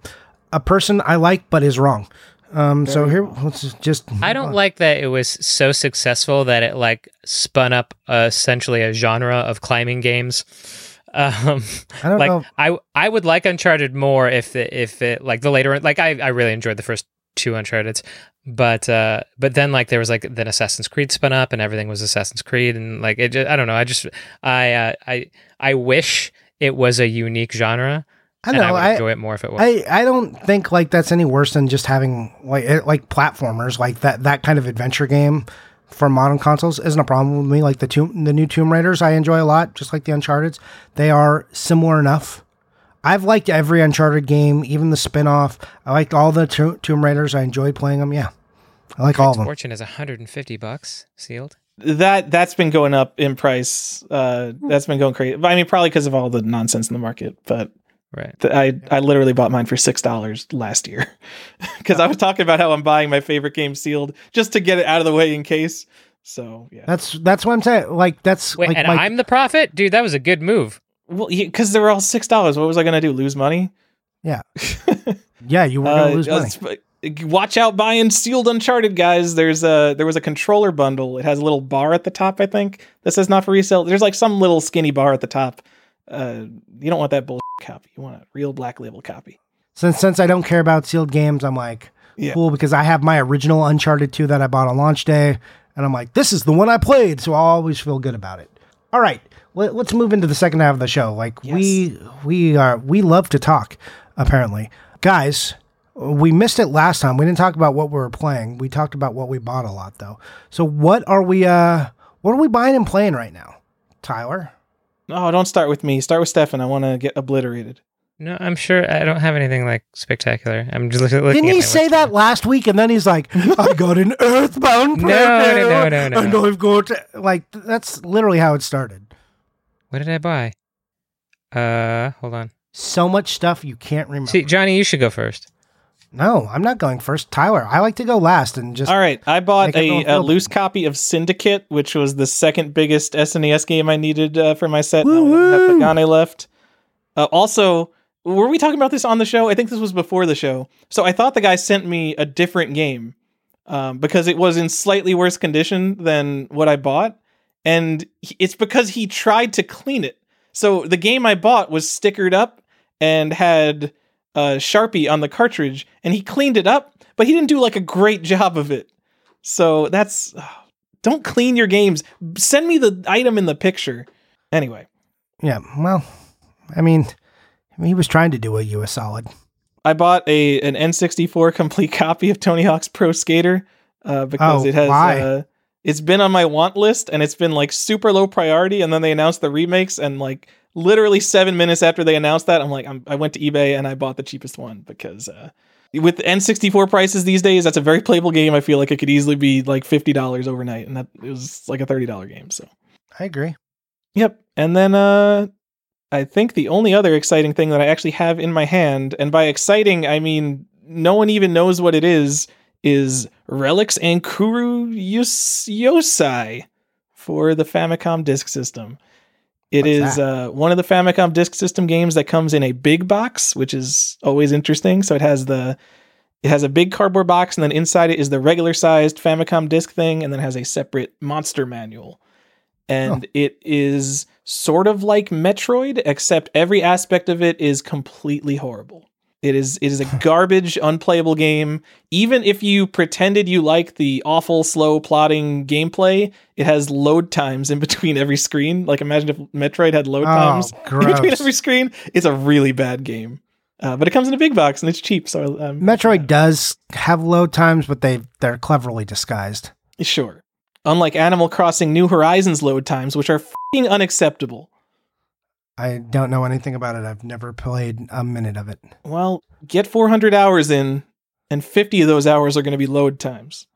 a person I like, but is wrong. Um, so here, let's just. I don't like that it was so successful that it like spun up uh, essentially a genre of climbing games. Um, I don't like know. I I would like Uncharted more if it, if it like the later like I I really enjoyed the first two Uncharted's, but uh but then like there was like then Assassin's Creed spun up and everything was Assassin's Creed and like it just, I don't know I just I uh, I I wish it was a unique genre I and know. I would I, enjoy it more if it was. I, I don't think like that's any worse than just having like eh, like platformers like that that kind of adventure game for modern consoles isn't a problem with me. Like the tomb, the new Tomb Raiders, I enjoy a lot, just like the Uncharted. They are similar enough. I've liked every Uncharted game, even the spin-off. I liked all the to- Tomb Raiders. I enjoyed playing them. Yeah, I like all of them. Fortune is 150 bucks sealed. That that's been going up in price. Uh, that's been going crazy. I mean, probably because of all the nonsense in the market. But Right. th- I I literally bought mine for six dollars last year because I was talking about how I'm buying my favorite game sealed just to get it out of the way in case. So yeah, That's that's what I'm saying. Like that's Wait, like and my, I'm the prophet, dude. That was a good move. well, because they were all six dollars. What was I gonna do? Lose money? yeah, yeah, you were gonna Uh, lose money. uh, Watch out buying sealed Uncharted, guys. There's a there was a controller bundle. It has a little bar at the top, I think, that says not for resale. There's like some little skinny bar at the top. Uh, you don't want that bullshit copy. You want a real black label copy. Since since I don't care about sealed games, I'm like Yeah. cool because I have my original Uncharted 2 that I bought on launch day, and I'm like, this is the one I played, so I always feel good about it. All right, let, us move into the second half of the show. Like we we are we love to talk, apparently, guys. We missed it last time. We didn't talk about what we were playing. We talked about what we bought a lot though. So what are we uh what are we buying and playing right now? Tyler? Oh, don't start with me. Start with Stefan. I want to get obliterated. No, I'm sure I don't have anything like spectacular. I'm just looking. looking Didn't at he my say that now. last week? And then he's like, I got an earthbound No, player, no, no, no, And no. I've got like that's literally how it started. What did I buy? Uh, hold on. So much stuff you can't remember. See, Johnny, you should go first. No, I'm not going first. Tyler, I like to go last and just All right, I bought a, a loose copy of Syndicate, which was the second biggest SNES game I needed uh, for my set. Woo Now I have woo. Hagane left. Uh, also, were we talking about this on the show? I think this was before the show. So I thought the guy sent me a different game um, because it was in slightly worse condition than what I bought, and it's because he tried to clean it. So the game I bought was stickered up and had uh, Sharpie on the cartridge, and he cleaned it up, but he didn't do like a great job of it. So that's don't clean your games. Send me the item in the picture. Anyway, yeah. Well, I mean, he was trying to do a a solid. I bought a an N64 complete copy of Tony Hawk's Pro Skater uh, because Oh, it has uh, it's been on my want list and it's been like super low priority. And then they announced the remakes and like literally seven minutes after they announced that, I'm like I'm, I went to eBay and I bought the cheapest one because uh, with N64 prices these days, that's a very playable game. I feel like it could easily be like fifty dollars overnight, and that it was like a thirty dollar game. So. I agree. Yep. And then uh I think the only other exciting thing that I actually have in my hand, and by exciting I mean no one even knows what it is, is Relics Ankoku Yos- Yosai for the Famicom Disk System. It What's is uh, one of the Famicom Disk System games that comes in a big box, which is always interesting. So it has the it has a big cardboard box, and then inside it is the regular sized Famicom disc thing, and then has a separate monster manual and it is sort of like Metroid, except every aspect of it is completely horrible. It is it is a garbage, unplayable game. Even if you pretended you like the awful, slow plotting gameplay, it has load times in between every screen. Like imagine if Metroid had load Oh, times in between every screen. It's a really bad game. Uh, but it comes in a big box and it's cheap. So um, Metroid does have load times, but they they're cleverly disguised. Sure. Unlike Animal Crossing New Horizons load times, which are fing unacceptable. I don't know anything about it. I've never played a minute of it. Well, get 400 hours in, and 50 of those hours are going to be load times.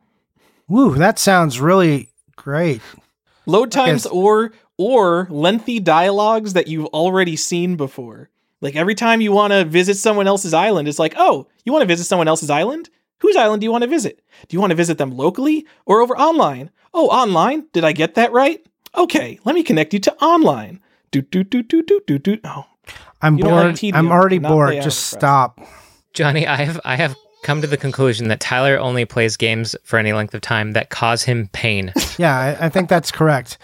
Woo, that sounds really great. Load times or or lengthy dialogues that you've already seen before. Like every time you want to visit someone else's island, it's like, oh, you want to visit someone else's island? Whose island do you want to visit? Do you want to visit them locally or over online? Oh, online? Did I get that right? Okay, let me connect you to online. Do do do do do do do. Oh, I'm You don't like bored. I'm already bored. Just Animal stop. Johnny, I have I have come to the conclusion that Tyler only plays games for any length of time that cause him pain. Yeah, I, I think that's correct.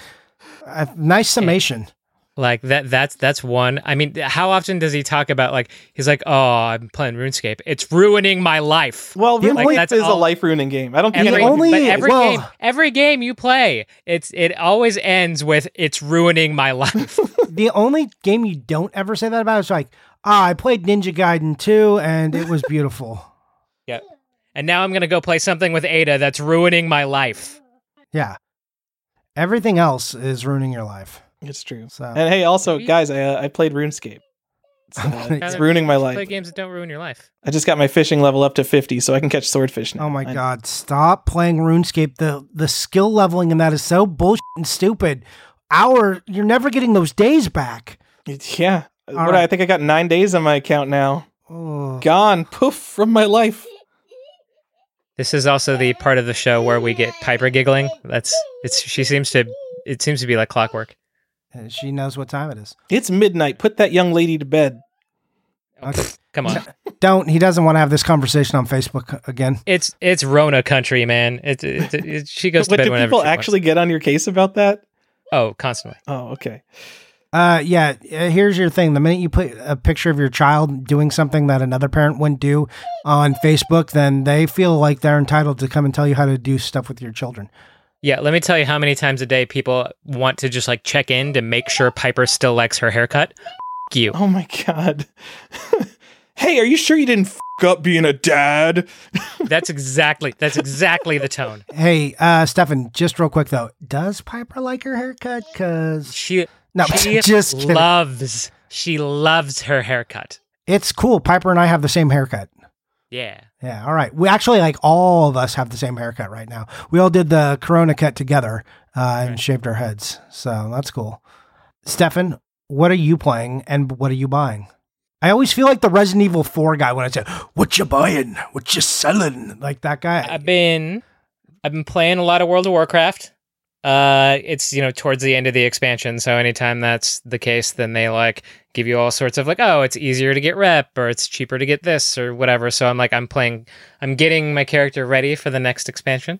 Uh, nice summation. Like that that's that's one. I mean, how often does he talk about like he's like, "Oh, I'm playing RuneScape. It's ruining my life." well, The RuneScape only- that's is a life ruining game. I don't think The Every, anyone- only- every well- game, every game you play, it's it always ends with "It's ruining my life." The only game you don't ever say that about is like, ah, I played Ninja Gaiden 2 and it was beautiful. yeah, and now I'm gonna go play something with Ada that's ruining my life. yeah. Everything else is ruining your life. It's true. So And hey, also, We- guys, I uh, I played RuneScape. It's, uh, it's ruining my life. Play life. games that don't ruin your life. I just got my fishing level up to 50, so I can catch swordfish now. Oh my I- god, stop playing RuneScape. The the skill leveling in that is so bullshit and stupid. Hour you're never getting those days back. Yeah. All what, right. I think I got nine days on my account now. Oh. Gone. Poof from my life. This is also the part of the show where we get Piper giggling. That's it's she seems to it seems to be like clockwork. And She knows what time it is. It's midnight. Put that young lady to bed. Okay. Come on. Don't he doesn't want to have this conversation on Facebook again. It's it's Rona country, man. It, it, it, she goes to But bed do whenever people she wants. actually get on your case about that? Oh, constantly. Oh, okay. Uh, yeah. uh, Here's your thing: the minute you put a picture of your child doing something that another parent wouldn't do on Facebook, then they feel like they're entitled to come and tell you how to do stuff with your children. Yeah, let me tell you how many times a day people want to just like check in to make sure Piper still likes her haircut. F- you. Oh my god. hey, are you sure you didn't f- up being a dad? That's exactly that's exactly the tone. Hey, uh, Stefan, just real quick though, does Piper like her haircut? Cause She no, she just kidding. loves she loves her haircut. it's cool. Piper and I have the same haircut. Yeah. Yeah, all right. We actually like all of us have the same haircut right now. We all did the Corona cut together uh, and Right. shaved our heads, so that's cool. Stefan, what are you playing and what are you buying? I always feel like the Resident Evil Four guy when I say, "What you buying? What you selling?" Like that guy. I've been I've been playing a lot of World of Warcraft. Uh it's you know towards the end of the expansion, so anytime that's the case, then they like give you all sorts of like, oh, it's easier to get rep or it's cheaper to get this or whatever. So I'm like I'm playing I'm getting my character ready for the next expansion.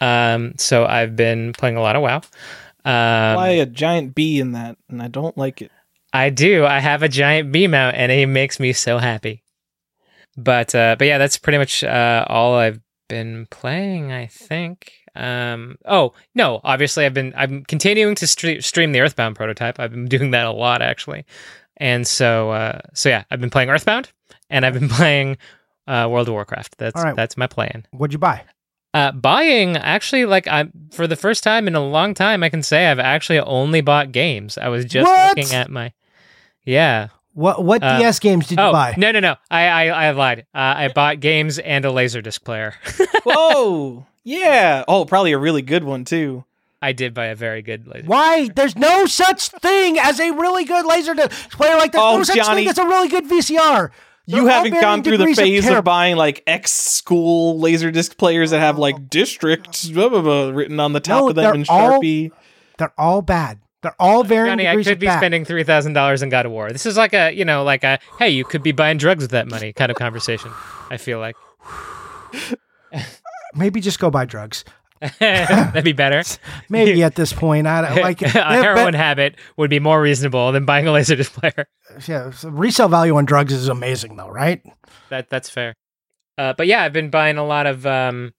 Um so I've been playing a lot of WoW. Um Why a giant bee in that? And I don't like it. I do. I have a giant bee mount, and it makes me so happy. But uh, but yeah, that's pretty much uh, all I've been playing. I think. Um, oh no, obviously I've been I'm continuing to stre- stream the Earthbound prototype. I've been doing that a lot actually, and so uh, so yeah, I've been playing Earthbound, and I've been playing uh, World of Warcraft. That's right. that's my plan. What'd you buy? Uh, buying actually like I for the first time in a long time I can say I've actually only bought games. I was just What? looking at my yeah. What what Uh, DS games did you oh buy? no no no! I I, I lied. Uh, I bought games and a laserdisc player. Whoa. yeah. Oh, probably a really good one too. I did buy a very good laser. Why? There's no such thing as a really good laser disc player. Like there's Oh, no such Johnny. thing as a really good VCR. They're You haven't gone through the phase of, terrible. buying like X school laserdisc players that have like districts blah, blah, blah, written on the top No, of them they're in all- Sharpie. They're all bad. They're all varying Johnny, I could be spending three thousand dollars in God of War. This is like a you know like a hey you could be buying drugs with that money kind of conversation. I feel like Maybe just go buy drugs. that'd be better. Maybe at this point, I don't like a heroin but- habit would be more reasonable than buying a laserdisc player. yeah, so resale value on drugs is amazing, though, right? That that's fair. Uh, but yeah, I've been buying a lot of um,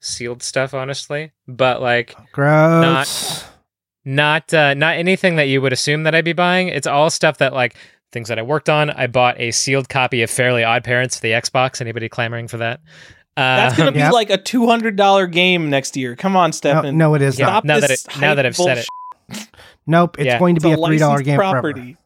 sealed stuff, honestly. But like Gross. not uh, not anything that you would assume that I'd be buying. It's all stuff that like things that I worked on. I bought a sealed copy of Fairly Odd Parents for the Xbox. Anybody clamoring for that? Uh, That's gonna be Yep. like a two hundred dollar game next year. Come on, no, Stefan. no, it is Yeah. not. Stop now that this it- now that I've said it. Nope, it's Yeah. going to It's be a three dollar game property.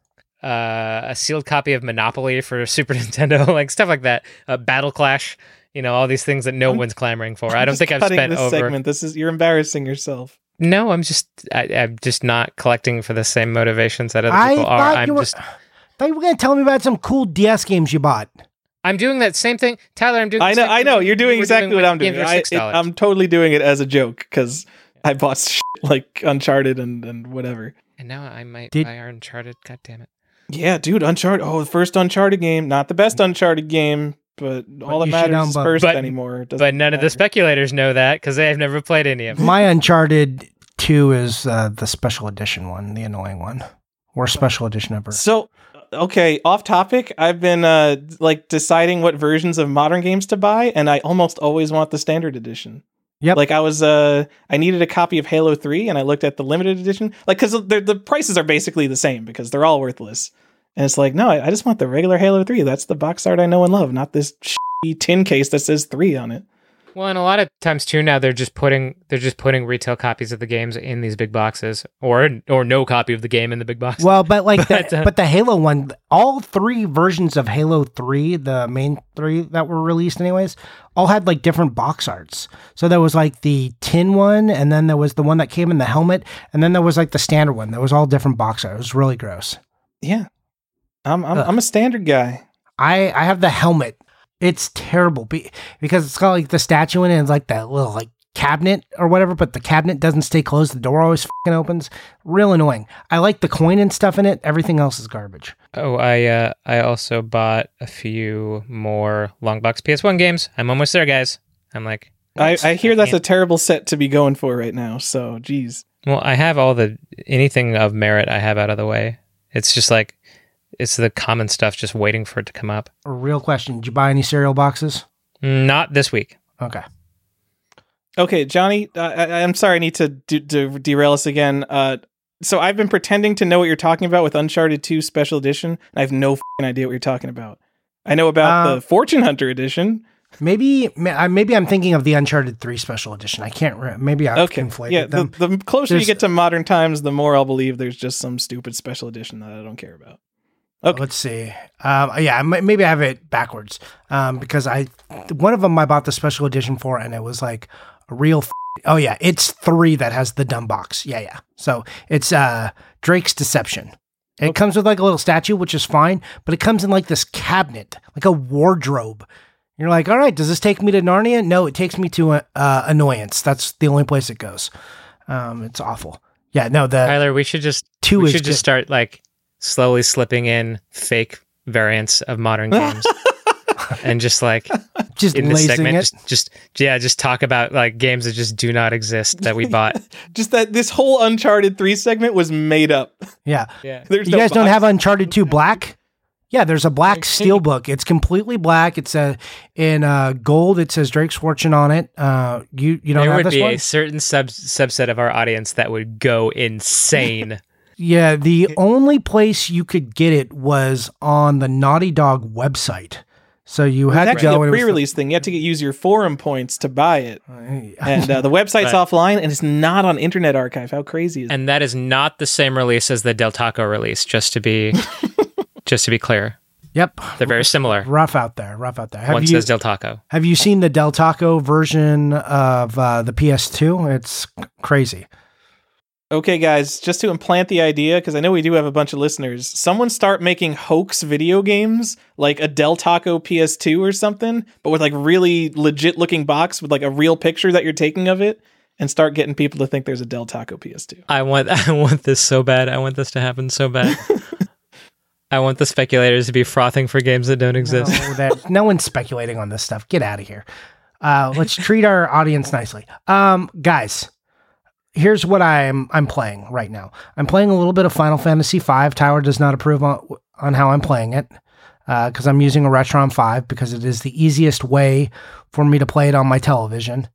uh, a sealed copy of Monopoly for Super Nintendo, like stuff like that. Uh, Battle Clash. You know all these things that no I'm- one's clamoring for. I don't think I've spent this over. segment. This is you're embarrassing yourself. No, I'm just I, I'm just not collecting for the same motivations that other I people are. I'm were. just thought you were going to tell me about some cool DS games you bought. I'm doing that same thing, Tyler. I'm doing. I know. same I know. you You're doing exactly with what I'm doing. I, it, I'm totally doing it as a joke because I bought shit like Uncharted and and whatever. And now I might Did- buy Uncharted. God damn it. Yeah, dude, Uncharted. Oh, the first Uncharted game, not the best mm. Uncharted game, but all that you should matters is unbundle- first But- anymore. It But none of the speculators know that because they have never played any of them. My Uncharted 2 is uh, the special edition one, the annoying one. Worst special edition ever. So, okay, off topic. I've been uh like deciding what versions of modern games to buy, and I almost always want the standard edition. Yep. Like I was, uh, I needed a copy of Halo Three, and I looked at the limited edition, like because the prices are basically the same because they're all worthless. And it's like, no, I, I just want the regular Halo Three. That's the box art I know and love, not this shitty tin case that says three on it. Well, and a lot of times too now they're just putting they're just putting retail copies of the games in these big boxes, or or no copy of the game in the big box. Well, but like But, the, uh, but the Halo one, all three versions of Halo 3, the main three that were released anyways, all had like different box arts. So there was like the tin one, and then there was the one that came in the helmet, and then there was like the standard one. That was all different box art. It was really gross. Yeah, I'm I'm, I'm a standard guy. I I have the helmet. It's terrible be, because it's got like the statue in it and like that little like cabinet or whatever, but the cabinet doesn't stay closed. The door always fucking opens. Real annoying. I like the coin and stuff in it. Everything else is garbage. oh, I uh, I also bought a few more long box PS1 games. I'm almost there, guys. I'm like, I, I hear that's a terrible set to be going for right now. So, geez. well, I have all the anything of merit I have out of the way. It's just like it's the common stuff just waiting for it to come up. A real question. Did you buy any cereal boxes? Not this week. Okay. Okay, Johnny, uh, I, I'm sorry I need to, do, to derail us again. Uh, so I've been pretending to know what you're talking about with Uncharted 2 Special Edition. And I have no fing idea what you're talking about. I know about Uh, the Fortune Hunter Edition. Maybe I- maybe I'm thinking of the Uncharted 3 special edition. I can't re- maybe I Okay, conflated yeah. The, them. the closer you get to modern times, the more I'll believe there's just some stupid special edition that I don't care about. Okay. Let's see. Um, yeah, maybe I have it backwards um, because I one of them I bought the special edition for, and it was like a real. F- oh yeah, it's three that has the dumb box. Yeah, yeah. So it's uh, Drake's Deception. It comes with like a little statue, which is fine, but it comes in like this cabinet, like a wardrobe. You're like, all right, does this take me to Narnia? No, it takes me to uh, Annoyance. That's the only place it goes. Um, it's awful. Yeah, no, the Tyler, we should just two we is should just good. start like slowly slipping in fake variants of modern games. and just like just in this segment, it. just, just yeah, just talk about like games that just do not exist that we bought. Just that this whole Uncharted 3 segment was made up. yeah. yeah, There's You no guys don't have Uncharted 2 Black? Yeah, there's a black steel book. It's completely black. It's a in uh, gold. It says Drake's Fortune on it. Uh, you you don't there have would this be one? a certain sub subset of our audience that would go insane. Yeah, the only place you could get it was on the Naughty Dog website. So you had to actually go a and it was the- pre-release thing. You have to get, use your forum points to buy it, and uh, the website's Right. offline, and it's not on Internet Archive. How crazy is that and that is not the same release as the Del Taco release. Just to be, just to be clear, Yep. they're very similar. Rough out there. Rough out there. Have One you says Del Taco. have you seen the Del Taco version of uh, the PS2? It's crazy. Okay, guys, just to implant the idea, because I know we do have a bunch of listeners, someone start making hoax video games like a Del Taco PS2 or something, but with like really legit looking box with like a real picture that you're taking of it, and start getting people to think there's a Del Taco PS2. I want I want this so bad. I want this to happen so bad. I want the speculators to be frothing for games that don't exist. No, that, no one's speculating on this stuff. Get out of here. Uh, let's treat our audience nicely. Um, guys, here's what I'm I'm playing right now. I'm playing a little bit of Final Fantasy V. Tyler does not approve on, on how I'm playing it because I'm using a Retron 5 because it is the easiest way for me to play it on my television.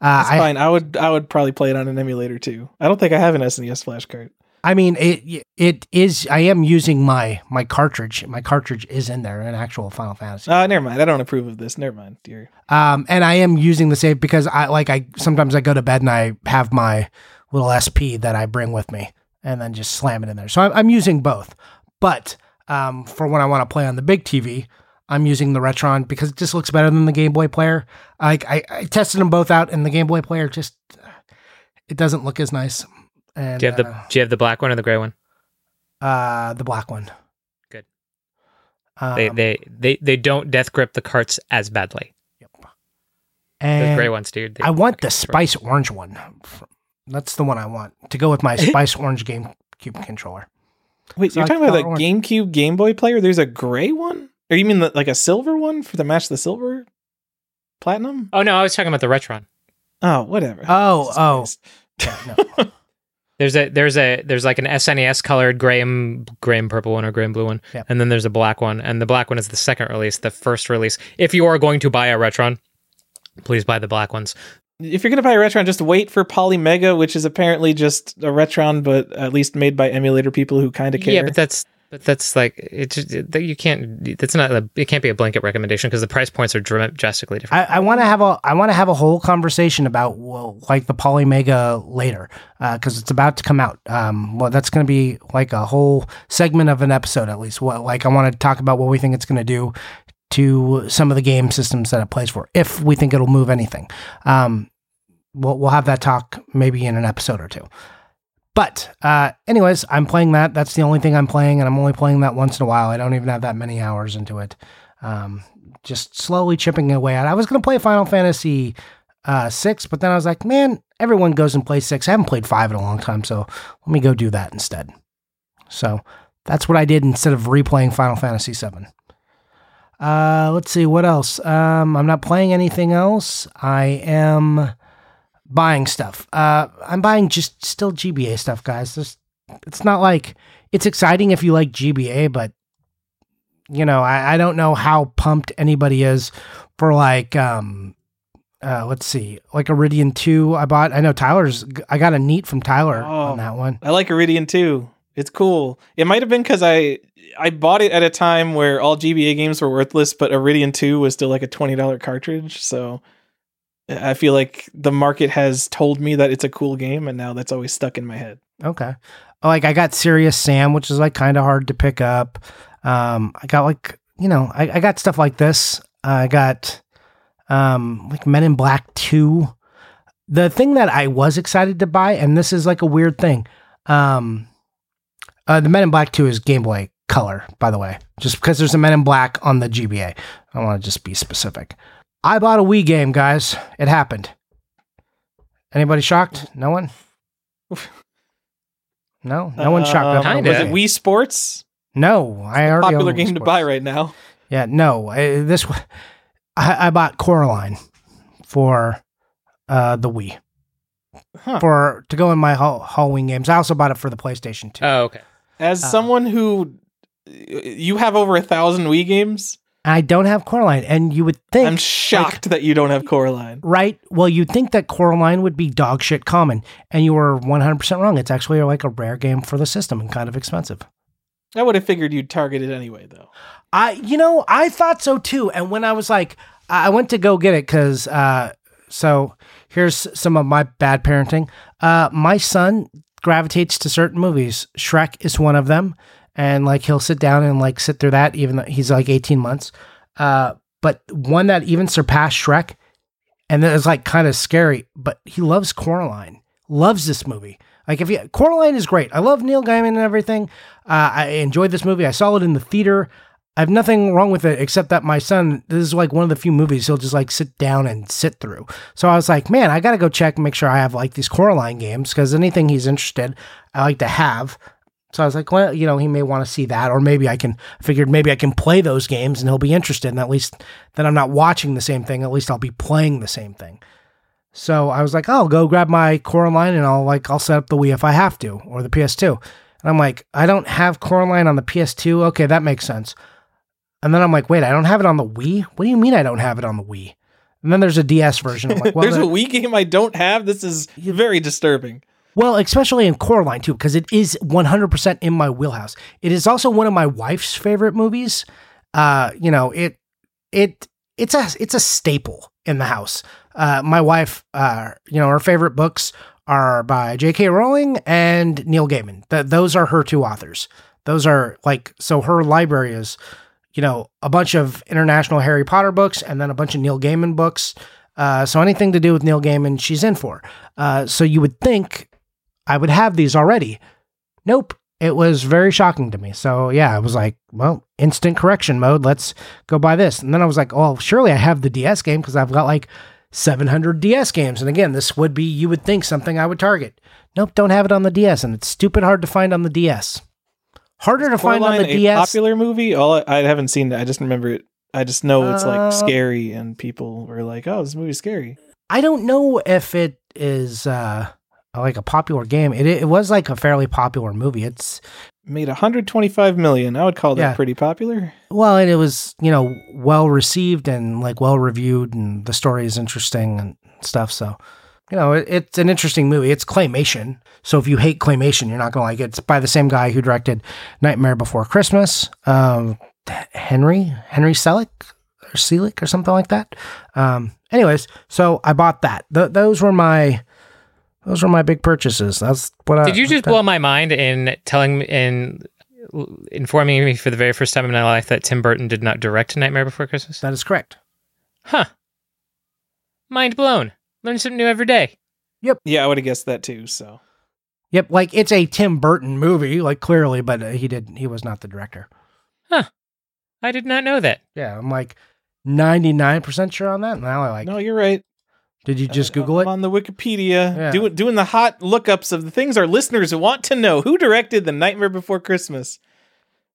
Uh, That's I, fine. I would I would probably play it on an emulator too. I don't think I have an SNES flash card. I mean, it it is. I am using my my cartridge. My cartridge is in there, an actual Final Fantasy. Uh, never mind. I don't approve of this. Never mind, dear. Um, and I am using the save because I like I sometimes I go to bed and I have my little SP that I bring with me and then just slam it in there. So I'm, I'm using both. But um, for when I want to play on the big TV, I'm using the Retron because it just looks better than the Game Boy player. Like I, I tested them both out, and the Game Boy player just it doesn't look as nice. And Do you have the uh, Do you have the black one or the gray one? uh, the black one? Good. Um, They they they they don't death grip the carts as badly. The and gray ones, dude. I want the spice orange one. That's the one I want to go with my Spice Orange GameCube controller. Wait, So you're I talking about the thought- GameCube Game Boy player? There's a gray one? Or you mean the, like a silver one for the match the silver platinum? Oh no, I was talking about the Retron. Oh, whatever. Oh, oh. Yeah, no. There's a there's a there's like an SNES colored gray and gray and purple one or gray and blue one, Yep. and then there's a black one, and the black one is the second release. The first release, if you are going to buy a Retron, please buy the black ones. If you're gonna buy a Retron, just wait for Polymega, which is apparently just a Retron, but at least made by emulator people who kind of care. Yeah, but that's but that's like it. Just, you can't. That's not. A, it can't be a blanket recommendation because the price points are dra- drastically different. I, I want to have a I want to have a whole conversation about well, like the Polymega later because it's about to come out. Um, well, that's going to be like a whole segment of an episode at least. What like I want to talk about what we think it's going to do to some of the game systems that it plays for, if we think it'll move anything. Um, we'll we'll have that talk maybe in an episode or two. But uh, anyways, I'm playing that. That's the only thing I'm playing, and I'm only playing that once in a while. I don't even have that many hours into it. Um, just slowly chipping away at. I was going to play Final Fantasy uh, six, but then I was like, man, everyone goes and plays six. I haven't played five in a long time, so let me go do that instead. So that's what I did instead of replaying Final Fantasy seven. Uh, let's see what else. Um, I'm not playing anything else. I am buying stuff. Uh, I'm buying just still GBA stuff, guys. This, it's not like it's exciting if you like GBA, but you know, I, I don't know how pumped anybody is for like um uh let's see, like Iridion 2 I bought. I know Tyler's I got a neat from Tyler Oh. on that one. I like Iridion Two. It's cool. It might have been because I I bought it at a time where all GBA games were worthless, but Iridion Two was still like a twenty dollar cartridge. So I feel like the market has told me that it's a cool game, and now that's always stuck in my head. Okay. Oh, Like I got Serious Sam, which is like kind of hard to pick up. Um I got like, you know, I, I got stuff like this. I got um like Men in Black 2. The thing that I was excited to buy, and this is like a weird thing. Um uh, the Men in Black 2 is Game Boy Color, by the way, just because there's a Men in Black on the GBA. I want to just be specific. I bought a Wii game, guys. It happened. Anybody shocked? No one? No, no one shocked. Kinda. Was it Wii Sports? No, I already Popular game to buy right now. Yeah, no. I, this I, I bought Coraline for uh, the Wii Huh. for to go in my Hall- Halloween games. I also bought it for the PlayStation 2. oh, okay. As Uh, someone who you have over a thousand Wii games, I don't have Coraline, and you would think I'm shocked that you don't have Coraline. right? Well, you'd think that Coraline would be dog shit common, and you were 100% wrong. It's actually like a rare game for the system and kind of expensive. I would have figured you'd target it anyway, though. I, you know, I thought so too. And when I was like, I I went to go get it because, uh, so here's some of my bad parenting. Uh, my son gravitates to certain movies. Shrek is one of them, and like he'll sit down and like sit through that, even though he's like 18 months. Uh, but one that even surpassed Shrek, and that is like kind of scary. But he loves Coraline. Loves this movie. Like if you Coraline is great. I love Neil Gaiman and everything. Uh, I enjoyed this movie. I saw it in the theater. I have nothing wrong with it except that my son, this is like one of the few movies he'll just like sit down and sit through. So I was like, man, I got to go check and make sure I have like these Coraline games because anything he's interested, I like to have. So I was like, well, you know, he may want to see that, or maybe I can figured maybe I can play those games and he'll be interested. And at least then I'm not watching the same thing. At least I'll be playing the same thing. So I was like, oh, I'll go grab my Coraline and I'll like I'll set up the Wii if I have to or the PS2. And I'm like, I don't have Coraline on the PS2. Okay, that makes sense. And then I'm like, wait, I don't have it on the Wii? What do you mean I don't have it on the Wii? And then there's a DS version. I'm like, well, There's a Wii game I don't have. This is very disturbing. Well, especially in Coraline too, because it is 100% in my wheelhouse. It is also one of my wife's favorite movies. Uh, you know, it it it's a it's a staple in the house. Uh, my wife, uh, you know, her favorite books are by J.K. Rowling and Neil Gaiman. Th- those are her two authors. Those are like so her library is, you know, a bunch of international Harry Potter books and then a bunch of Neil Gaiman books. Uh, so anything to do with Neil Gaiman, she's in for. Uh, so you would think I would have these already. Nope. It was very shocking to me. So yeah, I was like, well, instant correction mode. Let's go buy this. And then I was like, oh, surely I have the DS game because I've got like 700 DS games. And again, this would be, you would think, something I would target. Nope, don't have it on the DS, and it's stupid hard to find on the DS. Harder to find on the a DS. popular movie? All I, I haven't seen it. I just remember it. I just know it's Uh, like scary, and people were like, "Oh, this movie's scary." I don't know if it is uh, like a popular game. It, it was like a fairly popular movie. It's Made 125 million. I would call that Yeah. pretty popular. well, and it was you know well received and like well reviewed, and the story is interesting and stuff. So you know it, it's an interesting movie. It's claymation, so if you hate claymation, you're not gonna like it. It's by the same guy who directed Nightmare Before Christmas, um, Henry Henry Selick or Selick or something like that. Um, anyways, so I bought that. Th- those were my those were my big purchases. That's what I Did you just that- blow my mind in telling me in informing me for the very first time in my life that Tim Burton did not direct Nightmare Before Christmas? That is correct. Huh. Mind blown. Learn something new every day. Yep. Yeah, I would have guessed that too. So Yep, like it's a Tim Burton movie, like clearly, but uh, he did he was not the director. Huh. I did not know that. Yeah, I'm like 99% sure on that. Now I like no, you're right. Did you just I- Google I'm it? on the Wikipedia, Yeah. doing doing the hot lookups of the things our listeners want to know. Who directed The Nightmare Before Christmas?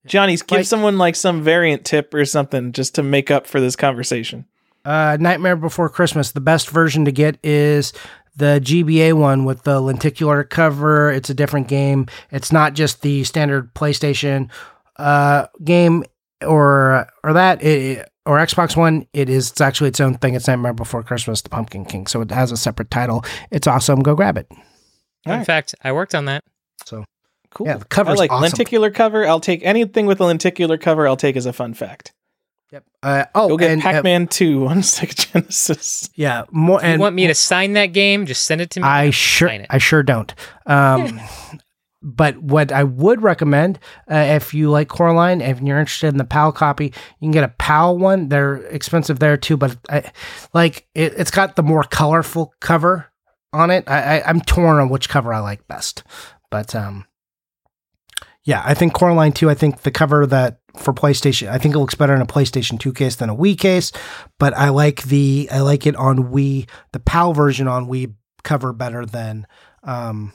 Johnny's give Like- someone like some variant tip or something just to make up for this conversation. Uh Nightmare Before Christmas. The best version to get is the GBA one with the lenticular cover. It's a different game. It's not just the standard PlayStation uh game or or that it, or Xbox One. It is it's actually its own thing. It's Nightmare Before Christmas, the Pumpkin King. So it has a separate title. It's awesome. Go grab it. In Alright. fact, I worked on that. So cool. Yeah, the cover's I like awesome. lenticular cover. I'll take anything with a lenticular cover. I'll take as a fun fact. Yep. Uh, oh, Go get and, uh, Pac-Man 2 on Sega Genesis. yeah, more If you and want me to sign that game? Just send it to me. I sure sign it. I sure don't. Um, but what I would recommend uh, if you like Coraline, if you're interested in the PAL copy, you can get a PAL one. They're expensive there too, but I, like it, it's got the more colorful cover on it. I, I I'm torn on which cover I like best, but um, yeah, I think Coraline 2, I think the cover that for PlayStation, I think it looks better in a PlayStation 2 case than a Wii case, but I like the I like it on Wii, the PAL version on Wii cover better than um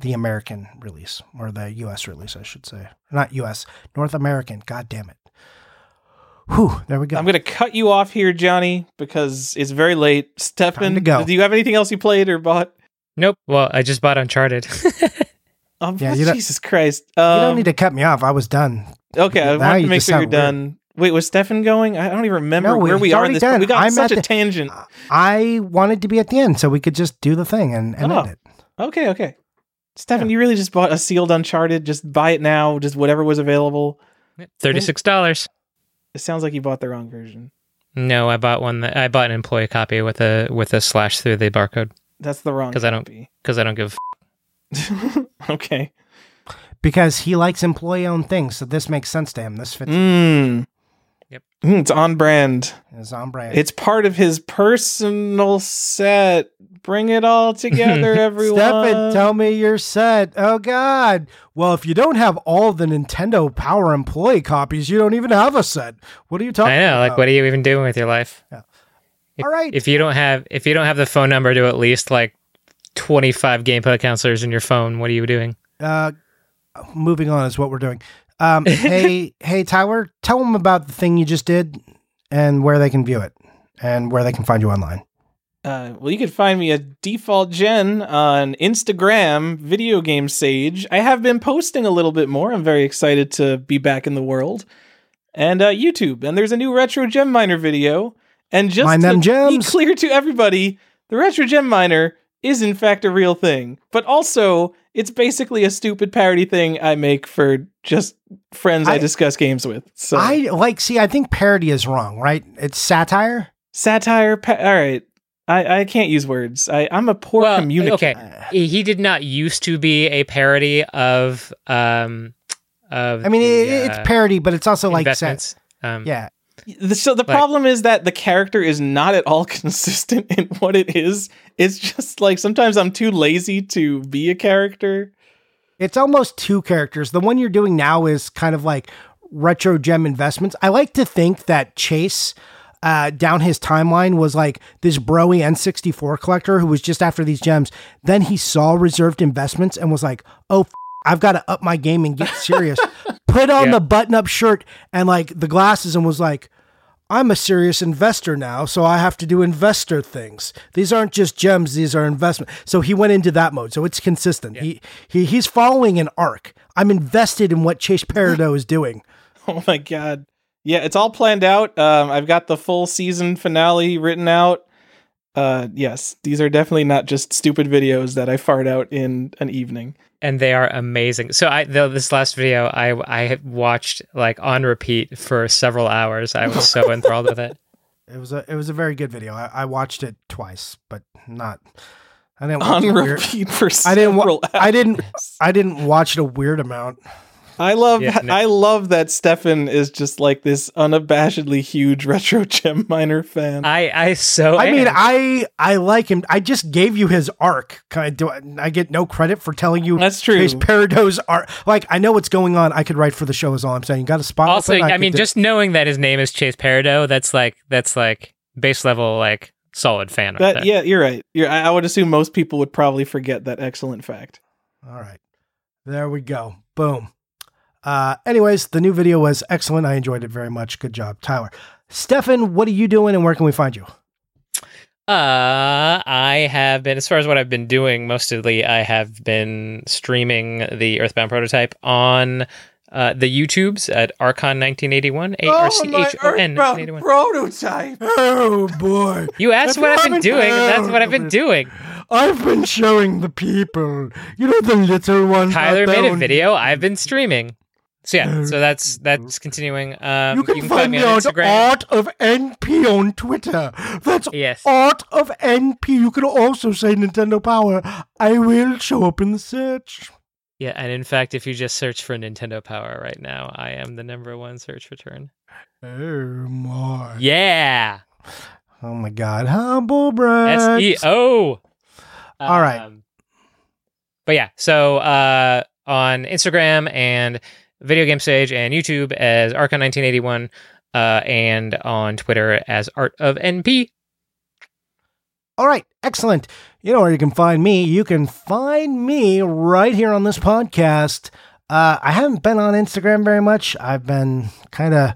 the American release or the US release, I should say. Not US, North American. God damn it. Whew, there we go. I'm going to cut you off here, Johnny, because it's very late. Stefan, do you have anything else you played or bought? Nope. Well, I just bought Uncharted. Um, Yeah, you don't- Jesus Christ. you Um, don't need to cut me off. I was done. Okay, I Now want to you make sure you're weird. done. Wait, was Stefan going? I don't even remember No, where we are in this. done. We got I'm such a the- tangent. I wanted to be at the end so we could just do the thing and, and Oh. end it. Okay, okay. Stefan, Yeah. you really just bought a sealed Uncharted. Just buy it now. Just whatever was available. Thirty-six dollars. It sounds like you bought the wrong version. No, I bought one that I bought an employee copy with a with a slash through the barcode That's the wrong because I don't- because I don't give. a okay. Because he likes employee owned things, so this makes sense to him. This fits Mm. Yep. Mm, it's on brand. It's on brand. It's part of his personal set. Bring it all together, everyone. Stefan, tell me you're set. Oh God. Well, if you don't have all the Nintendo Power employee copies, you don't even have a set. What are you talking I know. about? Like, what are you even doing with your life? Yeah. If, All right. If you don't have if you don't have the phone number to at least like twenty five gameplay counselors in your phone, what are you doing? Uh, moving on is what we're doing. Um, hey, hey, Tyler, tell them about the thing you just did and where they can view it and where they can find you online. Uh, well, you can find me at Default Gen on Instagram, Video Game Sage. I have been posting a little bit more. I'm very excited to be back in the world. And uh, YouTube. And there's a new Retro Gem Miner video. And just Mine to be clear to everybody, the Retro Gem Miner is in fact a real thing. But also, it's basically a stupid parody thing I make for just friends I, I- discuss games with. So I like, see, I think parody is wrong, right? It's satire. satire. Pa- all right. I, I can't use words. I, I'm a poor Well, communicator. okay. He he did not used to be a parody of um of I mean, the, it, uh, it's parody, but it's also like, sense. um, yeah. The- So the Like- problem is that the character is not at all consistent in what it is. It's just like sometimes I'm too lazy to be a character. It's almost two characters. The one you're doing now is kind of like retro gem investments. I like to think that Chase uh, down his timeline was like this broy N64 collector who was just after these gems. Then he saw reserved investments and was like, "Oh, f- I've got to up my game and get serious." Put on Yeah. the button-up shirt and like the glasses and was like, I'm a serious investor now, so I have to do investor things. These aren't just gems; these are investment. So he went into that mode. So it's consistent. He he he's following an arc. I'm invested in what Chase Peridot is doing. Oh my god. Yeah, it's all planned out. Um, I've got the full season finale written out. Uh, yes, these are definitely not just stupid videos that I fart out in an evening. and they are amazing. So I though this last video I I watched like on repeat for several hours. I was so enthralled with it. It was a it was a very good video. I, I watched it twice, but not. I didn't watch On it weird- repeat for I didn't wa- several I didn't- I didn't watch it a weird amount. I love Yeah, no- I love that Stefan is just like this unabashedly huge retro gem miner fan. I I so I mean. I I like him. I just gave you his arc. Can I do? I get no credit for telling you That's true. Chase Peridot's art. Like I know what's going on. I could write for the show. Is all I'm saying. You got a spot. also open? I, could mean do- just knowing that his name is Chase Peridot, that's like that's like base level like solid fan right That yeah, you're right. You're, I I would assume most people would probably forget that excellent fact. all right. There we go. Boom. Uh, anyways, the new video was excellent. I enjoyed it very much. Good job, Tyler. Stefan, what are you doing, and where can we find you? Uh, I have been, as far as what I've been doing, mostly I have been streaming the Earthbound prototype on uh, the YouTubes at Archon 1981. A R C H O N 1981. prototype. Oh boy, You asked what I've been doing, and that's what I've been doing. I've been showing the people. You know the little ones. Tyler out made a video. I've been streaming. So yeah, so that's that's continuing. Um, You can, find, me on Instagram. Art of NP on Twitter. That's Yes. Art of NP. You can also say Nintendo Power. I will show up in the search. Yeah, and in fact, if you just search for Nintendo Power right now, I am the number one search return. Oh my! Yeah, Oh my God! Humble brag. S E O. All right. Um, But yeah, so uh, on Instagram and Video Game Sage and YouTube as Archon1981, uh, and on Twitter as Art of NP. All right, excellent. You know where you can find me. You can find me right here on this podcast. Uh, I haven't been on Instagram very much. I've been kind of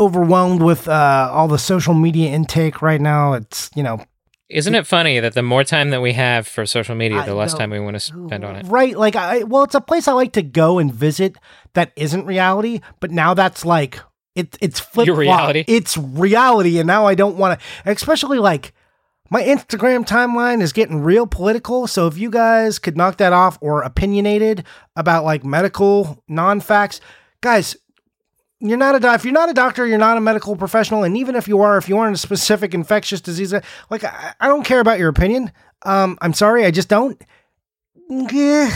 overwhelmed with uh, all the social media intake right now. It's you know Isn't it funny that the more time that we have for social media, the less time we want to spend on it? Right. Like, I, well, it's a place I like to go and visit that isn't reality, but now that's like, it, it's flip reality? It's reality. And now I don't want to, especially like, my Instagram timeline is getting real political. So if you guys could knock that off or opinionated about like medical non facts, guys, you're not a doc- if you're not a doctor, you're not a medical professional, and even if you are, if you aren't a specific infectious disease, like I, I don't care about your opinion. Um, I'm sorry, I just don't. Yeah,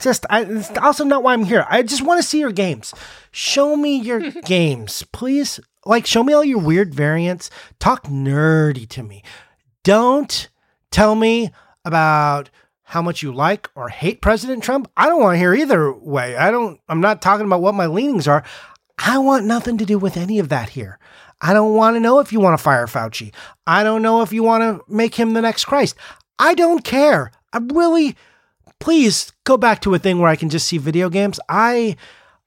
just I, it's also not why I'm here. I just want to see your games. Show me your games, please. Like, show me all your weird variants. Talk nerdy to me. Don't tell me about how much you like or hate President Trump. I don't want to hear either way. I don't. I'm not talking about what my leanings are. I want nothing to do with any of that here. I don't want to know if you want to fire Fauci. I don't know if you want to make him the next Christ. I don't care. I really, please go back to a thing where I can just see video games. I,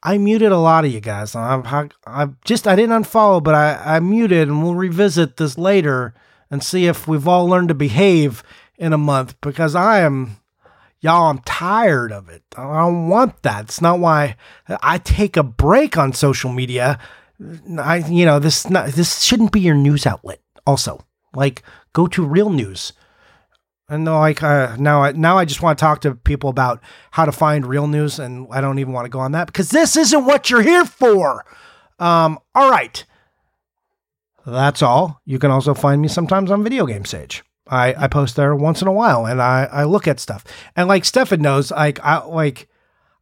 I muted a lot of you guys. I, I just I didn't unfollow, but I, I muted, and we'll revisit this later and see if we've all learned to behave in a month because I am y'all i'm tired of it i don't want that it's not why i take a break on social media i you know this not, this shouldn't be your news outlet also like go to real news and like uh, now, I, now I just want to talk to people about how to find real news, and I don't even want to go on that because this isn't what you're here for. Um, all right, that's all. You can also find me sometimes on Video Game Sage. I, I post there once in a while and I, I look at stuff. And like Stefan knows, like I like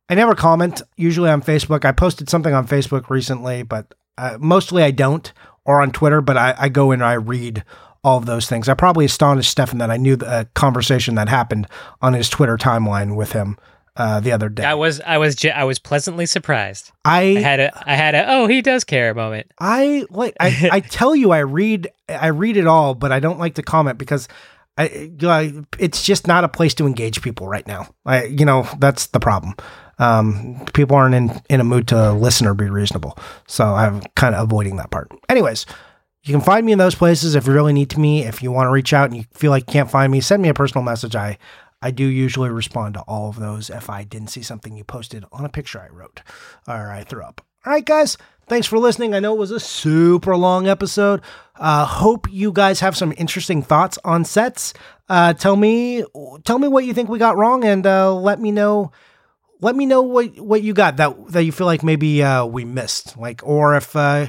I never comment usually on Facebook. I posted something on Facebook recently, but uh, mostly I don't, or on Twitter. But I, I go in and I read all of those things. I probably astonished Stefan that I knew the uh, conversation that happened on his Twitter timeline with him. Uh, the other day. I was I was I was pleasantly surprised. I I had a I had a oh he does care moment. I like I, I tell you I read I read it all, but I don't like to comment because I, I it's just not a place to engage people right now. I you know that's the problem. Um, people aren't in in a mood to listen or be reasonable, so I'm kind of avoiding that part. Anyways. You can find me in those places if you really need to me. If you want to reach out and you feel like you can't find me, send me a personal message. I I do usually respond to all of those if I didn't see something you posted on a picture I wrote or I threw up. All right, guys. Thanks for listening. I know it was a super long episode. Uh, hope you guys have some interesting thoughts on sets. Uh, tell me, tell me what you think we got wrong, and uh, let me know. Let me know what what you got that that you feel like maybe uh, we missed, like, or if uh,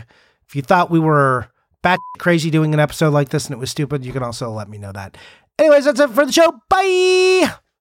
if you thought we were bat crazy doing an episode like this and it was stupid, you can also let me know that. Anyways, that's it for the show. Bye.